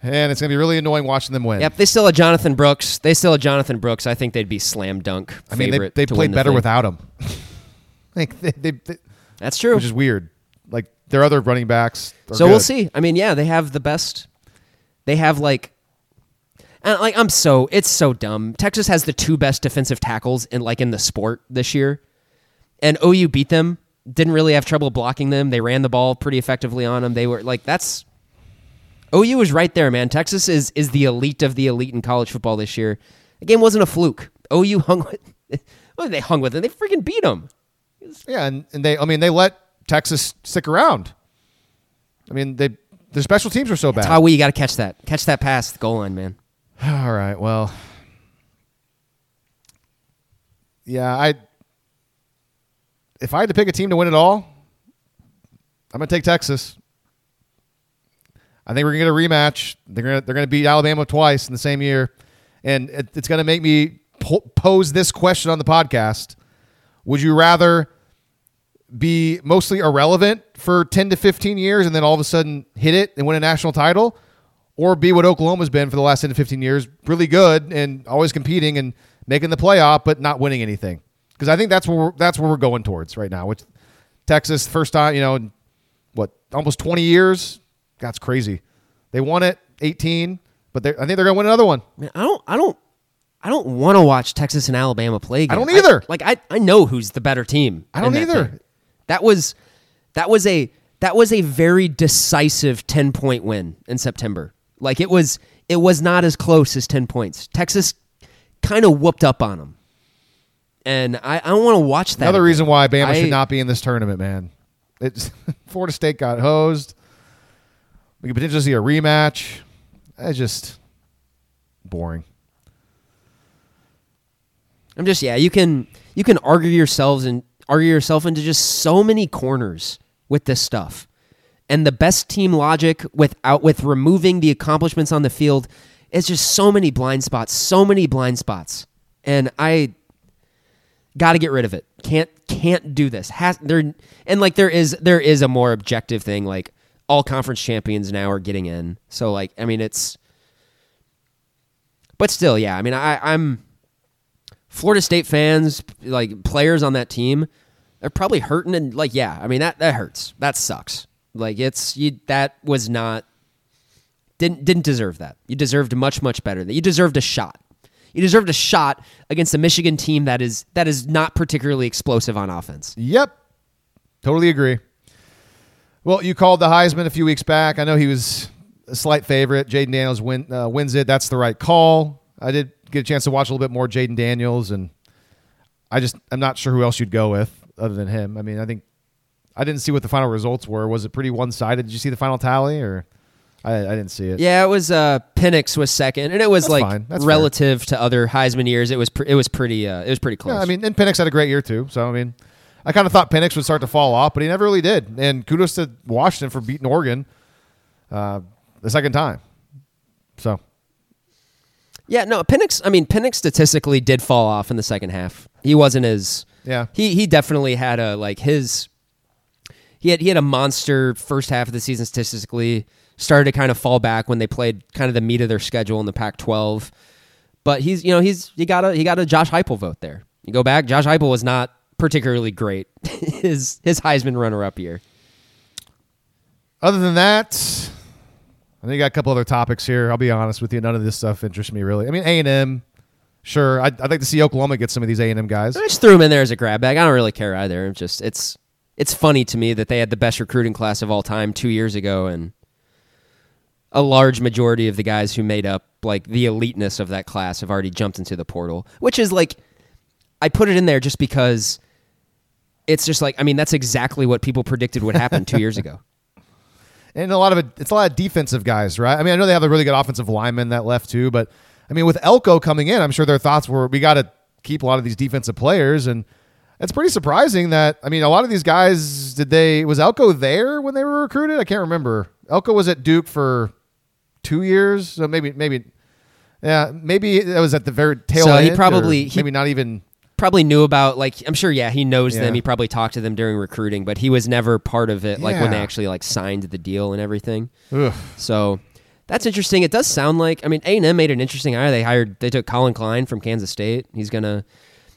B: And it's gonna be really annoying watching them win.
C: Yep, they still had Jonathan Brooks. They still had Jonathan Brooks. I think they'd be slam dunk.
B: I mean, they, they played
C: the
B: better
C: thing.
B: without him. Like they, they, they,
C: That's true.
B: which is weird. Like their other running backs.
C: So we'll see. I mean, yeah, they have the best. They have like, and like I'm so it's so dumb. Texas has the two best defensive tackles in like in the sport this year, and OU beat them. Didn't really have trouble blocking them. They ran the ball pretty effectively on them. They were like that's. OU is right there, man. Texas is is the elite of the elite in college football this year. The game wasn't a fluke. OU hung with. Well, they hung with them. They freaking beat them.
B: Yeah, and, and they I mean they let Texas stick around. I mean they their special teams were so bad.
C: Tawee, you got to catch that. Catch that pass, the goal line, man.
B: All right. Well, yeah, I if I had to pick a team to win it all, I'm gonna take Texas. I think we're gonna get a rematch. They're gonna they're gonna beat Alabama twice in the same year, and it, it's gonna make me po- pose this question on the podcast: Would you rather be mostly irrelevant for ten to fifteen years and then all of a sudden hit it and win a national title, or be what Oklahoma's been for the last ten to fifteen years, really good and always competing and making the playoff but not winning anything? Because I think that's where that's where we're going towards right now. Which Texas, first time, you know, what almost twenty years that's crazy. They won it 18, but I think they're going to win another one.
C: Man, I don't. I don't. I don't want to watch Texas and Alabama play. Again.
B: I don't either.
C: like I, I know who's the better team.
B: I don't
C: that
B: either.
C: thing. That was that was a that was a very decisive 10 point win in September. Like it was it was not as close as 10 points. Texas kind of whooped up on them. And I, I don't want to watch that.
B: Another
C: again.
B: reason why Bama
C: I-
B: should not be in this tournament, man. It's Florida State got hosed. We could potentially see a rematch. It's just boring.
C: I'm just yeah, you can you can argue yourselves and argue yourself into just so many corners with this stuff. And the best team logic without with removing the accomplishments on the field is just so many blind spots, so many blind spots. And I got to get rid of it. Can't can't do this. Has there and like there is there is a more objective thing like all conference champions now are getting in. So like I mean it's but still, yeah. I mean I I'm Florida State fans, like players on that team, they're probably hurting and like yeah, I mean that that hurts. That sucks. Like it's you that was not didn't didn't deserve that. You deserved much much better. That You deserved a shot. You deserved a shot against a Michigan team that is that is not particularly explosive on offense.
B: Yep. Totally agree. Well, you called the Heisman a few weeks back. I know he was a slight favorite. Jayden Daniels win, uh, wins it. That's the right call. I did get a chance to watch a little bit more Jayden Daniels, and I just I'm not sure who else you'd go with other than him. I mean, I think I didn't see what the final results were. Was it pretty one sided? Did you see the final tally, or I, I didn't see it?
C: Yeah, it was uh Penix was second and it was
B: That's
C: like.
B: That's fair.
C: relative to other Heisman years. It was pr- it was pretty uh, it was pretty close.
B: Yeah, I mean, and Penix had a great year too. So I mean, I kind of thought Penix would start to fall off, but he never really did. And kudos to Washington for beating Oregon uh, the second time. So
C: Yeah, no, Penix. I mean, Penix statistically did fall off in the second half. He wasn't as
B: Yeah.
C: He he definitely had a like his. He had he had a monster first half of the season statistically. Started to kind of fall back when they played kind of the meat of their schedule in the Pac-12. But he's you know he's he got a he got a Josh Heupel vote there. You go back, Josh Heupel was not particularly great. his his Heisman runner-up year.
B: other than that, I think I got a couple other topics here. I'll be honest with you, none of this stuff interests me really. I mean, A and M, sure. I'd, I'd like to see Oklahoma get some of these A and M guys.
C: I just threw them in there as a grab bag. I don't really care either. It's just it's it's funny to me that they had the best recruiting class of all time two years ago, and a large majority of the guys who made up like the eliteness of that class have already jumped into the portal, which is like I put it in there just because it's just like I mean that's exactly what people predicted would happen two years ago.
B: And a lot of it, it's a lot of defensive guys, right? I mean, I know they have a really good offensive lineman that left too, but I mean, with Elko coming in, I'm sure their thoughts were we got to keep a lot of these defensive players, and it's pretty surprising that I mean, a lot of these guys did they was Elko there when they were recruited? I can't remember. Elko was at Duke for two years, so maybe maybe yeah, maybe that was at the very tail
C: So
B: end.
C: he probably- he-
B: maybe not even.
C: Probably knew about like I'm sure yeah he knows
B: Yeah.
C: them. He probably talked to them during recruiting, but he was never part of it like when they actually like signed the deal and everything.
B: Ugh.
C: So that's interesting. It does sound like I mean A and M made an interesting hire. They hired they took Collin Klein from Kansas State. He's gonna.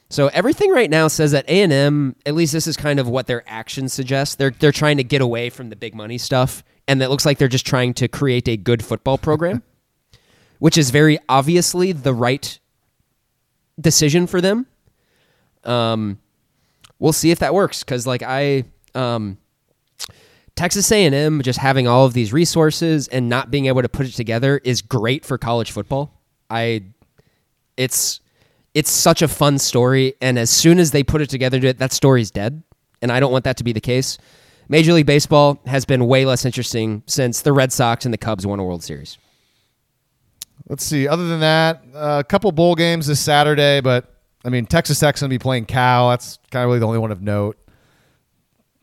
C: So everything right now says that A and M. At least this is kind of what their actions suggest. They're they're trying to get away from the big money stuff, and it looks like they're just trying to create a good football program, which is very obviously the right decision for them. Um, we'll see if that works because like I um Texas A&M just having all of these resources and not being able to put it together is great for college football. I it's it's such a fun story and as soon as they put it together that story's dead and I don't want that to be the case. Major League Baseball has been way less interesting since the Red Sox and the Cubs won a World Series.
B: Let's see. Other than that, uh, a couple bowl games this Saturday, but I mean, Texas Tech's to be playing Cal. That's kind of really the only one of note.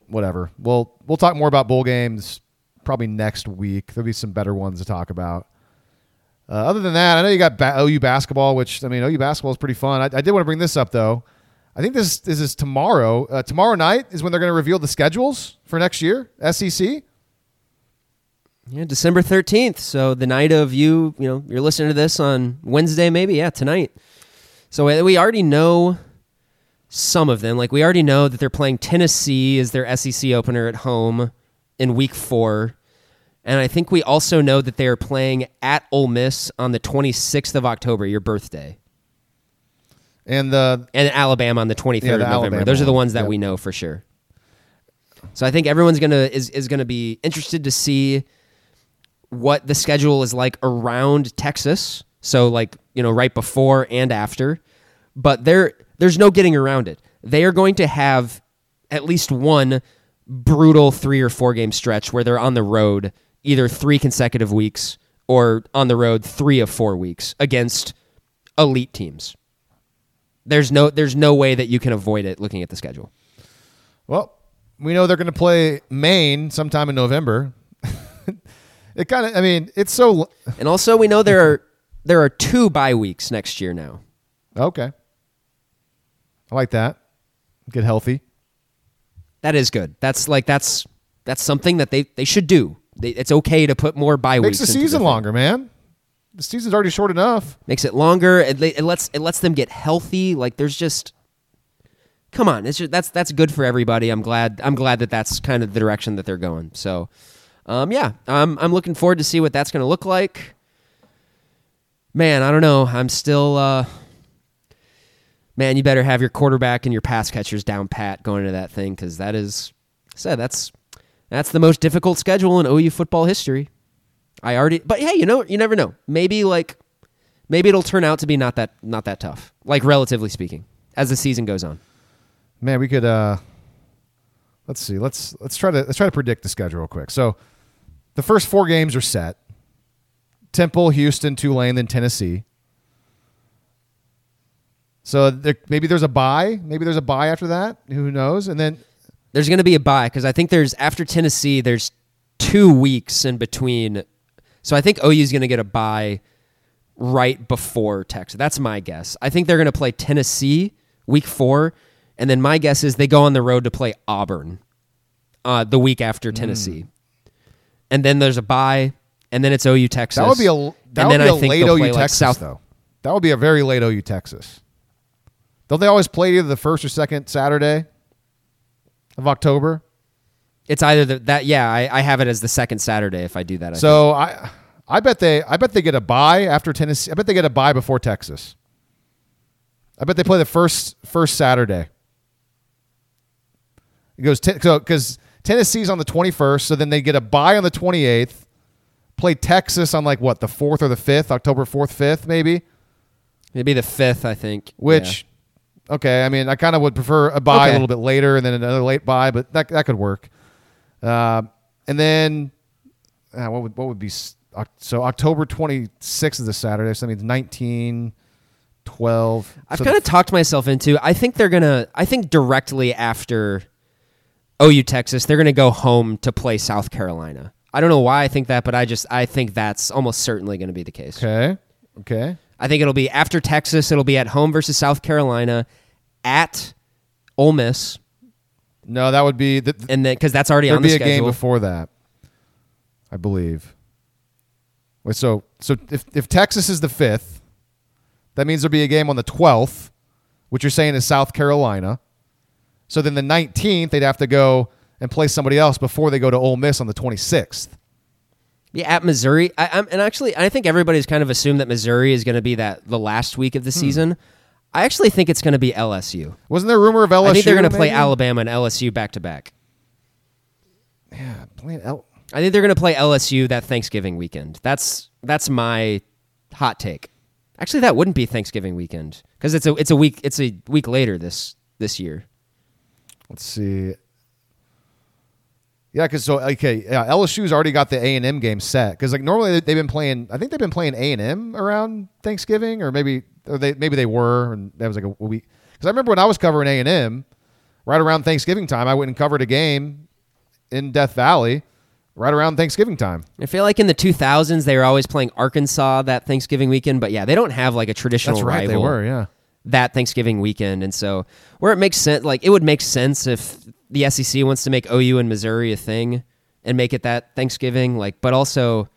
B: Whatever. We'll we'll talk more about bowl games probably next week. There'll be some better ones to talk about. Uh, other than that, I know you got ba- OU basketball, which I mean, OU basketball is pretty fun. I, I did want to bring this up though. I think this, this is tomorrow. Uh, tomorrow night is when they're going to reveal the schedules for next year. SEC.
C: Yeah, December 13th. So the night of you, you know, you're listening to this on Wednesday, maybe. Yeah, tonight. So uh, we already know some of them. Like we already know that they're playing Tennessee as their SEC opener at home in week four. And I think we also know that they are playing at Ole Miss on the 26th of October, your birthday,
B: And the
C: and Alabama on the 23rd
B: Yeah, the
C: of November.
B: Alabama
C: Those are the ones that
B: Yep.
C: we know for sure. So I think everyone's gonna is is gonna be interested to see what the schedule is like around Texas. So like you know right before and after, but there there's no getting around it. They are going to have at least one brutal three or four game stretch where they're on the road either three consecutive weeks or on the road three of four weeks against elite teams. There's no there's no way that you can avoid it looking at the schedule.
B: well, we know they're going to play Maine sometime in November. it kind of, I mean, it's so
C: And also we know there are there are two bye weeks next year now.
B: okay. I like that. Get healthy.
C: That is good. That's like that's that's something that they they should do. They, it's okay to put more bye
B: Makes
C: weeks.
B: Makes
C: the
B: season
C: thing.
B: longer, man. The season's already short enough.
C: Makes it longer. It, it lets it lets them get healthy. Like there's just come on. It's just that's that's good for everybody. I'm glad I'm glad that that's kind of the direction that they're going. So um, yeah, I'm I'm looking forward to see what that's going to look like. Man, I don't know. I'm still. Uh, man, you better have your quarterback and your pass catchers down pat going into that thing because that is said that's that's the most difficult schedule in OU football history. I already, but hey, you know, you never know. Maybe like, maybe it'll turn out to be not that not that tough, like relatively speaking, as the season goes on.
B: Man, we could uh let's see. Let's let's try to let's try to predict the schedule real quick. So the first four games are set. Temple, Houston, Tulane, then Tennessee. So there, maybe there's a buy. Maybe there's a buy after that. Who knows? And then
C: There's going to be a buy because I think there's after Tennessee, there's two weeks in between. So I think OU is going to get a buy right before Texas. That's my guess. I think they're going to play Tennessee week four, and then my guess is they go on the road to play Auburn uh, the week after Tennessee, and then there's a bye, and then it's OU Texas.
B: that would be a that would be
C: I
B: a
C: think
B: late OU
C: play, like,
B: Texas
C: South.
B: though. That would be a very late OU Texas. Don't they always play either the first or second Saturday of October?
C: It's either the, that. Yeah, I, I have it as the second Saturday if I do that. I think.
B: So I I bet they I bet they get a bye after Tennessee. I bet they get a bye before Texas. I bet they play the first first Saturday. It goes ten, so because Tennessee's on the twenty first, so then they get a bye on the twenty eighth. Play Texas on like what the fourth or the fifth, October fourth, fifth maybe.
C: Maybe the fifth, I think.
B: Which, okay, I mean I kind of would prefer a bye a little bit later and then another late buy, but that that could work. Uh, and then uh, what would what would be so October 26th is a Saturday, so that means 19, 12.
C: I've
B: so
C: kind of talked myself into. I think they're gonna. I think directly after OU Texas, they're gonna go home to play South Carolina. I don't know why I think that, but I just I think that's almost certainly going to be the case.
B: okay, okay.
C: I think it'll be after Texas. It'll be at home versus South Carolina, at Ole Miss,
B: No, that would be the,
C: and then because that's already
B: there'd
C: on the
B: be a
C: schedule.
B: game before that, I believe. Wait, so so if if Texas is the fifth, that means there'll be a game on the 12th, which you're saying is South Carolina. So then the 19th, they'd have to go and play somebody else before they go to Ole Miss on the 26th.
C: Yeah, at Missouri, I, I'm, and actually, I think everybody's kind of assumed that Missouri is going to be that the last week of the
B: Hmm.
C: season. I actually think it's going to be LSU.
B: Wasn't there a rumor of LSU?
C: I think they're going to play? Alabama and LSU back to back.
B: Yeah, playing L-
C: I think they're going to play LSU that Thanksgiving weekend. That's that's my hot take. Actually, that wouldn't be Thanksgiving weekend because it's a it's a week it's a week later this this year.
B: Let's see. Yeah, because so okay, yeah, LSU's already got the A and M game set because like normally they- they've been playing. I think they've been playing A and M around Thanksgiving, or maybe or they maybe they were, and that was like a week. Because I remember when I was covering A and M, right around Thanksgiving time, I went and covered a game in Death Valley, right around Thanksgiving time.
C: I feel like in the 2000s they were always playing Arkansas that Thanksgiving weekend, but yeah, they don't have like a traditional
B: That's right,
C: rival
B: they were, yeah.
C: that Thanksgiving weekend, and so where it makes sense, like it would make sense if the SEC wants to make OU and Missouri a thing and make it that Thanksgiving, like, but also.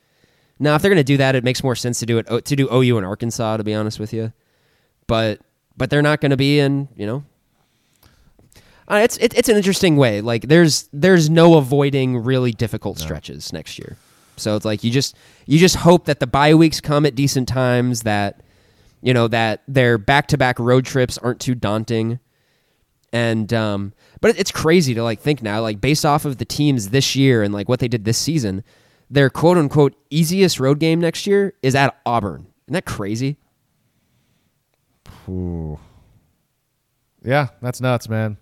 C: Now, if they're going to do that, it makes more sense to do it to do OU in Arkansas. To be honest with you, but but they're not going to be in you know uh, it's it, it's an interesting way. Like there's there's no avoiding really difficult stretches next year. So it's like you just you just hope that the bye weeks come at decent times. That you know that their back to back road trips aren't too daunting. And um, but it's crazy to like think now, like based off of the teams this year and like what they did this season, their quote unquote easiest road game next year is at Auburn. Isn't that crazy?
B: Ooh. Yeah, that's nuts, man.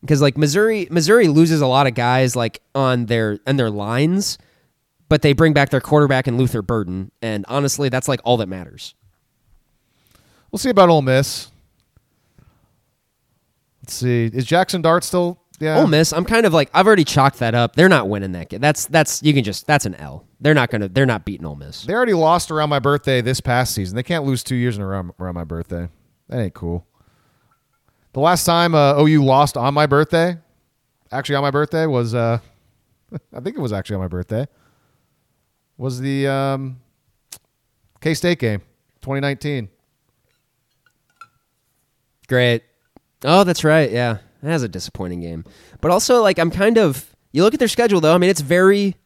C: because like Missouri, Missouri loses a lot of guys like on their and their lines, but they bring back their quarterback and Luther Burden, and honestly, that's like all that matters.
B: We'll see about Ole Miss. Let's see. Is Jackson Dart still? Yeah.
C: Ole Miss, I'm kind of like I've already chalked that up. They're not winning that game. That's that's you can just that's an L. They're not gonna they're not beating Ole Miss.
B: They already lost around my birthday this past season. They can't lose two years in a row around my birthday. That ain't cool. The last time uh, OU lost on my birthday, actually on my birthday, was uh, I think it was actually on my birthday. Was the um, K State game, 2019.
C: Great. Oh, that's right. Yeah, that was a disappointing game. But also, like, I'm kind of. You look at their schedule, though. I mean, it's very.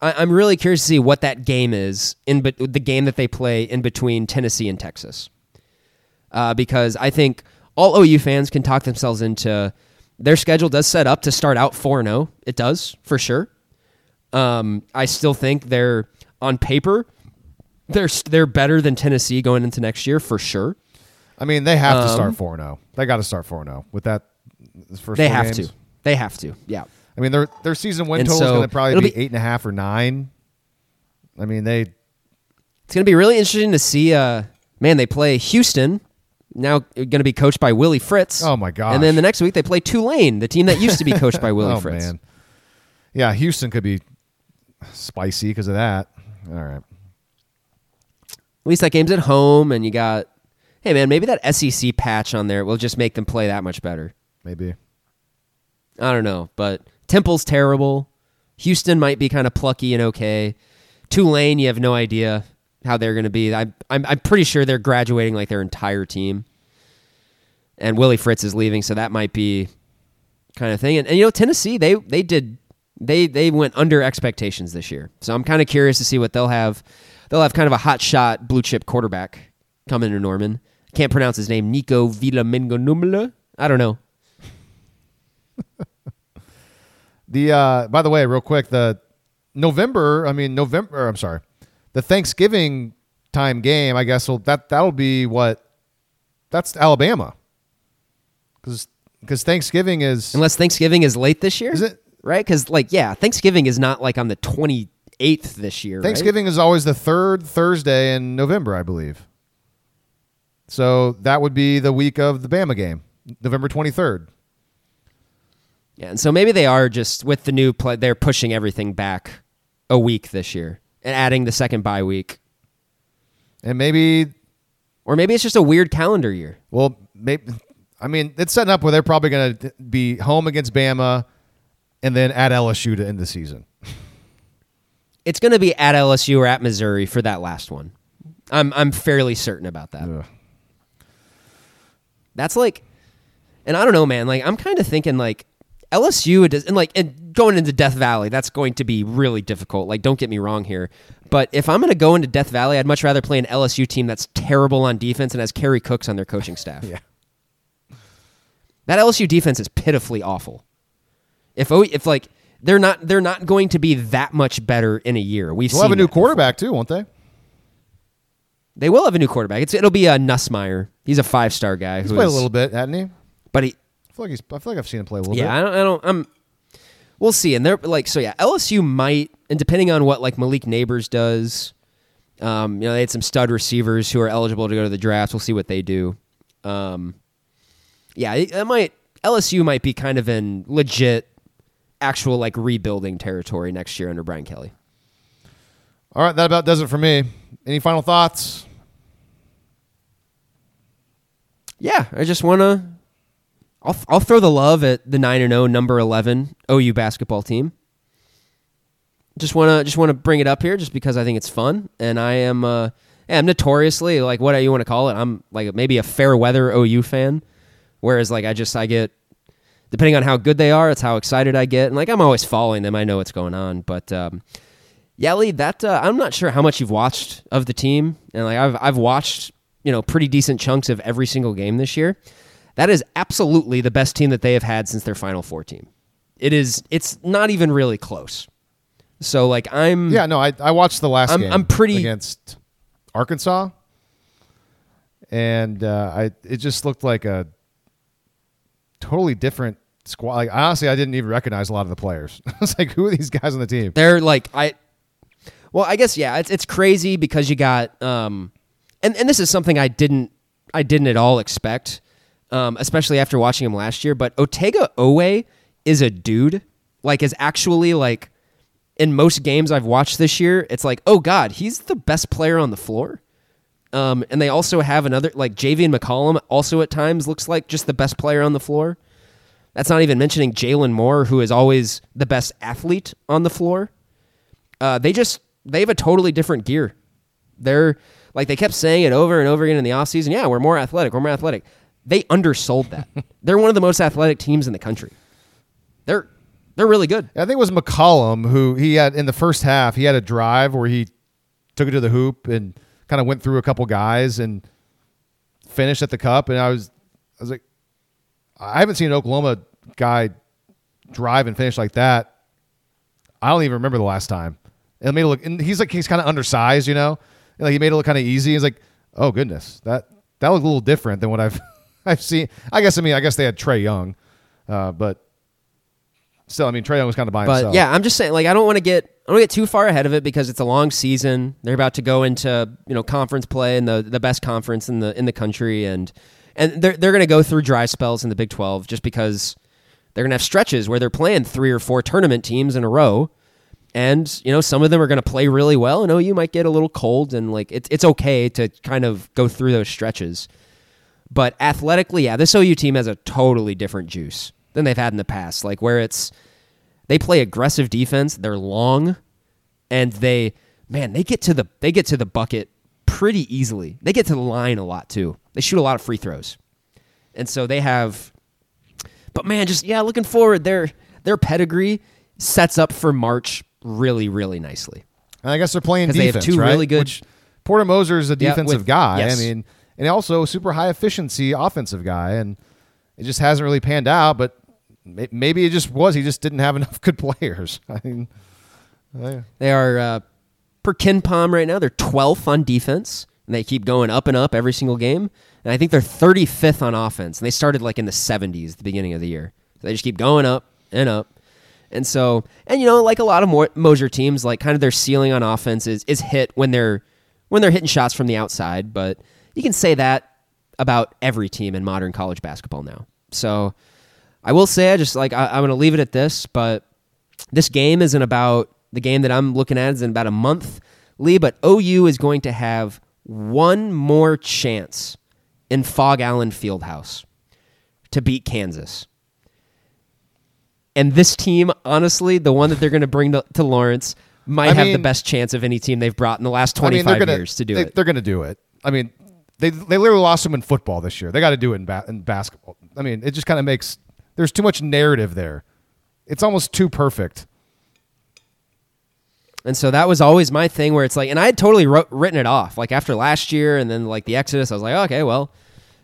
C: I, I'm really curious to see what that game is in but the game that they play in between Tennessee and Texas, uh, because I think all OU fans can talk themselves into their schedule does set up to start out four zero. It does for sure. Um, I still think they're on paper. They're they're better than Tennessee going into next year for sure.
B: I mean, they have to
C: Um,
B: start 4 0. They got to start 4 0 with that this first
C: They
B: four
C: have
B: games.
C: to. They have to. Yeah.
B: I mean, their their season win
C: And
B: total is
C: so
B: going to probably
C: it'll
B: be,
C: be-
B: eight and a half or nine. I mean, they
C: It's going to be really interesting to see. Uh, man, they play Houston. Now going to be coached by Willie Fritz.
B: Oh, my gosh.
C: And then the next week they play Tulane, the team that used to be coached by Willie
B: oh
C: Fritz.
B: man, yeah, Houston could be spicy because of that. All right,
C: At least that game's at home, and you got. Hey man, maybe that SEC patch on there will just make them play that much better.
B: maybe.
C: I don't know, but Temple's terrible. Houston might be kind of plucky and okay. Tulane, you have no idea how they're going to be. I'm, I'm I'm pretty sure they're graduating like their entire team. And Willie Fritz is leaving, so that might be kind of thing. And, and you know, Tennessee, they they did they they went under expectations this year. So I'm kind of curious to see what they'll have. They'll have kind of a hot shot blue chip quarterback coming to Norman. Can't pronounce his name. Nico Villamingonumla. I don't know.
B: The uh, by the way, real quick, the November. I mean November. I'm sorry, the Thanksgiving time game. I guess will that that'll be what? That's Alabama. Because because Thanksgiving is
C: Unless Thanksgiving is late this year.
B: Is it?
C: Right? Because, like, yeah, Thanksgiving is not like on the 28th this year. right?
B: Thanksgiving is always the third Thursday in November, I believe. So that would be the week of the Bama game, November 23rd.
C: Yeah. And so maybe they are just with the new play, they're pushing everything back a week this year and adding the second bye week.
B: And maybe,
C: Or maybe it's just a weird calendar year.
B: well, maybe, I mean, it's setting up where they're probably going to be home against Bama and then at LSU to end the season.
C: It's going to be at LSU or at Missouri for that last one. I'm I'm fairly certain about that.
B: Ugh.
C: That's like, and I don't know, man. Like I'm kind of thinking like LSU does, and like and going into Death Valley, that's going to be really difficult. Like, don't get me wrong here, but if I'm going to go into Death Valley, I'd much rather play an LSU team that's terrible on defense and has Kerry Cooks on their coaching staff.
B: Yeah.
C: That LSU defense is pitifully awful. If if like they're not they're not going to be that much better in a year. We've
B: They'll have a new quarterback, too, won't they?
C: They will have a new quarterback. It's it'll be a Nussmeier. He's a five star guy.
B: He's played a little bit, hadn't he? I
C: but he
B: feel like he's. I feel like I've seen him play a little
C: yeah.
B: bit.
C: I don't. I don't. I'm. We'll see. And they're like so. Yeah, LSU might, and depending on what like Malik Nabers does, um, you know, they had some stud receivers who are eligible to go to the draft. We'll see what they do. Um, yeah, it, it might LSU might be kind of in legit actual like rebuilding territory next year under Brian Kelly.
B: All right, that about does it for me. Any final thoughts?
C: Yeah, I just want to. I'll I'll throw the love at the nine and zero number eleven OU basketball team. Just want to just want to bring it up here, just because I think it's fun, and I am uh, I'm notoriously like what you want to call it. I'm like maybe a fair weather OU fan, whereas like I just I get depending on how good they are, it's how excited I get, and like I'm always following them. I know what's going on, but um, yeah, Lee, that uh, I'm not sure how much you've watched of the team, and like I've I've watched you know pretty decent chunks of every single game this year. That is absolutely the best team that they have had since their Final Four team. It is. It's not even really close. So like I'm
B: Yeah, no, I I watched the last
C: I'm-
B: game.
C: I'm pretty-
B: against Arkansas, and uh, I it just looked like a totally different squad. Like honestly, I didn't even recognize a lot of the players. I was like, who are these guys on the team?
C: They're like I Well, I guess yeah, it's it's crazy because you got um and and this is something I didn't I didn't at all expect. Um, especially after watching him last year, but Otega Oweh is a dude. Like is actually like in most games I've watched this year, it's like, oh God, he's the best player on the floor. Um, and they also have another like Javian McCollum also at times looks like just the best player on the floor. That's not even mentioning Jalen Moore, who is always the best athlete on the floor. Uh, they just they have a totally different gear. They're like they kept saying it over and over again in the offseason. Yeah, we're more athletic. We're more athletic. They undersold that. they're one of the most athletic teams in the country. They're they're really good.
B: I think it was McCollum who he had in the first half. He had a drive where he took it to the hoop and kind of went through a couple guys and finished at the cup. And I was, I was like, I haven't seen an Oklahoma guy drive and finish like that. I don't even remember the last time. It made it look. And he's like he's kind of undersized, you know. Like he made it look kind of easy. He's like, oh goodness, that that looked a little different than what I've I've seen. I guess I mean I guess they had Trae Young, uh, but still, I mean Trae Young was kind of by
C: But
B: himself.
C: yeah, I'm just saying, like, I don't want to get I don't get too far ahead of it because it's a long season. They're about to go into you know conference play in the the best conference in the in the country, and and they're they're going to go through dry spells in the Big Twelve just because they're going to have stretches where they're playing three or four tournament teams in a row. And you know some of them are going to play really well, and OU might get a little cold, and like it's it's okay to kind of go through those stretches. But athletically, yeah, this OU team has a totally different juice than they've had in the past. Like where it's they play aggressive defense, they're long, and they man, they get to the they get to the bucket pretty easily. They get to the line a lot too. They shoot a lot of free throws. And so they have but man, just yeah, looking forward, their their pedigree sets up for March really, really nicely.
B: And I guess they're playing
C: 'Cause They have two
B: right?
C: really good-
B: Which Porter Moser is a
C: Yeah,
B: defensive
C: with-
B: guy.
C: yes.
B: I mean, and also a super high efficiency offensive guy, and it just hasn't really panned out. But maybe it just was he just didn't have enough good players. I mean, yeah.
C: They are uh, per KenPom right now. They're 12th on defense, and they keep going up and up every single game. And I think they're 35th on offense. And they started like in the 70s at the beginning of the year. So they just keep going up and up. And so, and you know, like a lot of Mo- Moser teams, like kind of their ceiling on offense is, is hit when they're when they're hitting shots from the outside. But you can say that about every team in modern college basketball now. So I will say, I just like I, I'm going to leave it at this, but this game isn't about the game that I'm looking at is in about a month, Lee. But OU is going to have one more chance in Phog Allen Fieldhouse to beat Kansas. And this team, honestly, the one that they're going to bring to, Lawrence, might
B: I
C: have the best chance of any team they've brought in the last
B: I mean,
C: 25
B: gonna,
C: years to do
B: they,
C: it.
B: They're going to do it. I mean, they they literally lost him in football this year. They got to do it in, ba- in basketball. I mean, it just kind of makes there's too much narrative there. It's almost too perfect.
C: And so that was always my thing where it's like, and I had totally wrote, written it off. Like after last year and then like the Exodus, I was like, okay, well,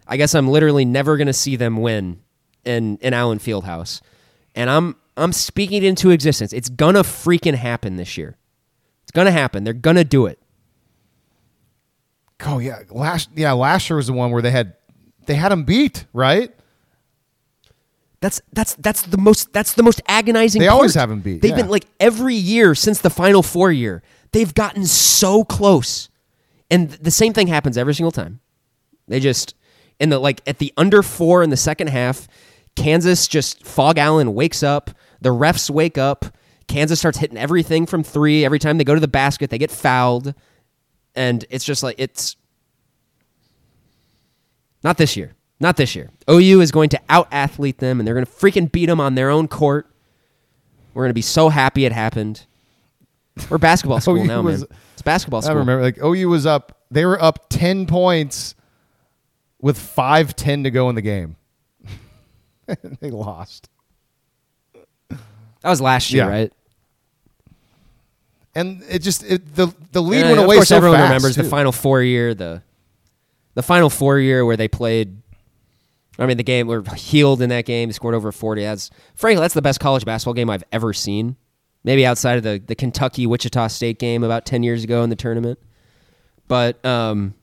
C: I guess I'm literally never going to see them win in, in Allen Fieldhouse. And I'm, I'm speaking it into existence. It's to freaking happen this year. It's to happen. They're to do it.
B: Oh yeah, last yeah last year was the one where they had they had him beat right.
C: That's that's that's the most that's the most agonizing.
B: They always have them beat,
C: They've
B: yeah.
C: been like every year since the Final Four year. They've gotten so close, and the same thing happens every single time. They just in the like at the under four in the second half, Kansas just Phog Allen wakes up. The refs wake up. Kansas starts hitting everything from three. Every time they go to the basket, they get fouled. And it's just like, it's not this year. Not this year. OU is going to out athlete them and they're going to freaking beat them on their own court. We're going to be so happy it happened. We're basketball school now,
B: was-
C: man. It's basketball school.
B: I remember like OU was up. They were up ten points with five ten to go in the game. they lost,
C: That was last year,
B: Yeah.
C: right?
B: and it just it, the the lead
C: And,
B: went away.
C: of course,
B: so
C: everyone
B: fast.
C: remembers the final four year, the the final four year where they played. I mean, the game were healed in that game. Scored over forty. That's frankly, that's the best college basketball game I've ever seen. Maybe outside of the the Kentucky Wichita State game about ten years ago in the tournament. But um,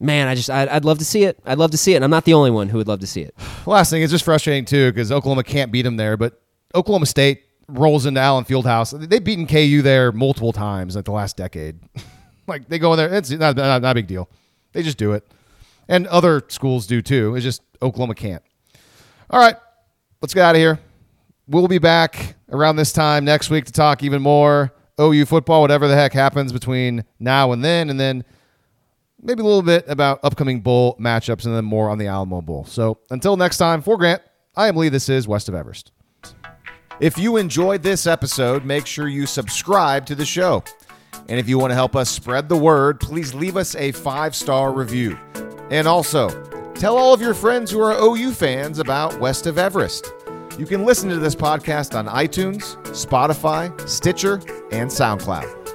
C: man, I just I'd, I'd love to see it. I'd love to see it. And I'm not the only one who would love to see it.
B: Last thing, it's just frustrating too because Oklahoma can't beat them there, but Oklahoma State rolls into Allen Fieldhouse. They've beaten KU there multiple times like the last decade. like they go in there, it's not, not, not a big deal. They just do it, and other schools do too. It's just Oklahoma can't. All right, let's get out of here. We'll be back around this time next week to talk even more OU football, whatever the heck happens between now and then, and then maybe a little bit about upcoming bowl matchups and then more on the Alamo Bowl. So until next time, for Grant, I am Lee. This is West of Everest. If you enjoyed this episode, make sure you subscribe to the show. And if you want to help us spread the word, please leave us a five star review. And also, tell all of your friends who are OU fans about West of Everest. You can listen to this podcast on iTunes, Spotify, Stitcher, and SoundCloud.